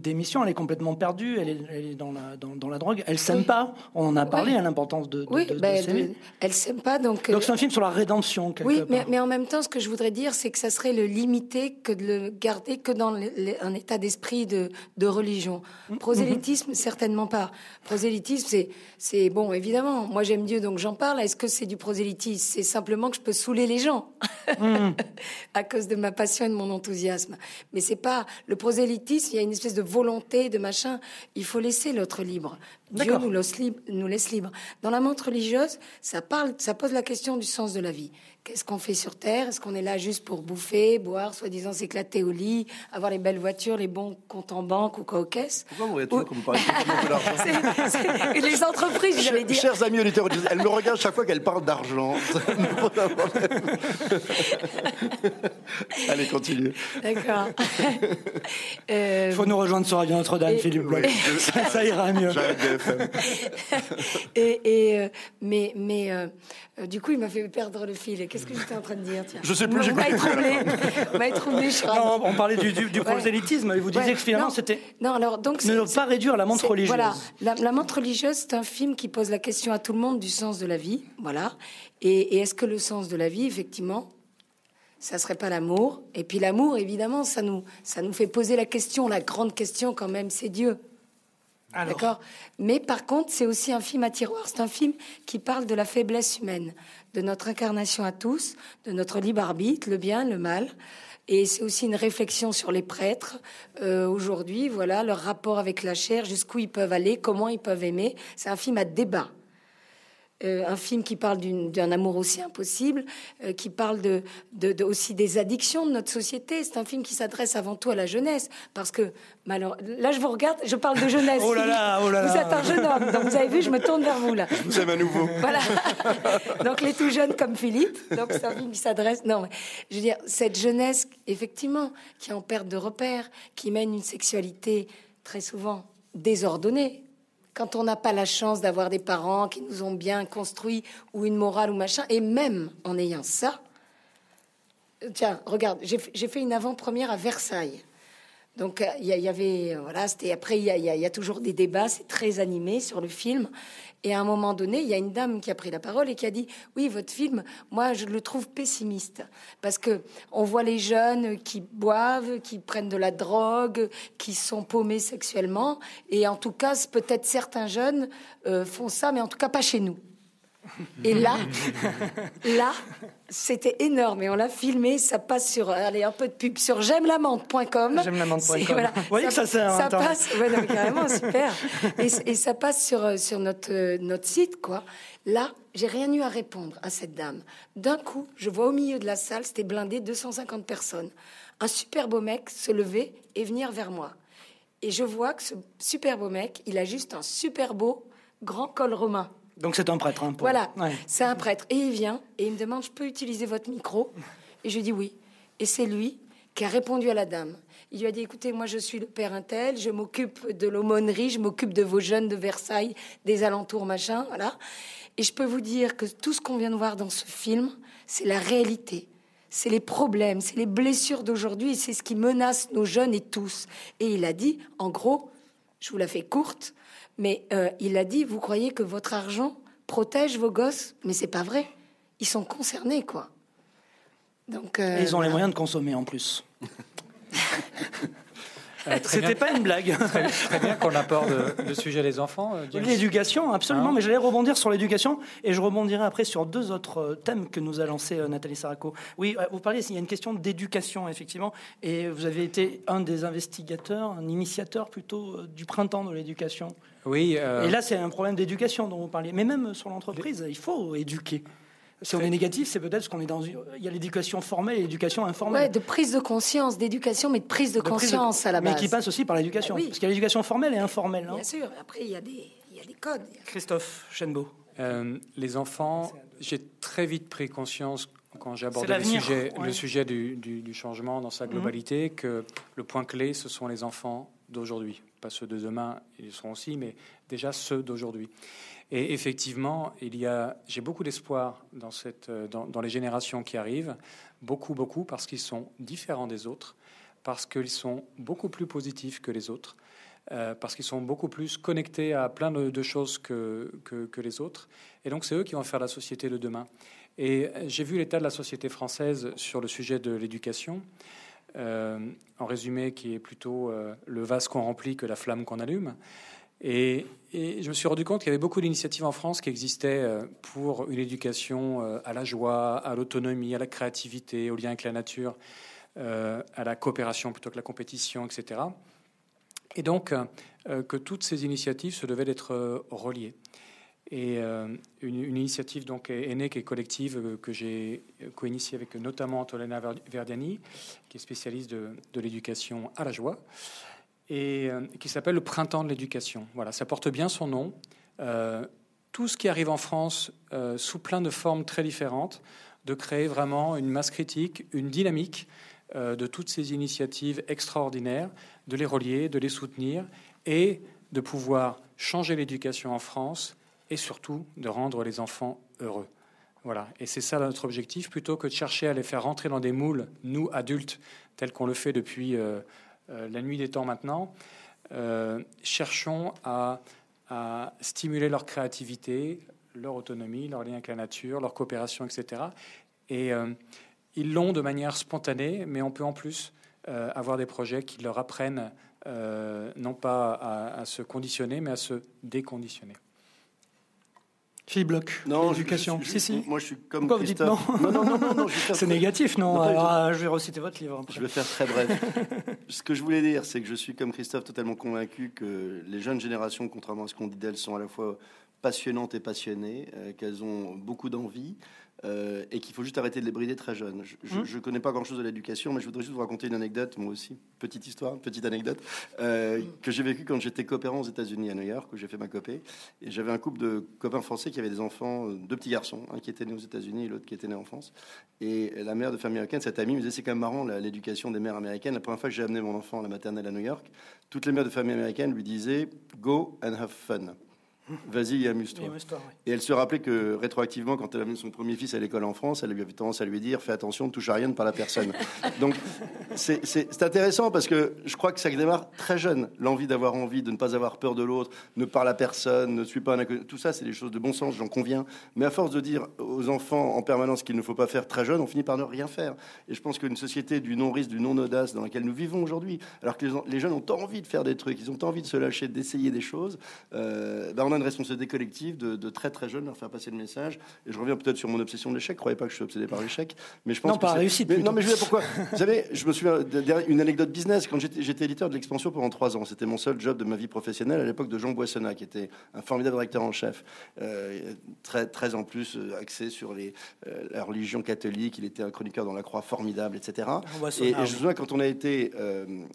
d'émission, elle est complètement perdue, elle est, dans, la, dans, la drogue, elle s'aime pas. On en a parlé à l'importance de, oui, de, ben, s'aimer. Elle s'aime pas, donc. Donc c'est un film sur la rédemption. Oui, mais, mais, en même temps, ce que je voudrais dire, c'est que ça serait le limiter que de le garder que dans un état d'esprit de, religion. Mm-hmm. Prosélytisme, certainement pas. Prosélytisme, c'est, c'est bon, évidemment. Moi, j'aime Dieu, donc j'en parle. Est-ce que c'est du prosélytisme? C'est simplement que je peux saouler les gens mm. <laughs> à cause de ma passion et de mon enthousiasme. Mais c'est pas le prosélytisme, il y a une espèce de volonté, de machin. Il faut laisser l'autre libre. Dieu nous laisse, libre, nous laisse libre. Dans la montre religieuse, ça parle, ça pose la question du sens de la vie. Qu'est-ce qu'on fait sur Terre? Est-ce qu'on est là juste pour bouffer, boire, soi-disant s'éclater au lit, avoir les belles voitures, les bons comptes en banque ou quoi aux caisses Pourquoi vous regardez comme vous parlez de l'argent? <laughs> Les entreprises, j'allais dire. Chers amis auditeurs, elle me regarde chaque fois qu'elle parle d'argent. <laughs> Allez, continue. D'accord. Il <laughs> euh, faut nous rejoindre sur Radio Notre-Dame, Philippe Bloch. ça, ira mieux. et, et euh, mais mais euh, du coup, il m'a fait perdre le fil. Qu'est-ce que j'étais en train de dire tiens. Je sais plus. On m'a troublé. Non, on parlait du, du, prosélytisme. Et vous disiez que finalement, c'était. Non, alors donc. Ne pas réduire la montre religieuse. Voilà, la, la montre religieuse, c'est un film qui pose la question à tout le monde du sens de la vie. Voilà. Et, et est-ce que le sens de la vie, effectivement, ça serait pas l'amour? Et puis l'amour, évidemment, ça nous, ça nous fait poser la question, la grande question quand même, c'est Dieu. D'accord Mais par contre, c'est aussi un film à tiroir. C'est un film qui parle de la faiblesse humaine, de notre incarnation à tous, de notre libre arbitre, le bien, le mal. Et c'est aussi une réflexion sur les prêtres euh, aujourd'hui, voilà, leur rapport avec la chair, jusqu'où ils peuvent aller, comment ils peuvent aimer. C'est un film à débat. Euh, un film qui parle d'un amour aussi impossible, euh, qui parle de, de, aussi des addictions de notre société. C'est un film qui s'adresse avant tout à la jeunesse, parce que malheureusement, là je vous regarde, je parle de jeunesse. oh là là, oh là là. Vous êtes un jeune homme, donc vous avez vu, je me tourne vers vous là. Je vous aime à nouveau. Voilà. <laughs> donc les tout jeunes comme Philippe. Donc c'est un film qui s'adresse. Non, je veux dire cette jeunesse, effectivement, qui est en perte de repères, qui mène une sexualité très souvent désordonnée, quand on n'a pas la chance d'avoir des parents qui nous ont bien construit ou une morale ou machin, et même en ayant ça, tiens, regarde, j'ai fait une avant-première à Versailles. Donc il y, avait, voilà, c'était après il y, y a, toujours des débats, c'est très animé sur le film. Et à un moment donné, il y a une dame qui a pris la parole et qui a dit Oui, votre film, moi, je le trouve pessimiste. Parce que on voit les jeunes qui boivent, qui prennent de la drogue, qui sont paumés sexuellement. Et en tout cas, peut-être certains jeunes euh, font ça, mais en tout cas pas chez nous. Et là, là, c'était énorme. Et on l'a filmé. Ça passe sur, allez, un peu de pub sur j'aime J'aime Voilà. Vous voyez ça, que ça, ça passe, carrément, <laughs> super. Et, ça passe sur, sur notre, notre site, quoi. Là, j'ai rien eu à répondre à cette dame. D'un coup, je vois au milieu de la salle, c'était blindé, 250 personnes. Un super beau mec se lever et venir vers moi. Et je vois que ce super beau mec, il a juste un super beau grand col romain. Donc c'est un prêtre. Hein, voilà, c'est un prêtre. Et il vient et il me demande, je peux utiliser votre micro? Et je dis oui. Et c'est lui qui a répondu à la dame. Il lui a dit, écoutez, moi je suis le père Intel, je m'occupe de l'aumônerie, je m'occupe de vos jeunes de Versailles, des alentours, machin, voilà. Et je peux vous dire que tout ce qu'on vient de voir dans ce film, c'est la réalité. C'est les problèmes, c'est les blessures d'aujourd'hui, c'est ce qui menace nos jeunes et tous. Et il a dit, en gros, je vous la fais courte, mais euh, il a dit, vous croyez que votre argent protège vos gosses? Mais c'est pas vrai. Ils sont concernés, quoi. Donc, euh, ils ont les moyens de consommer en plus. <laughs> Euh, C'était pas une blague. <laughs> Très, bien qu'on aborde le sujet des enfants. L'éducation, absolument. Hein mais j'allais rebondir sur l'éducation et je rebondirai après sur deux autres thèmes que nous a lancé Nathalie Saraco. Oui, vous parlez, il y a une question d'éducation, effectivement. Et vous avez été un des investigateurs, un initiateur plutôt du printemps de l'éducation. Oui. Euh, et là, c'est un problème d'éducation dont vous parliez. Mais même sur l'entreprise, il faut éduquer. Si on est négatif, c'est peut-être parce qu'on est dans il y a l'éducation formelle et l'éducation informelle. Ouais, de prise de conscience, d'éducation, mais de prise de, conscience à la base. Mais qui passe aussi par l'éducation. Parce qu'il y a l'éducation formelle et informelle. Bien sûr. Après, il y a des, il y a des codes. Christophe Chenbeau. Euh, les enfants, j'ai très vite pris conscience quand j'ai abordé le sujet, le sujet du, du, changement dans sa mhm. globalité, que le point clé, ce sont les enfants d'aujourd'hui pas ceux de demain, ils seront aussi, mais déjà ceux d'aujourd'hui. Et effectivement, il y a, j'ai beaucoup d'espoir dans, dans, les générations qui arrivent, beaucoup, beaucoup, parce qu'ils sont différents des autres, parce qu'ils sont beaucoup plus positifs que les autres, euh, parce qu'ils sont beaucoup plus connectés à plein de, choses que, que, les autres. Et donc, c'est eux qui vont faire la société de demain. Et j'ai vu l'état de la société française sur le sujet de l'éducation. Euh, en résumé, qui est plutôt euh, le vase qu'on remplit que la flamme qu'on allume. Et, je me suis rendu compte qu'il y avait beaucoup d'initiatives en France qui existaient euh, pour une éducation à la joie, à l'autonomie, à la créativité, au lien avec la nature, à la coopération plutôt que la compétition, etc. Et donc, que toutes ces initiatives se devaient d'être reliées. Et euh, une, initiative donc est, qui est collective, euh, que j'ai co-initiée avec notamment Antolena Verdiani, qui est spécialiste de, l'éducation à la joie, et euh, qui s'appelle le Printemps de l'éducation. Voilà, ça porte bien son nom. tout ce qui arrive en France sous plein de formes très différentes, de créer vraiment une masse critique, une dynamique de toutes ces initiatives extraordinaires, de les relier, de les soutenir et de pouvoir changer l'éducation en France et surtout de rendre les enfants heureux. Voilà, et c'est ça notre objectif, plutôt que de chercher à les faire rentrer dans des moules, nous adultes, tels qu'on le fait depuis euh, euh, la nuit des temps maintenant. Euh, cherchons à, stimuler leur créativité, leur autonomie, leur lien avec la nature, leur coopération, etc. Et, ils l'ont de manière spontanée, mais on peut en plus avoir des projets qui leur apprennent non pas à, se conditionner, mais à se déconditionner. Philippe Bloch, non, l'éducation. Si, si. Moi, je suis comme Pourquoi Christophe. non. non, non, non, non, <laughs> C'est négatif, non, Alors, je vais reciter votre livre. Je vais faire très bref. <laughs> ce que je voulais dire, c'est que je suis comme Christophe totalement convaincu que les jeunes générations, contrairement à ce qu'on dit d'elles, sont à la fois passionnantes et passionnées, euh, qu'elles ont beaucoup d'envie, euh, et qu'il faut juste arrêter de les brider très jeunes. Je ne mmh. connais pas grand-chose de l'éducation, mais je voudrais juste vous raconter une anecdote, moi aussi, petite histoire, petite anecdote, euh, mmh. que j'ai vécu quand j'étais coopérant aux États-Unis, à New York, où j'ai fait ma copée. Et j'avais un couple de copains français qui avaient des enfants, euh, deux petits garçons, un qui était né aux États-Unis et l'autre qui était né en France. Et la mère de famille américaine, cette amie, me disait c'est quand même marrant l'éducation des mères américaines. La première fois que j'ai amené mon enfant à la maternelle à New York, toutes les mères de famille américaines lui disaient Go and have fun. Vas-y, amuse-toi. Et elle se rappelait que rétroactivement, quand elle a mis son premier fils à l'école en France, elle avait tendance à lui dire Fais attention, ne touche à rien, ne parle à personne. <laughs> Donc c'est intéressant parce que je crois que ça démarre très jeune. L'envie d'avoir envie, de ne pas avoir peur de l'autre, ne parle à personne, ne suis pas un Tout ça, c'est des choses de bon sens, j'en conviens. Mais à force de dire aux enfants en permanence qu'il ne faut pas faire très jeune, on finit par ne rien faire. Et je pense qu'une société du non-risque, du non-audace dans laquelle nous vivons aujourd'hui, alors que les, jeunes ont envie de faire des trucs, ils ont envie de se lâcher, d'essayer des choses, euh, ben on a une responsabilité collective de, très très jeunes leur faire passer le message. Et je reviens peut-être sur mon obsession de l'échec. Croyez pas que je suis obsédé par l'échec, mais je pense non, que pas réussite. Mais, non, mais je veux dire pourquoi? vous savez, je me souviens d'une anecdote business quand j'étais éditeur de l'expansion pendant trois ans. C'était mon seul job de ma vie professionnelle à l'époque de Jean Boissonnat, qui était un formidable directeur en chef, euh, très très en plus euh, axé sur les, euh, la religion catholique. Il était un chroniqueur dans la Croix formidable, etc. Et, et, je me souviens quand on a été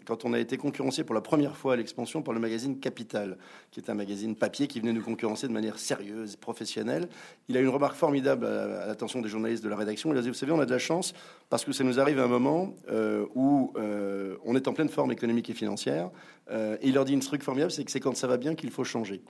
quand on a été concurrencé pour la première fois à l'expansion par le magazine Capital, qui est un magazine papier qui venait nous concurrencer de manière sérieuse, professionnelle. Il a une remarque formidable à, l'attention des journalistes de la rédaction. Il a dit, vous savez, on a de la chance parce que ça nous arrive à un moment euh, où euh, on est en pleine forme économique et financière. Euh, et il leur dit une truc formidable, c'est que c'est quand ça va bien qu'il faut changer.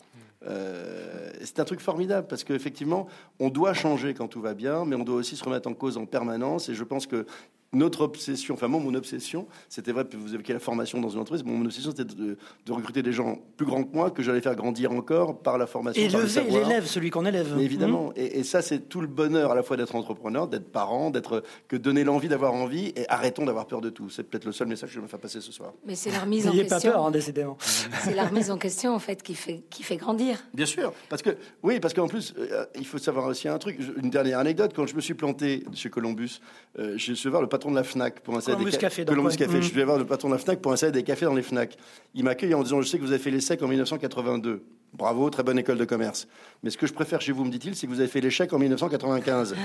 c'est un truc formidable parce qu'effectivement, on doit changer quand tout va bien, mais on doit aussi se remettre en cause en permanence. Et je pense que notre obsession, enfin moi, mon obsession, c'était vrai, vous évoquez la formation dans une entreprise, mon obsession, c'était de, recruter des gens plus grands que moi, que j'allais faire grandir encore par la formation. Et lever l'élève, celui qu'on élève. Mais évidemment, mmh. et, ça, c'est tout le bonheur à la fois d'être entrepreneur, d'être parent, d'être que donner l'envie d'avoir envie, et arrêtons d'avoir peur de tout. C'est peut-être le seul message que je vais me faire passer ce soir. Mais c'est la remise en question. pas peur, hein, décidément. <laughs> c'est la remise en question, en fait, qui fait, qui fait grandir. Bien sûr, parce que, oui, parce qu'en plus, euh, il faut savoir aussi un truc. Une dernière anecdote, quand je me suis planté chez Columbus, euh, j'ai su voir le patron de la FNAC pour Columbus des Café. Columbus Café. Je mm. vais voir le patron de la FNAC pour installer des cafés dans les FNAC. Il m'accueille en disant Je sais que vous avez fait l'échec en 1982. Bravo, très bonne école de commerce. Mais ce que je préfère chez vous, me dit-il, c'est que vous avez fait l'échec en 1995.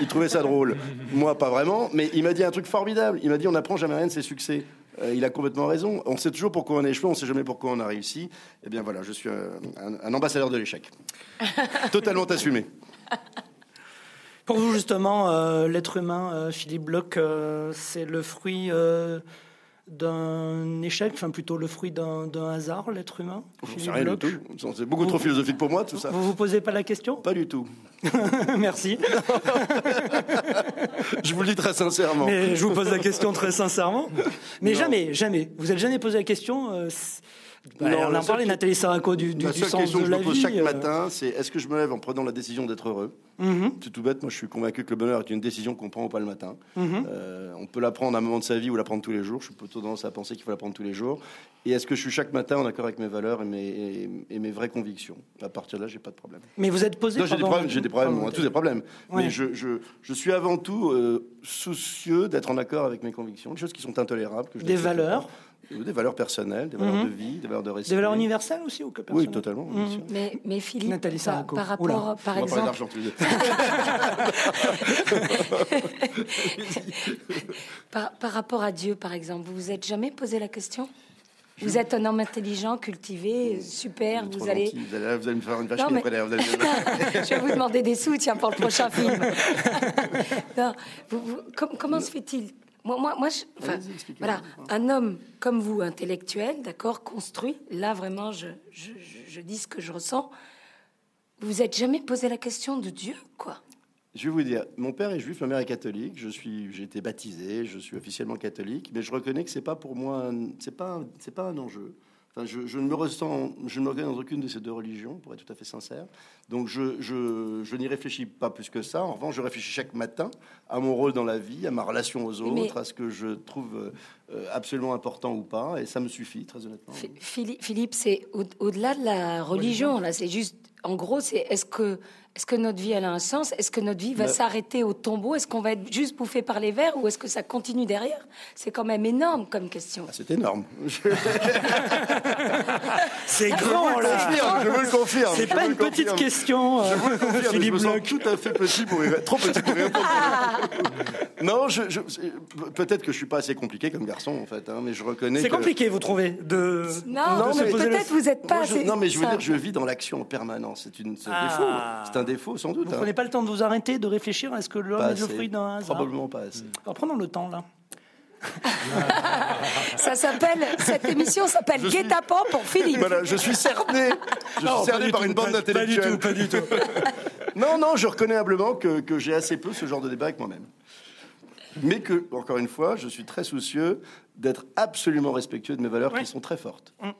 il trouvait ça drôle. Moi, pas vraiment. Mais il m'a dit un truc formidable. Il m'a dit On n'apprend jamais rien de ses succès. Euh, il a complètement raison. On sait toujours pourquoi on a échoué, on ne sait jamais pourquoi on a réussi. Eh bien voilà, je suis un, ambassadeur de l'échec. <laughs> Totalement assumé. Pour vous, justement, euh, l'être humain, euh, Philippe Bloch, euh, c'est le fruit d'un échec, enfin plutôt le fruit d'un hasard, l'être humain rien du tout. C'est beaucoup trop philosophique pour moi, tout ça. Vous vous posez pas la question? Pas du tout. <laughs> Merci. <laughs> je vous le dis très sincèrement. Mais je vous pose la question très sincèrement. Mais jamais, jamais. Vous n'êtes jamais posé la question bah, on en parlait, Nathalie Saraco, du, du, la seule question que je me pose chaque euh. matin, c'est est-ce que je me lève en prenant la décision d'être heureux? Mm-hmm. C'est tout bête. Moi, je suis convaincu que le bonheur est une décision qu'on prend ou pas le matin. Mm-hmm. Euh, on peut la prendre à un moment de sa vie ou la prendre tous les jours. Je suis plutôt tendance à penser qu'il faut la prendre tous les jours. Et est-ce que je suis chaque matin en accord avec mes valeurs et mes, et, mes vraies convictions? À partir de là, j'ai pas de problème. Mais vous êtes posé J'ai des problèmes. J'ai des problèmes. On a tous des problèmes. Mais je, je, je, suis avant tout euh, soucieux d'être en accord avec mes convictions, des choses qui sont intolérables. Que je des valeurs des valeurs personnelles, des valeurs mhm. de vie, des valeurs de respect. Des valeurs universelles aussi ou que personnelles Oui, totalement. Mhm. Mais, mais, Philippe, Nathalie par, par, rapport, par On exemple... <laughs> par, par rapport à Dieu, par exemple, vous vous êtes jamais posé la question? Vous êtes un homme intelligent, cultivé, super. Vous, allez... Vous, allez... me faire une vache non, mais... après. <laughs> Je vais vous demander des sous, tiens, pour le prochain film. <laughs> non, comment se fait-il moi, moi, moi voilà, un homme comme vous, intellectuel, d'accord, construit, là vraiment, je, je, je, dis ce que je ressens. Vous êtes jamais posé la question de Dieu, quoi Je vais vous dire, mon père est juif, ma mère est catholique. Je suis, j'ai été baptisé, je suis officiellement catholique, mais je reconnais que c'est pas pour moi, c'est pas, c'est pas un enjeu. Enfin, je, je ne me ressens, je ne me reconnais dans aucune de ces deux religions, pour être tout à fait sincère. Donc je, je, je n'y réfléchis pas plus que ça. En revanche, je réfléchis chaque matin à mon rôle dans la vie, à ma relation aux autres, Mais- à ce que je trouve euh, absolument important ou pas, et ça me suffit, très honnêtement. Phi- Philippe, c'est au- au-delà de la religion. Là, c'est juste, en gros, c'est est-ce que, est-ce que notre vie elle a un sens? Est-ce que notre vie va Mais- s'arrêter au tombeau? Est-ce qu'on va être juste bouffé par les vers ou est-ce que ça continue derrière? C'est quand même énorme comme question. Ah, C'est énorme. <laughs> C'est je grand, le là. confirme, je vous le confirme. C'est pas une le petite confirme. question, euh, Je vous le confirme, Philippe je me sens tout à fait petit pour y trop petit pour y répondre. <laughs> non, je, je- peut-être que je suis pas assez compliqué comme garçon en fait, hein, mais je reconnais. C'est que- compliqué, vous trouvez de... Non, de mais peut-être vous êtes pas Moi, je- assez. non, mais je veux simple. dire, je vis dans l'action en permanence. C'est une, Ah. défaut. Un défaut, sans doute. Vous hein. prenez pas le temps de vous arrêter, de réfléchir à ce que l'homme Pas est le fruit d'un hasard Probablement pas assez. Alors, prenons le temps, là. <laughs> Ça s'appelle cette émission s'appelle Guet-apens pour Philippe. Voilà, je suis cerné. Je suis cerné par une bande d'intellectuels. pas du tout. <laughs> Non, non, je reconnais humblement que, que j'ai assez peu ce genre de débat avec moi-même. Mais que, encore une fois, je suis très soucieux d'être absolument respectueux de mes valeurs Ouais. qui sont très fortes. Mm.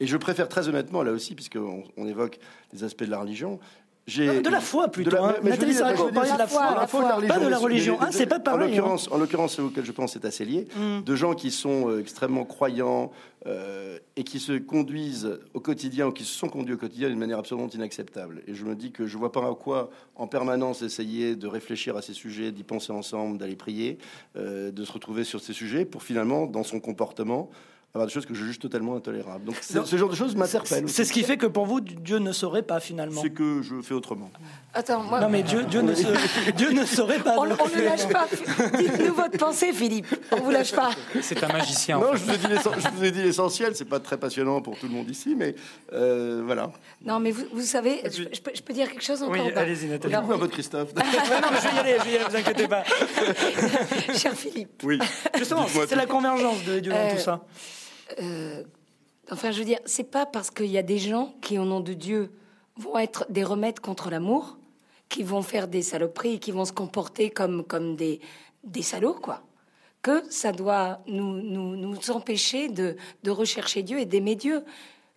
Et je préfère très honnêtement, là aussi, puisqu'on on évoque les aspects de la religion. De la foi, plutôt, De la- hein. Nathalie parlait de la foi. la Pas de la religion. Ah, c'est pas pareil, En l'occurrence, en l'occurrence, ceux auxquels je pense, c'est assez lié. Mm. De gens qui sont euh, extrêmement croyants euh, et qui se conduisent au quotidien ou qui se sont conduits au quotidien d'une manière absolument inacceptable. Et je me dis que je vois pas à quoi, en permanence, essayer de réfléchir à ces sujets, d'y penser ensemble, d'aller prier, euh, de se retrouver sur ces sujets pour finalement, dans son comportement, avoir des choses que je juge totalement intolérables. Donc ce genre de choses m'interpellent. C'est ce qui fait que pour vous, Dieu ne saurait pas, finalement. C'est que je fais autrement. Attends, moi, Non, mais Dieu, Dieu, ne, se- <laughs> Dieu ne saurait pas. on, ne lâche pas. Dites-nous votre pensée, Philippe. On vous lâche pas. C'est un magicien. en Non, fait. je vous ai dit vous l'essentiel. C'est pas très passionnant pour tout le monde ici, mais euh, voilà. Non, mais vous, vous savez, je, je peux, je peux dire quelque chose encore Oui, allez-y, Nathalie. alors, Dites-moi votre Christophe. <laughs> Non, mais je vais y aller, je vais y aller, vous inquiétez pas. <laughs> Cher Philippe, oui. Justement, c'est la convergence de Dieu dans Euh, tout ça. Euh, enfin, je veux dire, c'est pas parce qu'il y a des gens qui, au nom de Dieu, vont être des remèdes contre l'amour, qui vont faire des saloperies, qui vont se comporter comme, comme des, des salauds, quoi, que ça doit nous, nous, nous empêcher de, de rechercher Dieu et d'aimer Dieu.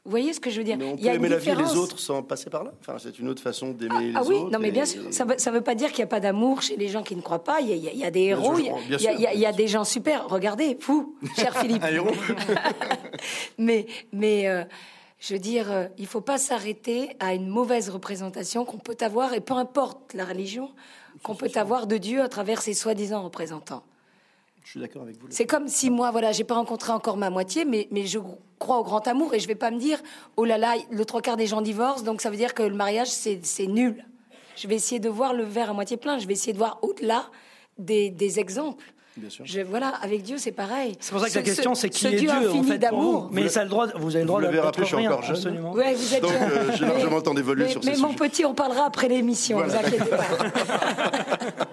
Vous voyez ce que je veux dire? Mais on Il peut y a aimer la vie différence. autres sans passer par là. Enfin, c'est une autre façon d'aimer Ah, les ah oui, autres. non mais bien et- sûr, ça veut, ça veut pas dire qu'il n'y a pas d'amour chez les gens qui ne croient pas. Il y a, il y il des héros, il y a, il y a- il y il des gens super. Regardez, vous, cher <laughs> Philippe. Un héros. <laughs> mais mais euh, je veux dire, euh, il faut pas s'arrêter à une mauvaise représentation qu'on peut avoir, et peu importe la religion, qu'on peut avoir de Dieu à travers ses soi-disant représentants. Je suis d'accord avec vous. C'est comme si moi, voilà, j'ai pas rencontré encore ma moitié, mais, mais je crois au grand amour et je vais pas me dire, oh là là, le trois quarts des gens divorcent, donc ça veut dire que le mariage, c'est c'est nul. Je vais essayer de voir le verre à moitié plein, je vais essayer de voir au-delà des, des exemples. Bien sûr. Je, voilà, avec Dieu, c'est pareil. C'est pour ça que la Ce- question, ce- c'est qui ce est Dieu, en infini fait, pour d'amour. vous. Mais ça a le droit, vous avez le droit Vous l'avez d'être rappelé, je suis encore jeune. absolument. Ouais, vous êtes Donc, euh, j'ai largement le temps d'évoluer mais, sur ces Mais mon petit, on parlera après l'émission, Voilà. vous inquiétez pas. <laughs>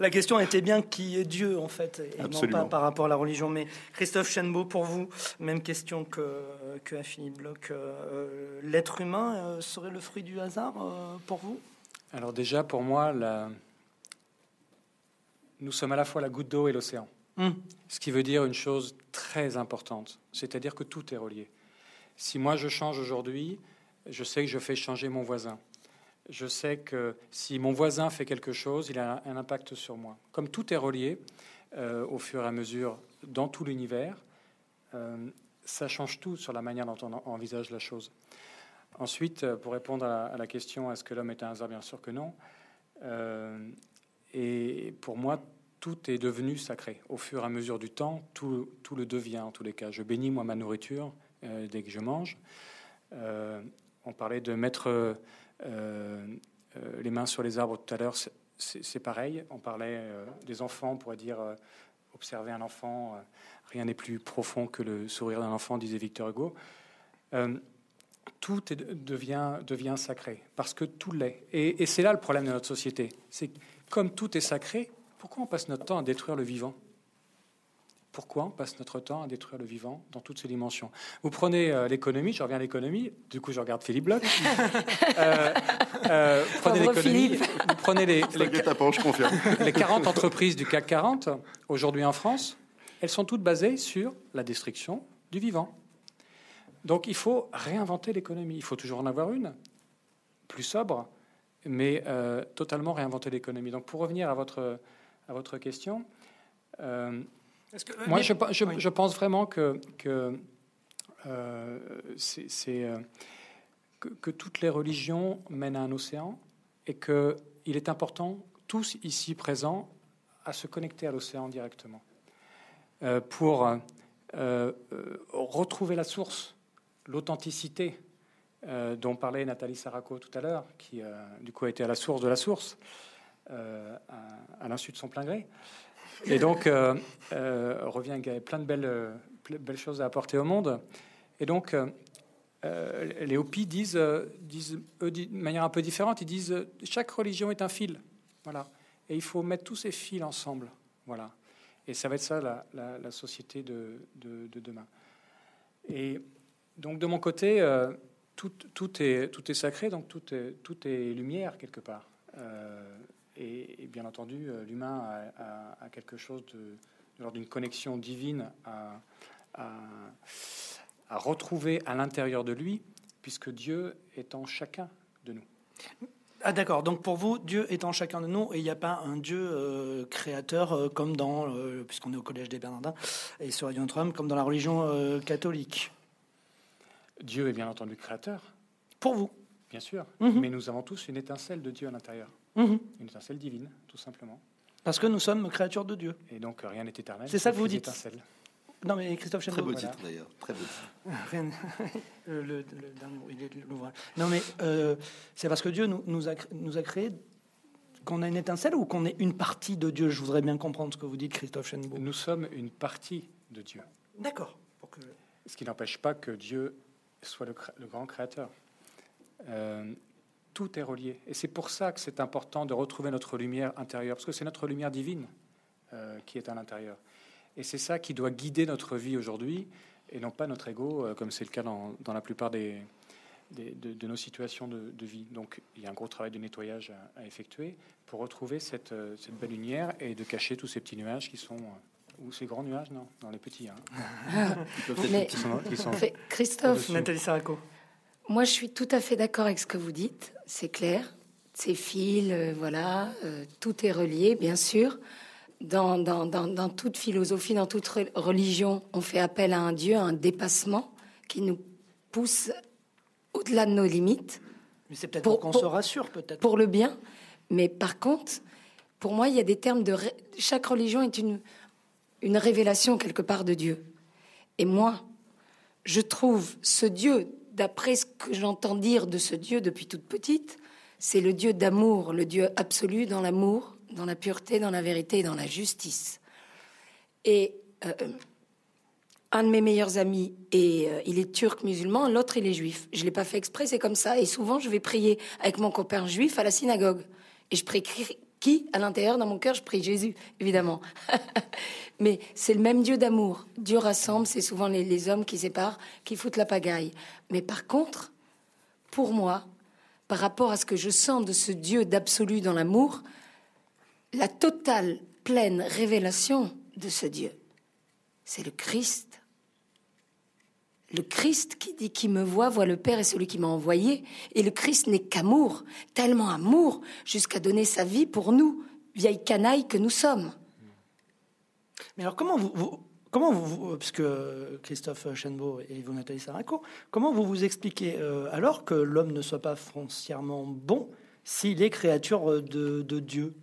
La question était bien qui est Dieu, en fait, et non pas par rapport à la religion. Mais Christophe Chenbeau, pour vous, même question que, que à Philippe Bloch. Euh, L'être humain euh, serait le fruit du hasard euh, pour vous? Alors déjà, pour moi, la- nous sommes à la fois la goutte d'eau et l'océan. Hum. Ce qui veut dire une chose très importante, c'est-à-dire que tout est relié. Si moi je change aujourd'hui, je sais que je fais changer mon voisin. Je sais que si mon voisin fait quelque chose, il a un impact sur moi. Comme tout est relié euh, au fur et à mesure dans tout l'univers, euh, ça change tout sur la manière dont on en- envisage la chose. Ensuite, euh, pour répondre à, la question est-ce que l'homme est un hasard? Bien sûr que non. Et pour moi, tout est devenu sacré. Au fur et à mesure du temps, tout, tout le devient en tous les cas. Je bénis moi ma nourriture dès que je mange. On parlait de mettre les mains sur les arbres tout à l'heure, c'est- pareil. On parlait euh, des enfants, on pourrait dire euh, observer un enfant, euh, rien n'est plus profond que le sourire d'un enfant, disait Victor Hugo. Euh, tout devient, sacré, parce que tout l'est. Et, et c'est là le problème de notre société. C'est comme tout est sacré, pourquoi on passe notre temps à détruire le vivant? Pourquoi on passe notre temps à détruire le vivant dans toutes ses dimensions? Vous prenez euh, l'économie, je reviens à l'économie, du coup je regarde Philippe Bloch. <laughs> Euh, euh, prenez Pauvre l'économie, vous prenez les, les, guet-apens, je confirme. <laughs> les 40 entreprises du CAC 40, aujourd'hui en France, elles sont toutes basées sur la destruction du vivant. Donc il faut réinventer l'économie. Il faut toujours en avoir une, plus sobre, mais euh, totalement réinventer l'économie. Donc pour revenir à votre, à votre question, euh, moi je, je, je, pense vraiment que, que euh, c'est que, que, toutes les religions mènent à un océan et qu'il est important, tous ici présents, à se connecter à l'océan directement pour retrouver la source l'authenticité euh, dont parlait Nathalie Saraco tout à l'heure, qui euh, du coup a été à la source de la source, euh, à, l'insu de son plein gré. Et donc revient avec plein de belles, belles choses à apporter au monde. Et donc les Hopis disent, disent eux, de manière un peu différente, ils disent chaque religion est un fil, voilà, et il faut mettre tous ces fils ensemble, voilà. Et ça va être ça la, société de, de, de, demain. Et donc de mon côté, euh, tout, tout, est, tout est sacré, donc tout est, tout est lumière quelque part. Euh, et, bien entendu, euh, l'humain a, quelque chose de, lors d'une connexion divine à, à, retrouver à l'intérieur de lui, puisque Dieu est en chacun de nous. Ah d'accord, donc pour vous, Dieu est en chacun de nous et il n'y a pas un Dieu créateur comme dans, puisqu'on est au Collège des Bernardins et sur Radio Notre-Dame, comme dans la religion catholique. Dieu est bien entendu créateur. Pour vous Bien sûr. Mhm. Mais nous avons tous une étincelle de Dieu à l'intérieur. Mhm. Une étincelle divine, tout simplement. Parce que nous sommes créatures de Dieu. Et donc rien n'est éternel. C'est ça que vous dites. Étincelles. Non, mais Christophe Très beau titre d'ailleurs. Très beau le, Non, mais euh, c'est parce que Dieu nous, nous, a, nous a créé qu'on a une étincelle ou qu'on est une partie de Dieu Je voudrais bien comprendre ce que vous dites, Christophe Chenbeau. Nous sommes une partie de Dieu. D'accord. Que... Ce qui n'empêche pas que Dieu soit le, grand créateur. Euh, tout est relié. Et c'est pour ça que c'est important de retrouver notre lumière intérieure, parce que c'est notre lumière divine euh, qui est à l'intérieur. Et c'est ça qui doit guider notre vie aujourd'hui, et non pas notre ego, euh, comme c'est le cas dans, la plupart des, de, nos situations de, vie. Donc il y a un gros travail de nettoyage à, effectuer pour retrouver cette, cette, belle lumière et de cacher tous ces petits nuages qui sont ou ces grands nuages, non, dans les petits. Hein. Mais, Christophe, Nathalie Saraco. Moi, je suis tout à fait d'accord avec ce que vous dites. C'est clair. Ces fils, euh, voilà, euh, tout est relié, bien sûr. Dans, dans, dans, dans, toute philosophie, dans toute religion, on fait appel à un Dieu, à un dépassement qui nous pousse au-delà de nos limites. Mais c'est peut-être pour, qu'on se rassure, peut-être. Pour le bien. Mais par contre, pour moi, il y a des termes de. Chaque religion est une, une révélation quelque part de Dieu. Et moi, je trouve ce Dieu, d'après ce que j'entends dire de ce Dieu depuis toute petite, c'est le Dieu d'amour, le Dieu absolu dans l'amour, dans la pureté, dans la vérité dans la justice. Et euh, un de mes meilleurs amis, et euh, il est turc musulman, l'autre il est juif. Je l'ai pas fait exprès, c'est comme ça. Et souvent, je vais prier avec mon copain juif à la synagogue. Et je prie qui À l'intérieur, dans mon cœur, je prie Jésus, évidemment. <laughs> Mais c'est le même Dieu d'amour. Dieu rassemble, c'est souvent les, hommes qui séparent, qui foutent la pagaille. Mais par contre, pour moi, par rapport à ce que je sens de ce Dieu d'absolu dans l'amour, la totale, pleine révélation de ce Dieu, c'est le Christ. Le Christ qui dit qui me voit voit le Père et celui qui m'a envoyé. Et le Christ n'est qu'amour, tellement amour, jusqu'à donner sa vie pour nous, vieille canaille que nous sommes. Mais alors, comment vous, comment vous, puisque Christophe Chenbeau et vous, Nathalie Saraco, comment vous vous expliquez euh, alors que l'homme ne soit pas foncièrement bon s'il est créature de, de Dieu?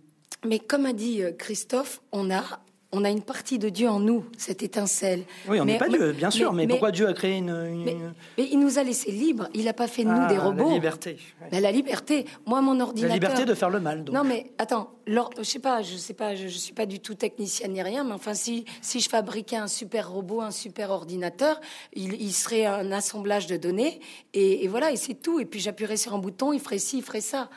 Mais comme a dit euh, Christophe, on a on a une partie de Dieu en nous, cette étincelle. Oui, on n'est pas Dieu, bien sûr, mais, pourquoi Dieu a créé une... Mais, il nous a laissé libres, il n'a pas fait de nous des ah, robots. La liberté. Ben, la liberté. Moi, mon ordinateur... La liberté de faire le mal, donc. Non, mais attends, je sais pas, je sais pas, je, suis pas du tout technicienne ni rien, mais enfin, si, si je fabriquais un super robot, un super ordinateur, il, serait un assemblage de données, et, et voilà, et c'est tout. Et puis j'appuierais sur un bouton, il ferait ci, il ferait ça.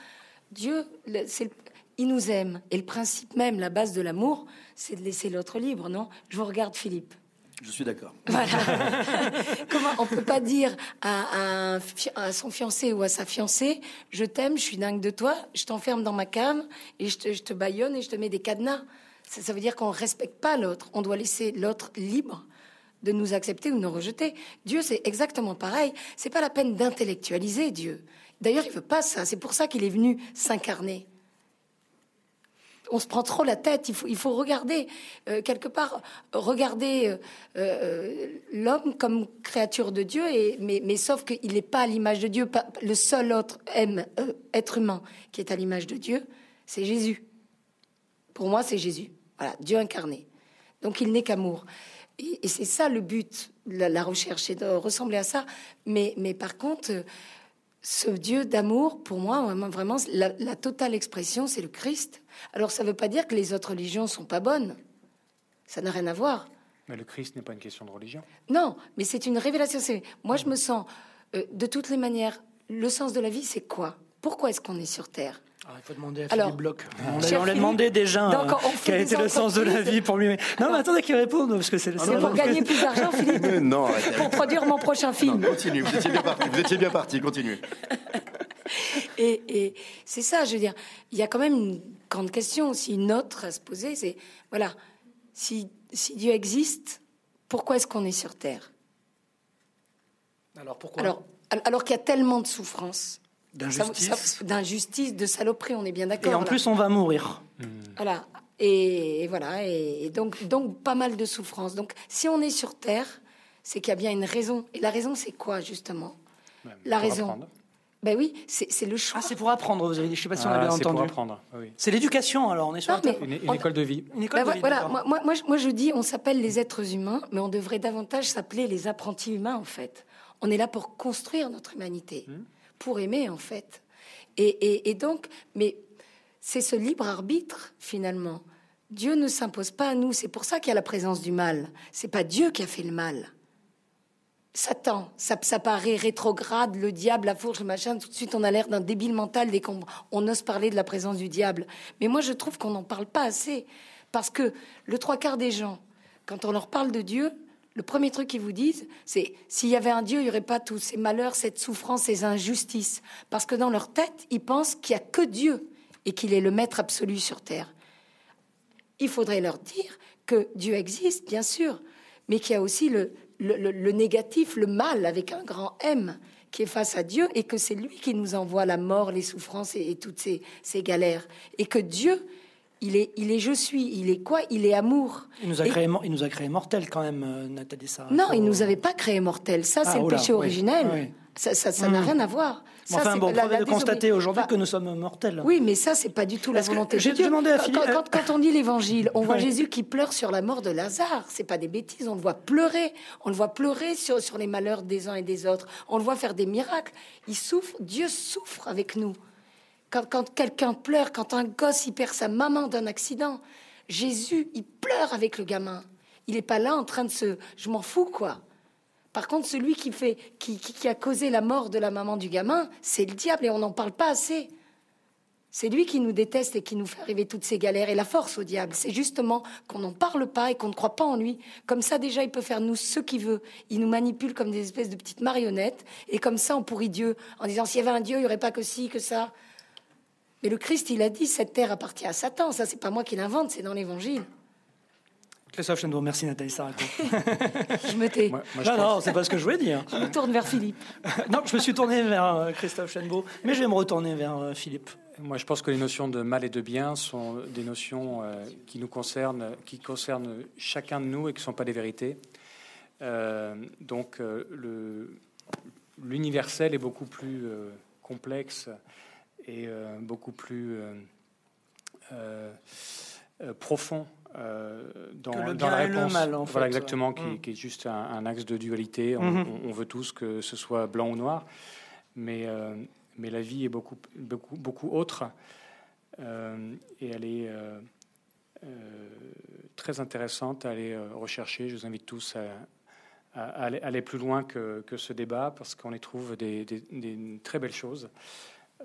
Dieu, c'est il nous aime. Et le principe même, la base de l'amour, c'est de laisser l'autre libre, non? Je vous regarde, Philippe. Je suis d'accord. <laughs> Comment on peut pas dire à, à, son fiancé ou à sa fiancée, je t'aime, je suis dingue de toi, je t'enferme dans ma cave et je te, je baillonne et je te mets des cadenas. Ça, ça veut dire qu'on respecte pas l'autre. On doit laisser l'autre libre de nous accepter ou de nous rejeter. Dieu, c'est exactement pareil. C'est pas la peine d'intellectualiser Dieu. D'ailleurs, il veut pas ça. C'est pour ça qu'il est venu s'incarner. On se prend trop la tête. Il faut, regarder euh, quelque part, regarder euh, euh, l'homme comme créature de Dieu. Mais, sauf qu'il n'est pas à l'image de Dieu. Le seul autre être humain qui est à l'image de Dieu, c'est Jésus. Pour moi, c'est Jésus. Dieu incarné. Donc il n'est qu'amour. Et, c'est ça le but, la, la recherche, c'est de ressembler à ça. Mais, par contre, ce Dieu d'amour, pour moi, vraiment, la totale expression, c'est le Christ. Alors ça ne veut pas dire que les autres religions sont pas bonnes. Ça n'a rien à voir. Mais le Christ n'est pas une question de religion. Non, mais c'est une révélation. C'est- Moi, je me sens, euh, de toutes les manières, le sens de la vie, c'est quoi? Pourquoi est-ce qu'on est sur Terre? Ah, il faut demander à Alors, Philippe Bloch. On l'a- Philippe, demandé déjà donc, euh, on fait quel était le sens de la vie pour lui. Non, mais attendez qu'il réponde, parce que c'est le C'est pour gagner plus d'argent, Philippe, <laughs> non, arrêtez. pour produire mon prochain Non, film. continue, vous étiez bien parti, vous étiez bien parti, continuez. <laughs> Et, et c'est ça, je veux dire, il y a quand même une grande question aussi, une autre à se poser, c'est, voilà, si, si Dieu existe, pourquoi est-ce qu'on est sur Terre? Alors pourquoi? Alors, al- alors qu'il y a tellement de souffrances, D'injustice. d'injustice, de saloperie, on est bien d'accord. Et en là. plus, on va mourir. Voilà. Et, et voilà. Et, et donc, donc, pas mal de souffrances. Donc, si on est sur Terre, c'est qu'il y a bien une raison. Et la raison, c'est quoi, justement? La raison. apprendre. Ben oui, c'est le choix. Ah, c'est pour apprendre, vous avez dit. Je sais pas si on Ah, a bien c'est pour entendu. apprendre. oui. C'est l'éducation, alors, on est sur Non, un Une, une On- école de vie. Une école Ben de vie, voilà, moi, moi, moi, je- moi, je dis, on s'appelle les êtres humains, mais on devrait davantage s'appeler les apprentis humains, en fait. On est là pour construire notre humanité, Hmm. pour aimer, en fait. Et, et- et donc, mais c'est ce libre arbitre, finalement. Dieu ne s'impose pas à nous. C'est pour ça qu'il y a la présence du mal. C'est pas Dieu qui a fait le mal. Satan, ça, paraît rétrograde, le diable, la fourche, machin. Tout de suite, on a l'air d'un débile mental dès qu'on on ose parler de la présence du diable. Mais moi, je trouve qu'on n'en parle pas assez. Parce que le trois quarts des gens, quand on leur parle de Dieu, le premier truc qu'ils vous disent, c'est s'il y avait un Dieu, il n'y aurait pas tous ces malheurs, cette souffrance, ces injustices. Parce que dans leur tête, ils pensent qu'il n'y a que Dieu et qu'il est le maître absolu sur terre. Il faudrait leur dire que Dieu existe, bien sûr, mais qu'il y a aussi le, le, le- le négatif, le mal avec un grand M qui est face à Dieu et que c'est lui qui nous envoie la mort, les souffrances et, et toutes ces, ces galères. Et que Dieu, il est, il est je suis, il est quoi? Il est amour. Il nous a Et- créé, il nous a créé mortel quand même, euh, Nathalie Sarah. Non, il nous avait pas créé mortel. Ça, Ah, c'est le péché oui, originel. oui. Ça, ça, ça n'a Hmm. rien à voir. Ça, Enfin bon, la- la de constater aujourd'hui Enfin, que nous sommes mortels. Oui, mais ça, c'est pas du tout la volonté j'ai de Dieu. demandé à Quand- Philippe- Quand, quand on lit l'Évangile, on voit Ouais. Jésus qui pleure sur la mort de Lazare. C'est pas des bêtises. On le voit pleurer. On le voit pleurer sur, sur les malheurs des uns et des autres. On le voit faire des miracles. Il souffre. Dieu souffre avec nous. Quand, quand quelqu'un pleure, quand un gosse il perd sa maman d'un accident, Jésus il pleure avec le gamin. Il n'est pas là en train de se, je m'en fous quoi. Par contre, celui qui a causé la mort de la maman du gamin, c'est le diable et on n'en parle pas assez. C'est lui qui nous déteste et qui nous fait arriver toutes ces galères. Et la force au diable, c'est justement qu'on n'en parle pas et qu'on ne croit pas en lui. Comme ça, déjà, il peut faire nous ce qu'il veut. Il nous manipule comme des espèces de petites marionnettes. Et comme ça, on pourrit Dieu en disant s'il y avait un Dieu, il n'y aurait pas que ci, que ça. Mais le Christ, il a dit cette terre appartient à Satan. Ça, c'est pas moi qui l'invente, c'est dans l'Évangile. Christophe Chenot, merci Nathalie Sarah. <laughs> Je me tais. Moi, moi, je non, pense- non, c'est pas ce que je voulais dire. Je me tourne vers Philippe. <laughs> non, je me suis tourné vers euh, Christophe Chenot, mais je vais me retourner vers euh, Philippe. Moi, je pense que les notions de mal et de bien sont des notions euh, qui nous concernent, qui concernent chacun de nous et qui ne sont pas des vérités. Euh, donc, euh, le- l'universel est beaucoup plus euh, complexe et euh, beaucoup plus euh, euh, euh, profond euh, dans, Que le dans la et le réponse. mal, en fait, voilà, exactement, qui, Mm. qui est juste un, un axe de dualité. On, Mhm. on- on veut tous que ce soit blanc ou noir, mais, euh, mais la vie est beaucoup, beaucoup, beaucoup autre. Euh, et elle est euh, euh, très intéressante à aller euh, rechercher. Je vous invite tous à, à aller, aller plus loin que, que ce débat parce qu'on y trouve des, des- des très belles choses.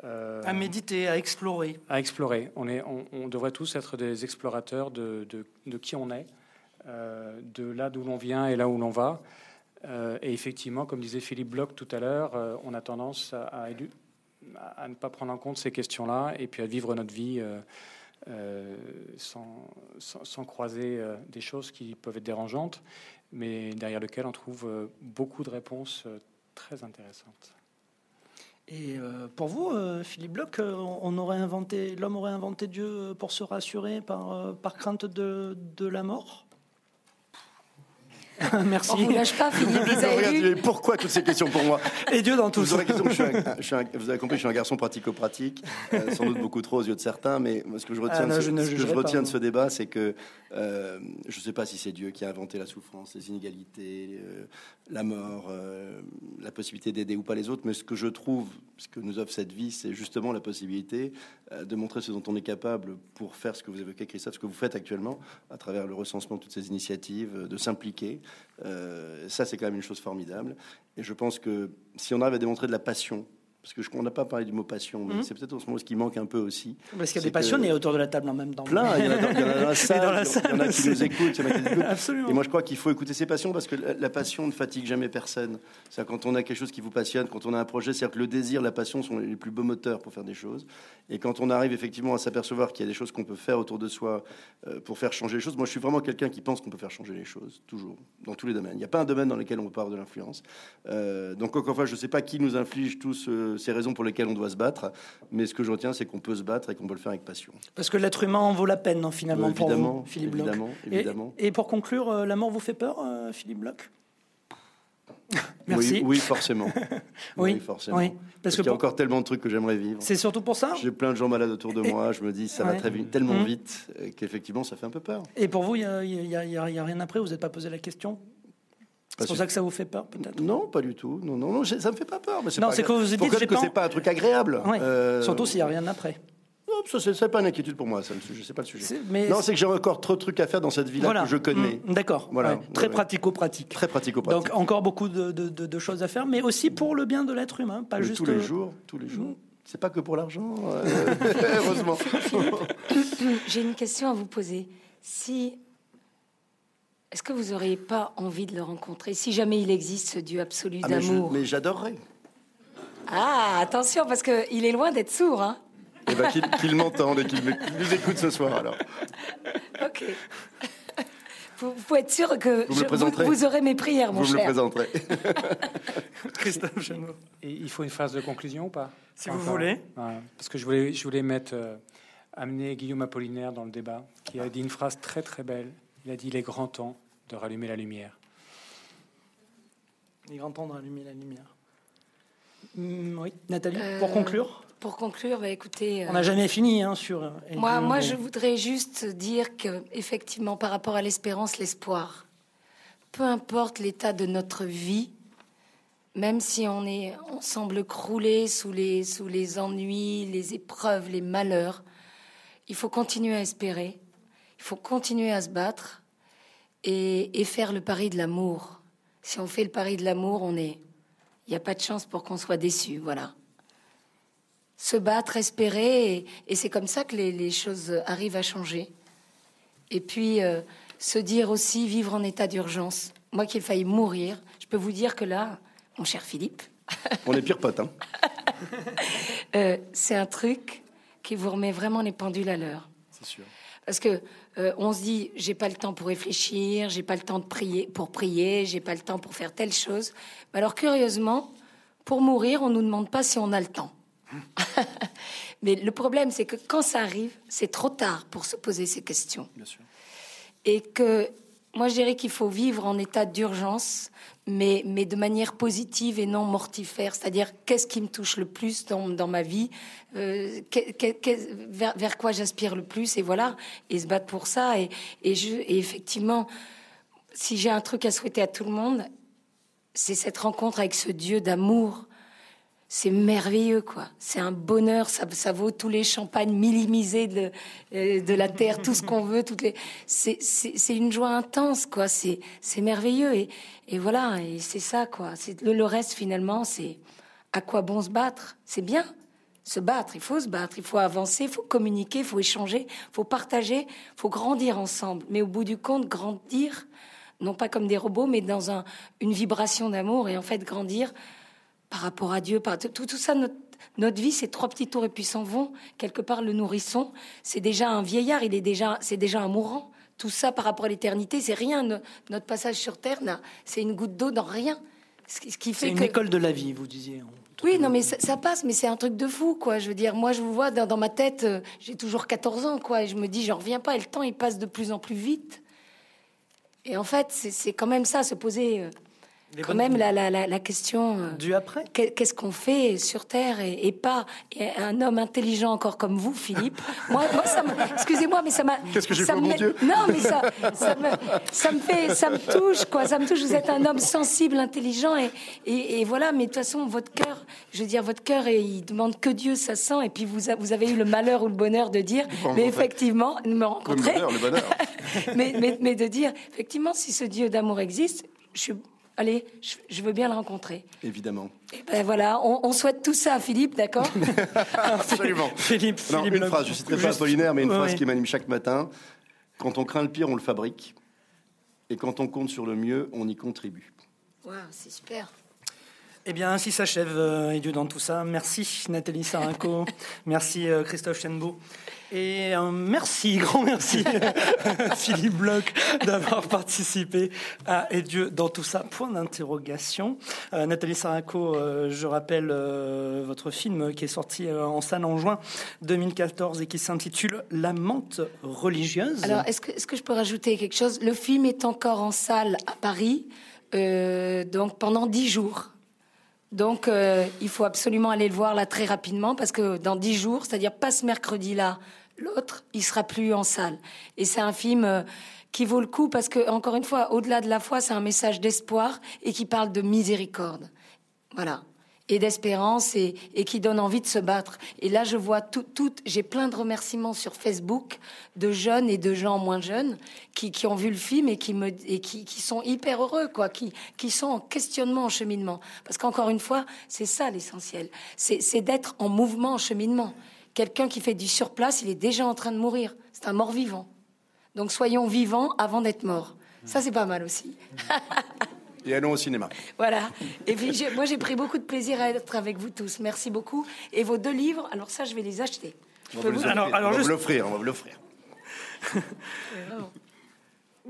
Euh, À méditer, à explorer. à explorer. On, est, on, on devrait tous être des explorateurs de, de- de qui on est, euh, de là d'où l'on vient et là où l'on va. Euh, et effectivement, comme disait Philippe Bloch tout à l'heure, on a tendance à, à ne pas prendre en compte ces questions-là et puis à vivre notre vie sans, sans- sans croiser des choses qui peuvent être dérangeantes. mais derrière lequel on trouve beaucoup de réponses très intéressantes. Et euh, pour vous, Philippe Bloch, on aurait inventé, l'homme aurait inventé Dieu pour se rassurer par, par crainte de, de la mort? <laughs> Merci. On vous lâche pas, Philippe. Vous avez vu Pourquoi toutes ces questions pour moi Et Dieu dans tout vous, ça. aurez question, je suis un- <laughs> je suis un- vous avez compris, je suis un garçon pratico-pratique, euh, sans doute beaucoup trop aux yeux de certains, mais moi, ce que je retiens, Ah, non, de, je ce, ne ce que je retiens pas, de ce débat, c'est que euh, je ne sais pas si c'est Dieu qui a inventé la souffrance, les inégalités, euh, la mort, euh, la possibilité d'aider ou pas les autres, mais ce que je trouve, ce que nous offre cette vie, c'est justement la possibilité euh, de montrer ce dont on est capable pour faire ce que vous évoquez, Christophe, ce que vous faites actuellement, à travers le recensement de toutes ces initiatives, euh, de s'impliquer. Euh, ça, c'est quand même une chose formidable. Et je pense que si on arrive à démontrer de la passion, parce que je- on n'a pas parlé du mot passion, mais Mhm. c'est peut-être en ce moment ce qui manque un peu aussi. Parce qu'il y a des passionnés autour de la table en même temps. Plein, il y en a dans, il y en a dans la <laughs> salle, dans la il y en a qui salle, nous écoutent, il y en a qui nous écoutent. Absolument. Et moi, je crois qu'il faut écouter ses passions parce que la, la passion ne fatigue jamais personne. C'est quand on a quelque chose qui vous passionne, quand on a un projet, c'est-à-dire que le désir, la passion sont les plus beaux moteurs pour faire des choses. Et quand on arrive effectivement à s'apercevoir qu'il y a des choses qu'on peut faire autour de soi euh, pour faire changer les choses, moi, je suis vraiment quelqu'un qui pense qu'on peut faire changer les choses, toujours, dans tous les domaines. Il n'y a pas un domaine dans lequel on ne peut avoir de l'influence. Euh, donc, encore une fois, je ne sais pas qui nous inflige tous euh, ces raisons pour lesquelles on doit se battre, mais ce que je retiens, c'est qu'on peut se battre et qu'on peut le faire avec passion. Parce que l'être humain en vaut la peine, non, finalement, Euh, pour évidemment, vous, Philippe Bloch. évidemment, Et- évidemment. Et, pour conclure, euh, la mort vous fait peur, euh, Philippe Bloch? <laughs> Merci. Oui, <laughs> oui, forcément. Oui, forcément. oui. Parce, Parce qu'il y a pour- encore tellement de trucs que j'aimerais vivre. C'est surtout pour ça? J'ai plein de gens malades autour de Et- moi. Je me dis, ça va très vite, tellement Mhm. vite euh, qu'effectivement, ça fait un peu peur. Et pour vous, il n'y a, a rien après Vous n'êtes pas posé la question? C'est pour ça que ça vous fait peur, peut-être? Non, pas du tout. Non, non, non, ça me fait pas peur. Mais Non, pas c'est que vous vous dites, que pas c'est pas un truc agréable. Ouais. Euh, Surtout s'il n'y a rien après. non, ça, c'est c'est pas une inquiétude pour moi. Ça, le sujet, c'est pas le sujet. C'est- mais non, c'est- que j'ai encore trop de trucs à faire dans cette vie-là que je connais. Mm, D'accord. Voilà. Ouais. Très pratico-pratique. Très pratico-pratique. Donc encore beaucoup de, de- de- de choses à faire, mais aussi pour le bien de l'être humain, pas Mais juste tous les jours, tous les jours. Mm. C'est pas que pour l'argent, euh, <laughs> <laughs> heureusement. J'ai une question à vous poser. Si est-ce que vous auriez pas envie de le rencontrer si jamais il existe ce Dieu absolu Ah, d'amour? mais j'adorerais. Ah, attention parce que il est loin d'être sourd, hein. Eh ben, qu'il qu'il m'entende et qu'il me- qu'il nous écoute ce soir. Alors, Ok. Vous, vous pouvez être sûr que Vous je- vous aurez mes prières, mon vous me le cher. présenterez. <laughs> Christophe. Et il faut une phrase de conclusion ou pas? Si vous voulez. Ouais, parce que je voulais, je voulais mettre, euh, amener Guillaume Apollinaire dans le débat, qui a dit une phrase très très belle. Il a dit Il est grand temps de rallumer la lumière. Il est grand temps de rallumer la lumière. Mm, oui, Nathalie, Euh, pour conclure Pour conclure, bah, écoutez. On euh, n'a jamais fini hein, sur. euh, Moi, Dieu, moi, mais- je voudrais juste dire que, effectivement, par rapport à l'espérance, l'espoir, peu importe l'état de notre vie, même si on est, on semble crouler sous les, sous les ennuis, les épreuves, les malheurs, il faut continuer à espérer, il faut continuer à se battre et, et faire le pari de l'amour. Si on fait le pari de l'amour, on est, il n'y a pas de chance pour qu'on soit déçu, voilà se battre, espérer, et, et c'est comme ça que les, les choses arrivent à changer. Et puis, euh, se dire aussi vivre en état d'urgence. Moi qui ai failli mourir, je peux vous dire que là, mon cher Philippe, On est pire potes. Hein. <laughs> euh, c'est un truc qui vous remet vraiment les pendules à l'heure. C'est sûr. Parce que euh, on se dit, j'ai pas le temps pour réfléchir, j'ai pas le temps de prier pour prier, j'ai pas le temps pour faire telle chose. Mais alors curieusement, pour mourir, on nous demande pas si on a le temps. <laughs> Mais le problème, c'est que quand ça arrive, c'est trop tard pour se poser ces questions. Bien sûr. Et que moi, je dirais qu'il faut vivre en état d'urgence, mais, mais de manière positive et non mortifère. C'est-à-dire, qu'est-ce qui me touche le plus dans, dans ma vie euh, vers, vers quoi j'aspire le plus Et voilà, et se battre pour ça. Et, et, je, et effectivement, si j'ai un truc à souhaiter à tout le monde, c'est cette rencontre avec ce Dieu d'amour. C'est merveilleux, quoi. C'est un bonheur. Ça, vaut tous les champagnes millimisés de, euh, de la terre, tout ce qu'on veut. Toutes les. C'est, une joie intense, quoi. C'est, merveilleux. Et, et voilà. Et c'est ça, quoi. Le, le reste, finalement, c'est à quoi bon se battre? C'est bien. Se battre, il faut se battre, il faut avancer, il faut communiquer, il faut échanger, il faut partager, il faut grandir ensemble. Mais au bout du compte, grandir, non pas comme des robots, mais dans un, une vibration d'amour et en fait grandir par rapport à Dieu. Par, tout, tout ça, notre, notre vie, c'est trois petits tours et puis s'en vont. Quelque part, le nourrisson, c'est déjà un vieillard, il est déjà, c'est déjà un mourant. tout ça par rapport à l'éternité, c'est rien. Notre passage sur Terre, c'est une goutte d'eau dans rien. Ce qui fait c'est une école de la vie, vous disiez. Oui, non, mais ça, passe, mais c'est un truc de fou, quoi. Je veux dire, moi, je vous vois dans, ma tête, euh, j'ai toujours 14 ans, quoi, et je me dis, j'en reviens pas, et le temps, il passe de plus en plus vite. Et en fait, c'est quand même ça, se poser euh, quand même la, la, la, question euh, du après. Qu'est-ce qu'on fait sur Terre et, pas et un homme intelligent encore comme vous, Philippe. <laughs> moi, moi ça excusez-moi, mais ça m'a. Qu'est-ce que j'ai fait, mon Dieu? Non, mais ça, ça me, ça me fait, ça me touche, quoi. Ça me touche. Vous êtes un homme sensible, intelligent, et, et, et voilà. Mais de toute façon, votre cœur, je veux dire, votre cœur, il demande que Dieu ça sent. Et puis vous, vous avez eu le malheur ou le bonheur de dire, mais effectivement, me rencontrer. Le bonheur, le bonheur. <laughs> mais, mais, mais de dire, effectivement, si ce Dieu d'amour existe, je suis allez, je, veux bien le rencontrer. Évidemment. Et ben voilà, on, souhaite tout ça à Philippe, d'accord <laughs> Absolument. Philippe, non, une phrase, je ne citerai pas Apollinaire, mais une phrase qui m'anime chaque matin. Quand on craint le pire, on le fabrique. Et quand on compte sur le mieux, on y contribue. Waouh, c'est super. Eh bien, ainsi s'achève euh, Dieu dans tout ça. Merci Nathalie Sarinko, <laughs> merci euh, Christophe Chenbeau. Et un merci, <laughs> grand merci <laughs> Philippe Bloch d'avoir participé à Et Dieu dans tout ça. Point d'interrogation. Euh, Nathalie Sarinko, euh, je rappelle votre film qui est sorti en salle en juin 2014 et qui s'intitule La menthe religieuse. Alors, est-ce que, est que je peux rajouter quelque chose? Le film est encore en salle à Paris, donc pendant dix jours. Donc, euh, il faut absolument aller le voir là très rapidement parce que dans dix jours, c'est-à-dire pas ce mercredi-là, l'autre, il sera plus en salle. Et c'est un film euh, qui vaut le coup parce que, encore une fois, au-delà de la foi, c'est un message d'espoir et qui parle de miséricorde. Voilà et d'espérance et, qui donne envie de se battre. Et là, je vois tout, j'ai plein de remerciements sur Facebook de jeunes et de gens moins jeunes qui, ont vu le film et qui sont hyper heureux, quoi, qui sont en questionnement, en cheminement. Parce qu'encore une fois, c'est ça l'essentiel, c'est d'être en mouvement, en cheminement. Quelqu'un qui fait du surplace, il est déjà en train de mourir. C'est un mort vivant. Donc soyons vivants avant d'être morts. Ça, c'est pas mal aussi. et allons au cinéma. Voilà. Et puis, moi, j'ai pris beaucoup de plaisir à être avec vous tous. Merci beaucoup. Et vos deux livres, alors ça, je vais les acheter. on va vous l'offrir, on va vous l'offrir.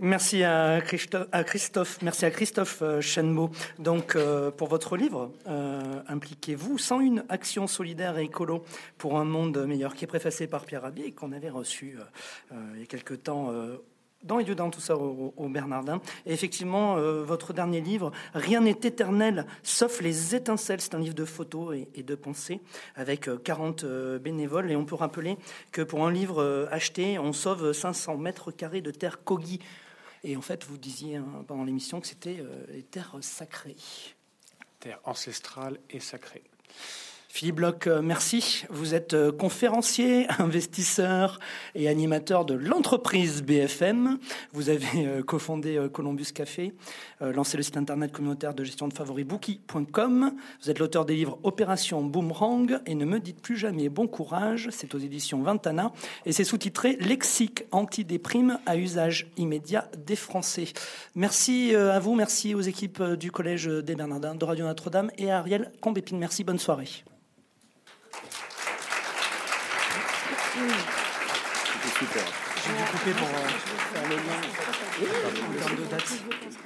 Merci à Christophe, merci à Christophe euh. Donc, euh, pour votre livre, euh, impliquez-vous sans une action solidaire et écolo pour un monde meilleur, qui est préfacé par Pierre Rabhi et qu'on avait reçu il y a quelque temps dans et dans tout ça au, Bernardin. Et effectivement, votre dernier livre, Rien n'est éternel sauf les étincelles, c'est un livre de photos et, de pensées avec 40 euh, euh, bénévoles. Et on peut rappeler que pour un livre acheté, on sauve 500 mètres carrés de terre Kogi. Et en fait, vous disiez hein, pendant l'émission que c'était les terres sacrées. Terre ancestrale et sacrée. Philippe Bloch, euh, merci. Vous êtes euh, conférencier, <laughs> investisseur et animateur de l'entreprise BFM. Vous avez euh, cofondé Columbus Café, lancé le site internet communautaire de gestion de favoris Bookie.com. Vous êtes l'auteur des livres Opération Boomerang et Ne me dites plus jamais bon courage. C'est aux éditions Vintana et c'est sous-titré Lexique antidéprime à usage immédiat des Français. Merci à vous, merci aux équipes du Collège des Bernardins de Radio Notre-Dame et Ariel Combépine. Merci, bonne soirée. C'était super. J'ai dû couper pour euh, faire le lien en termes de date.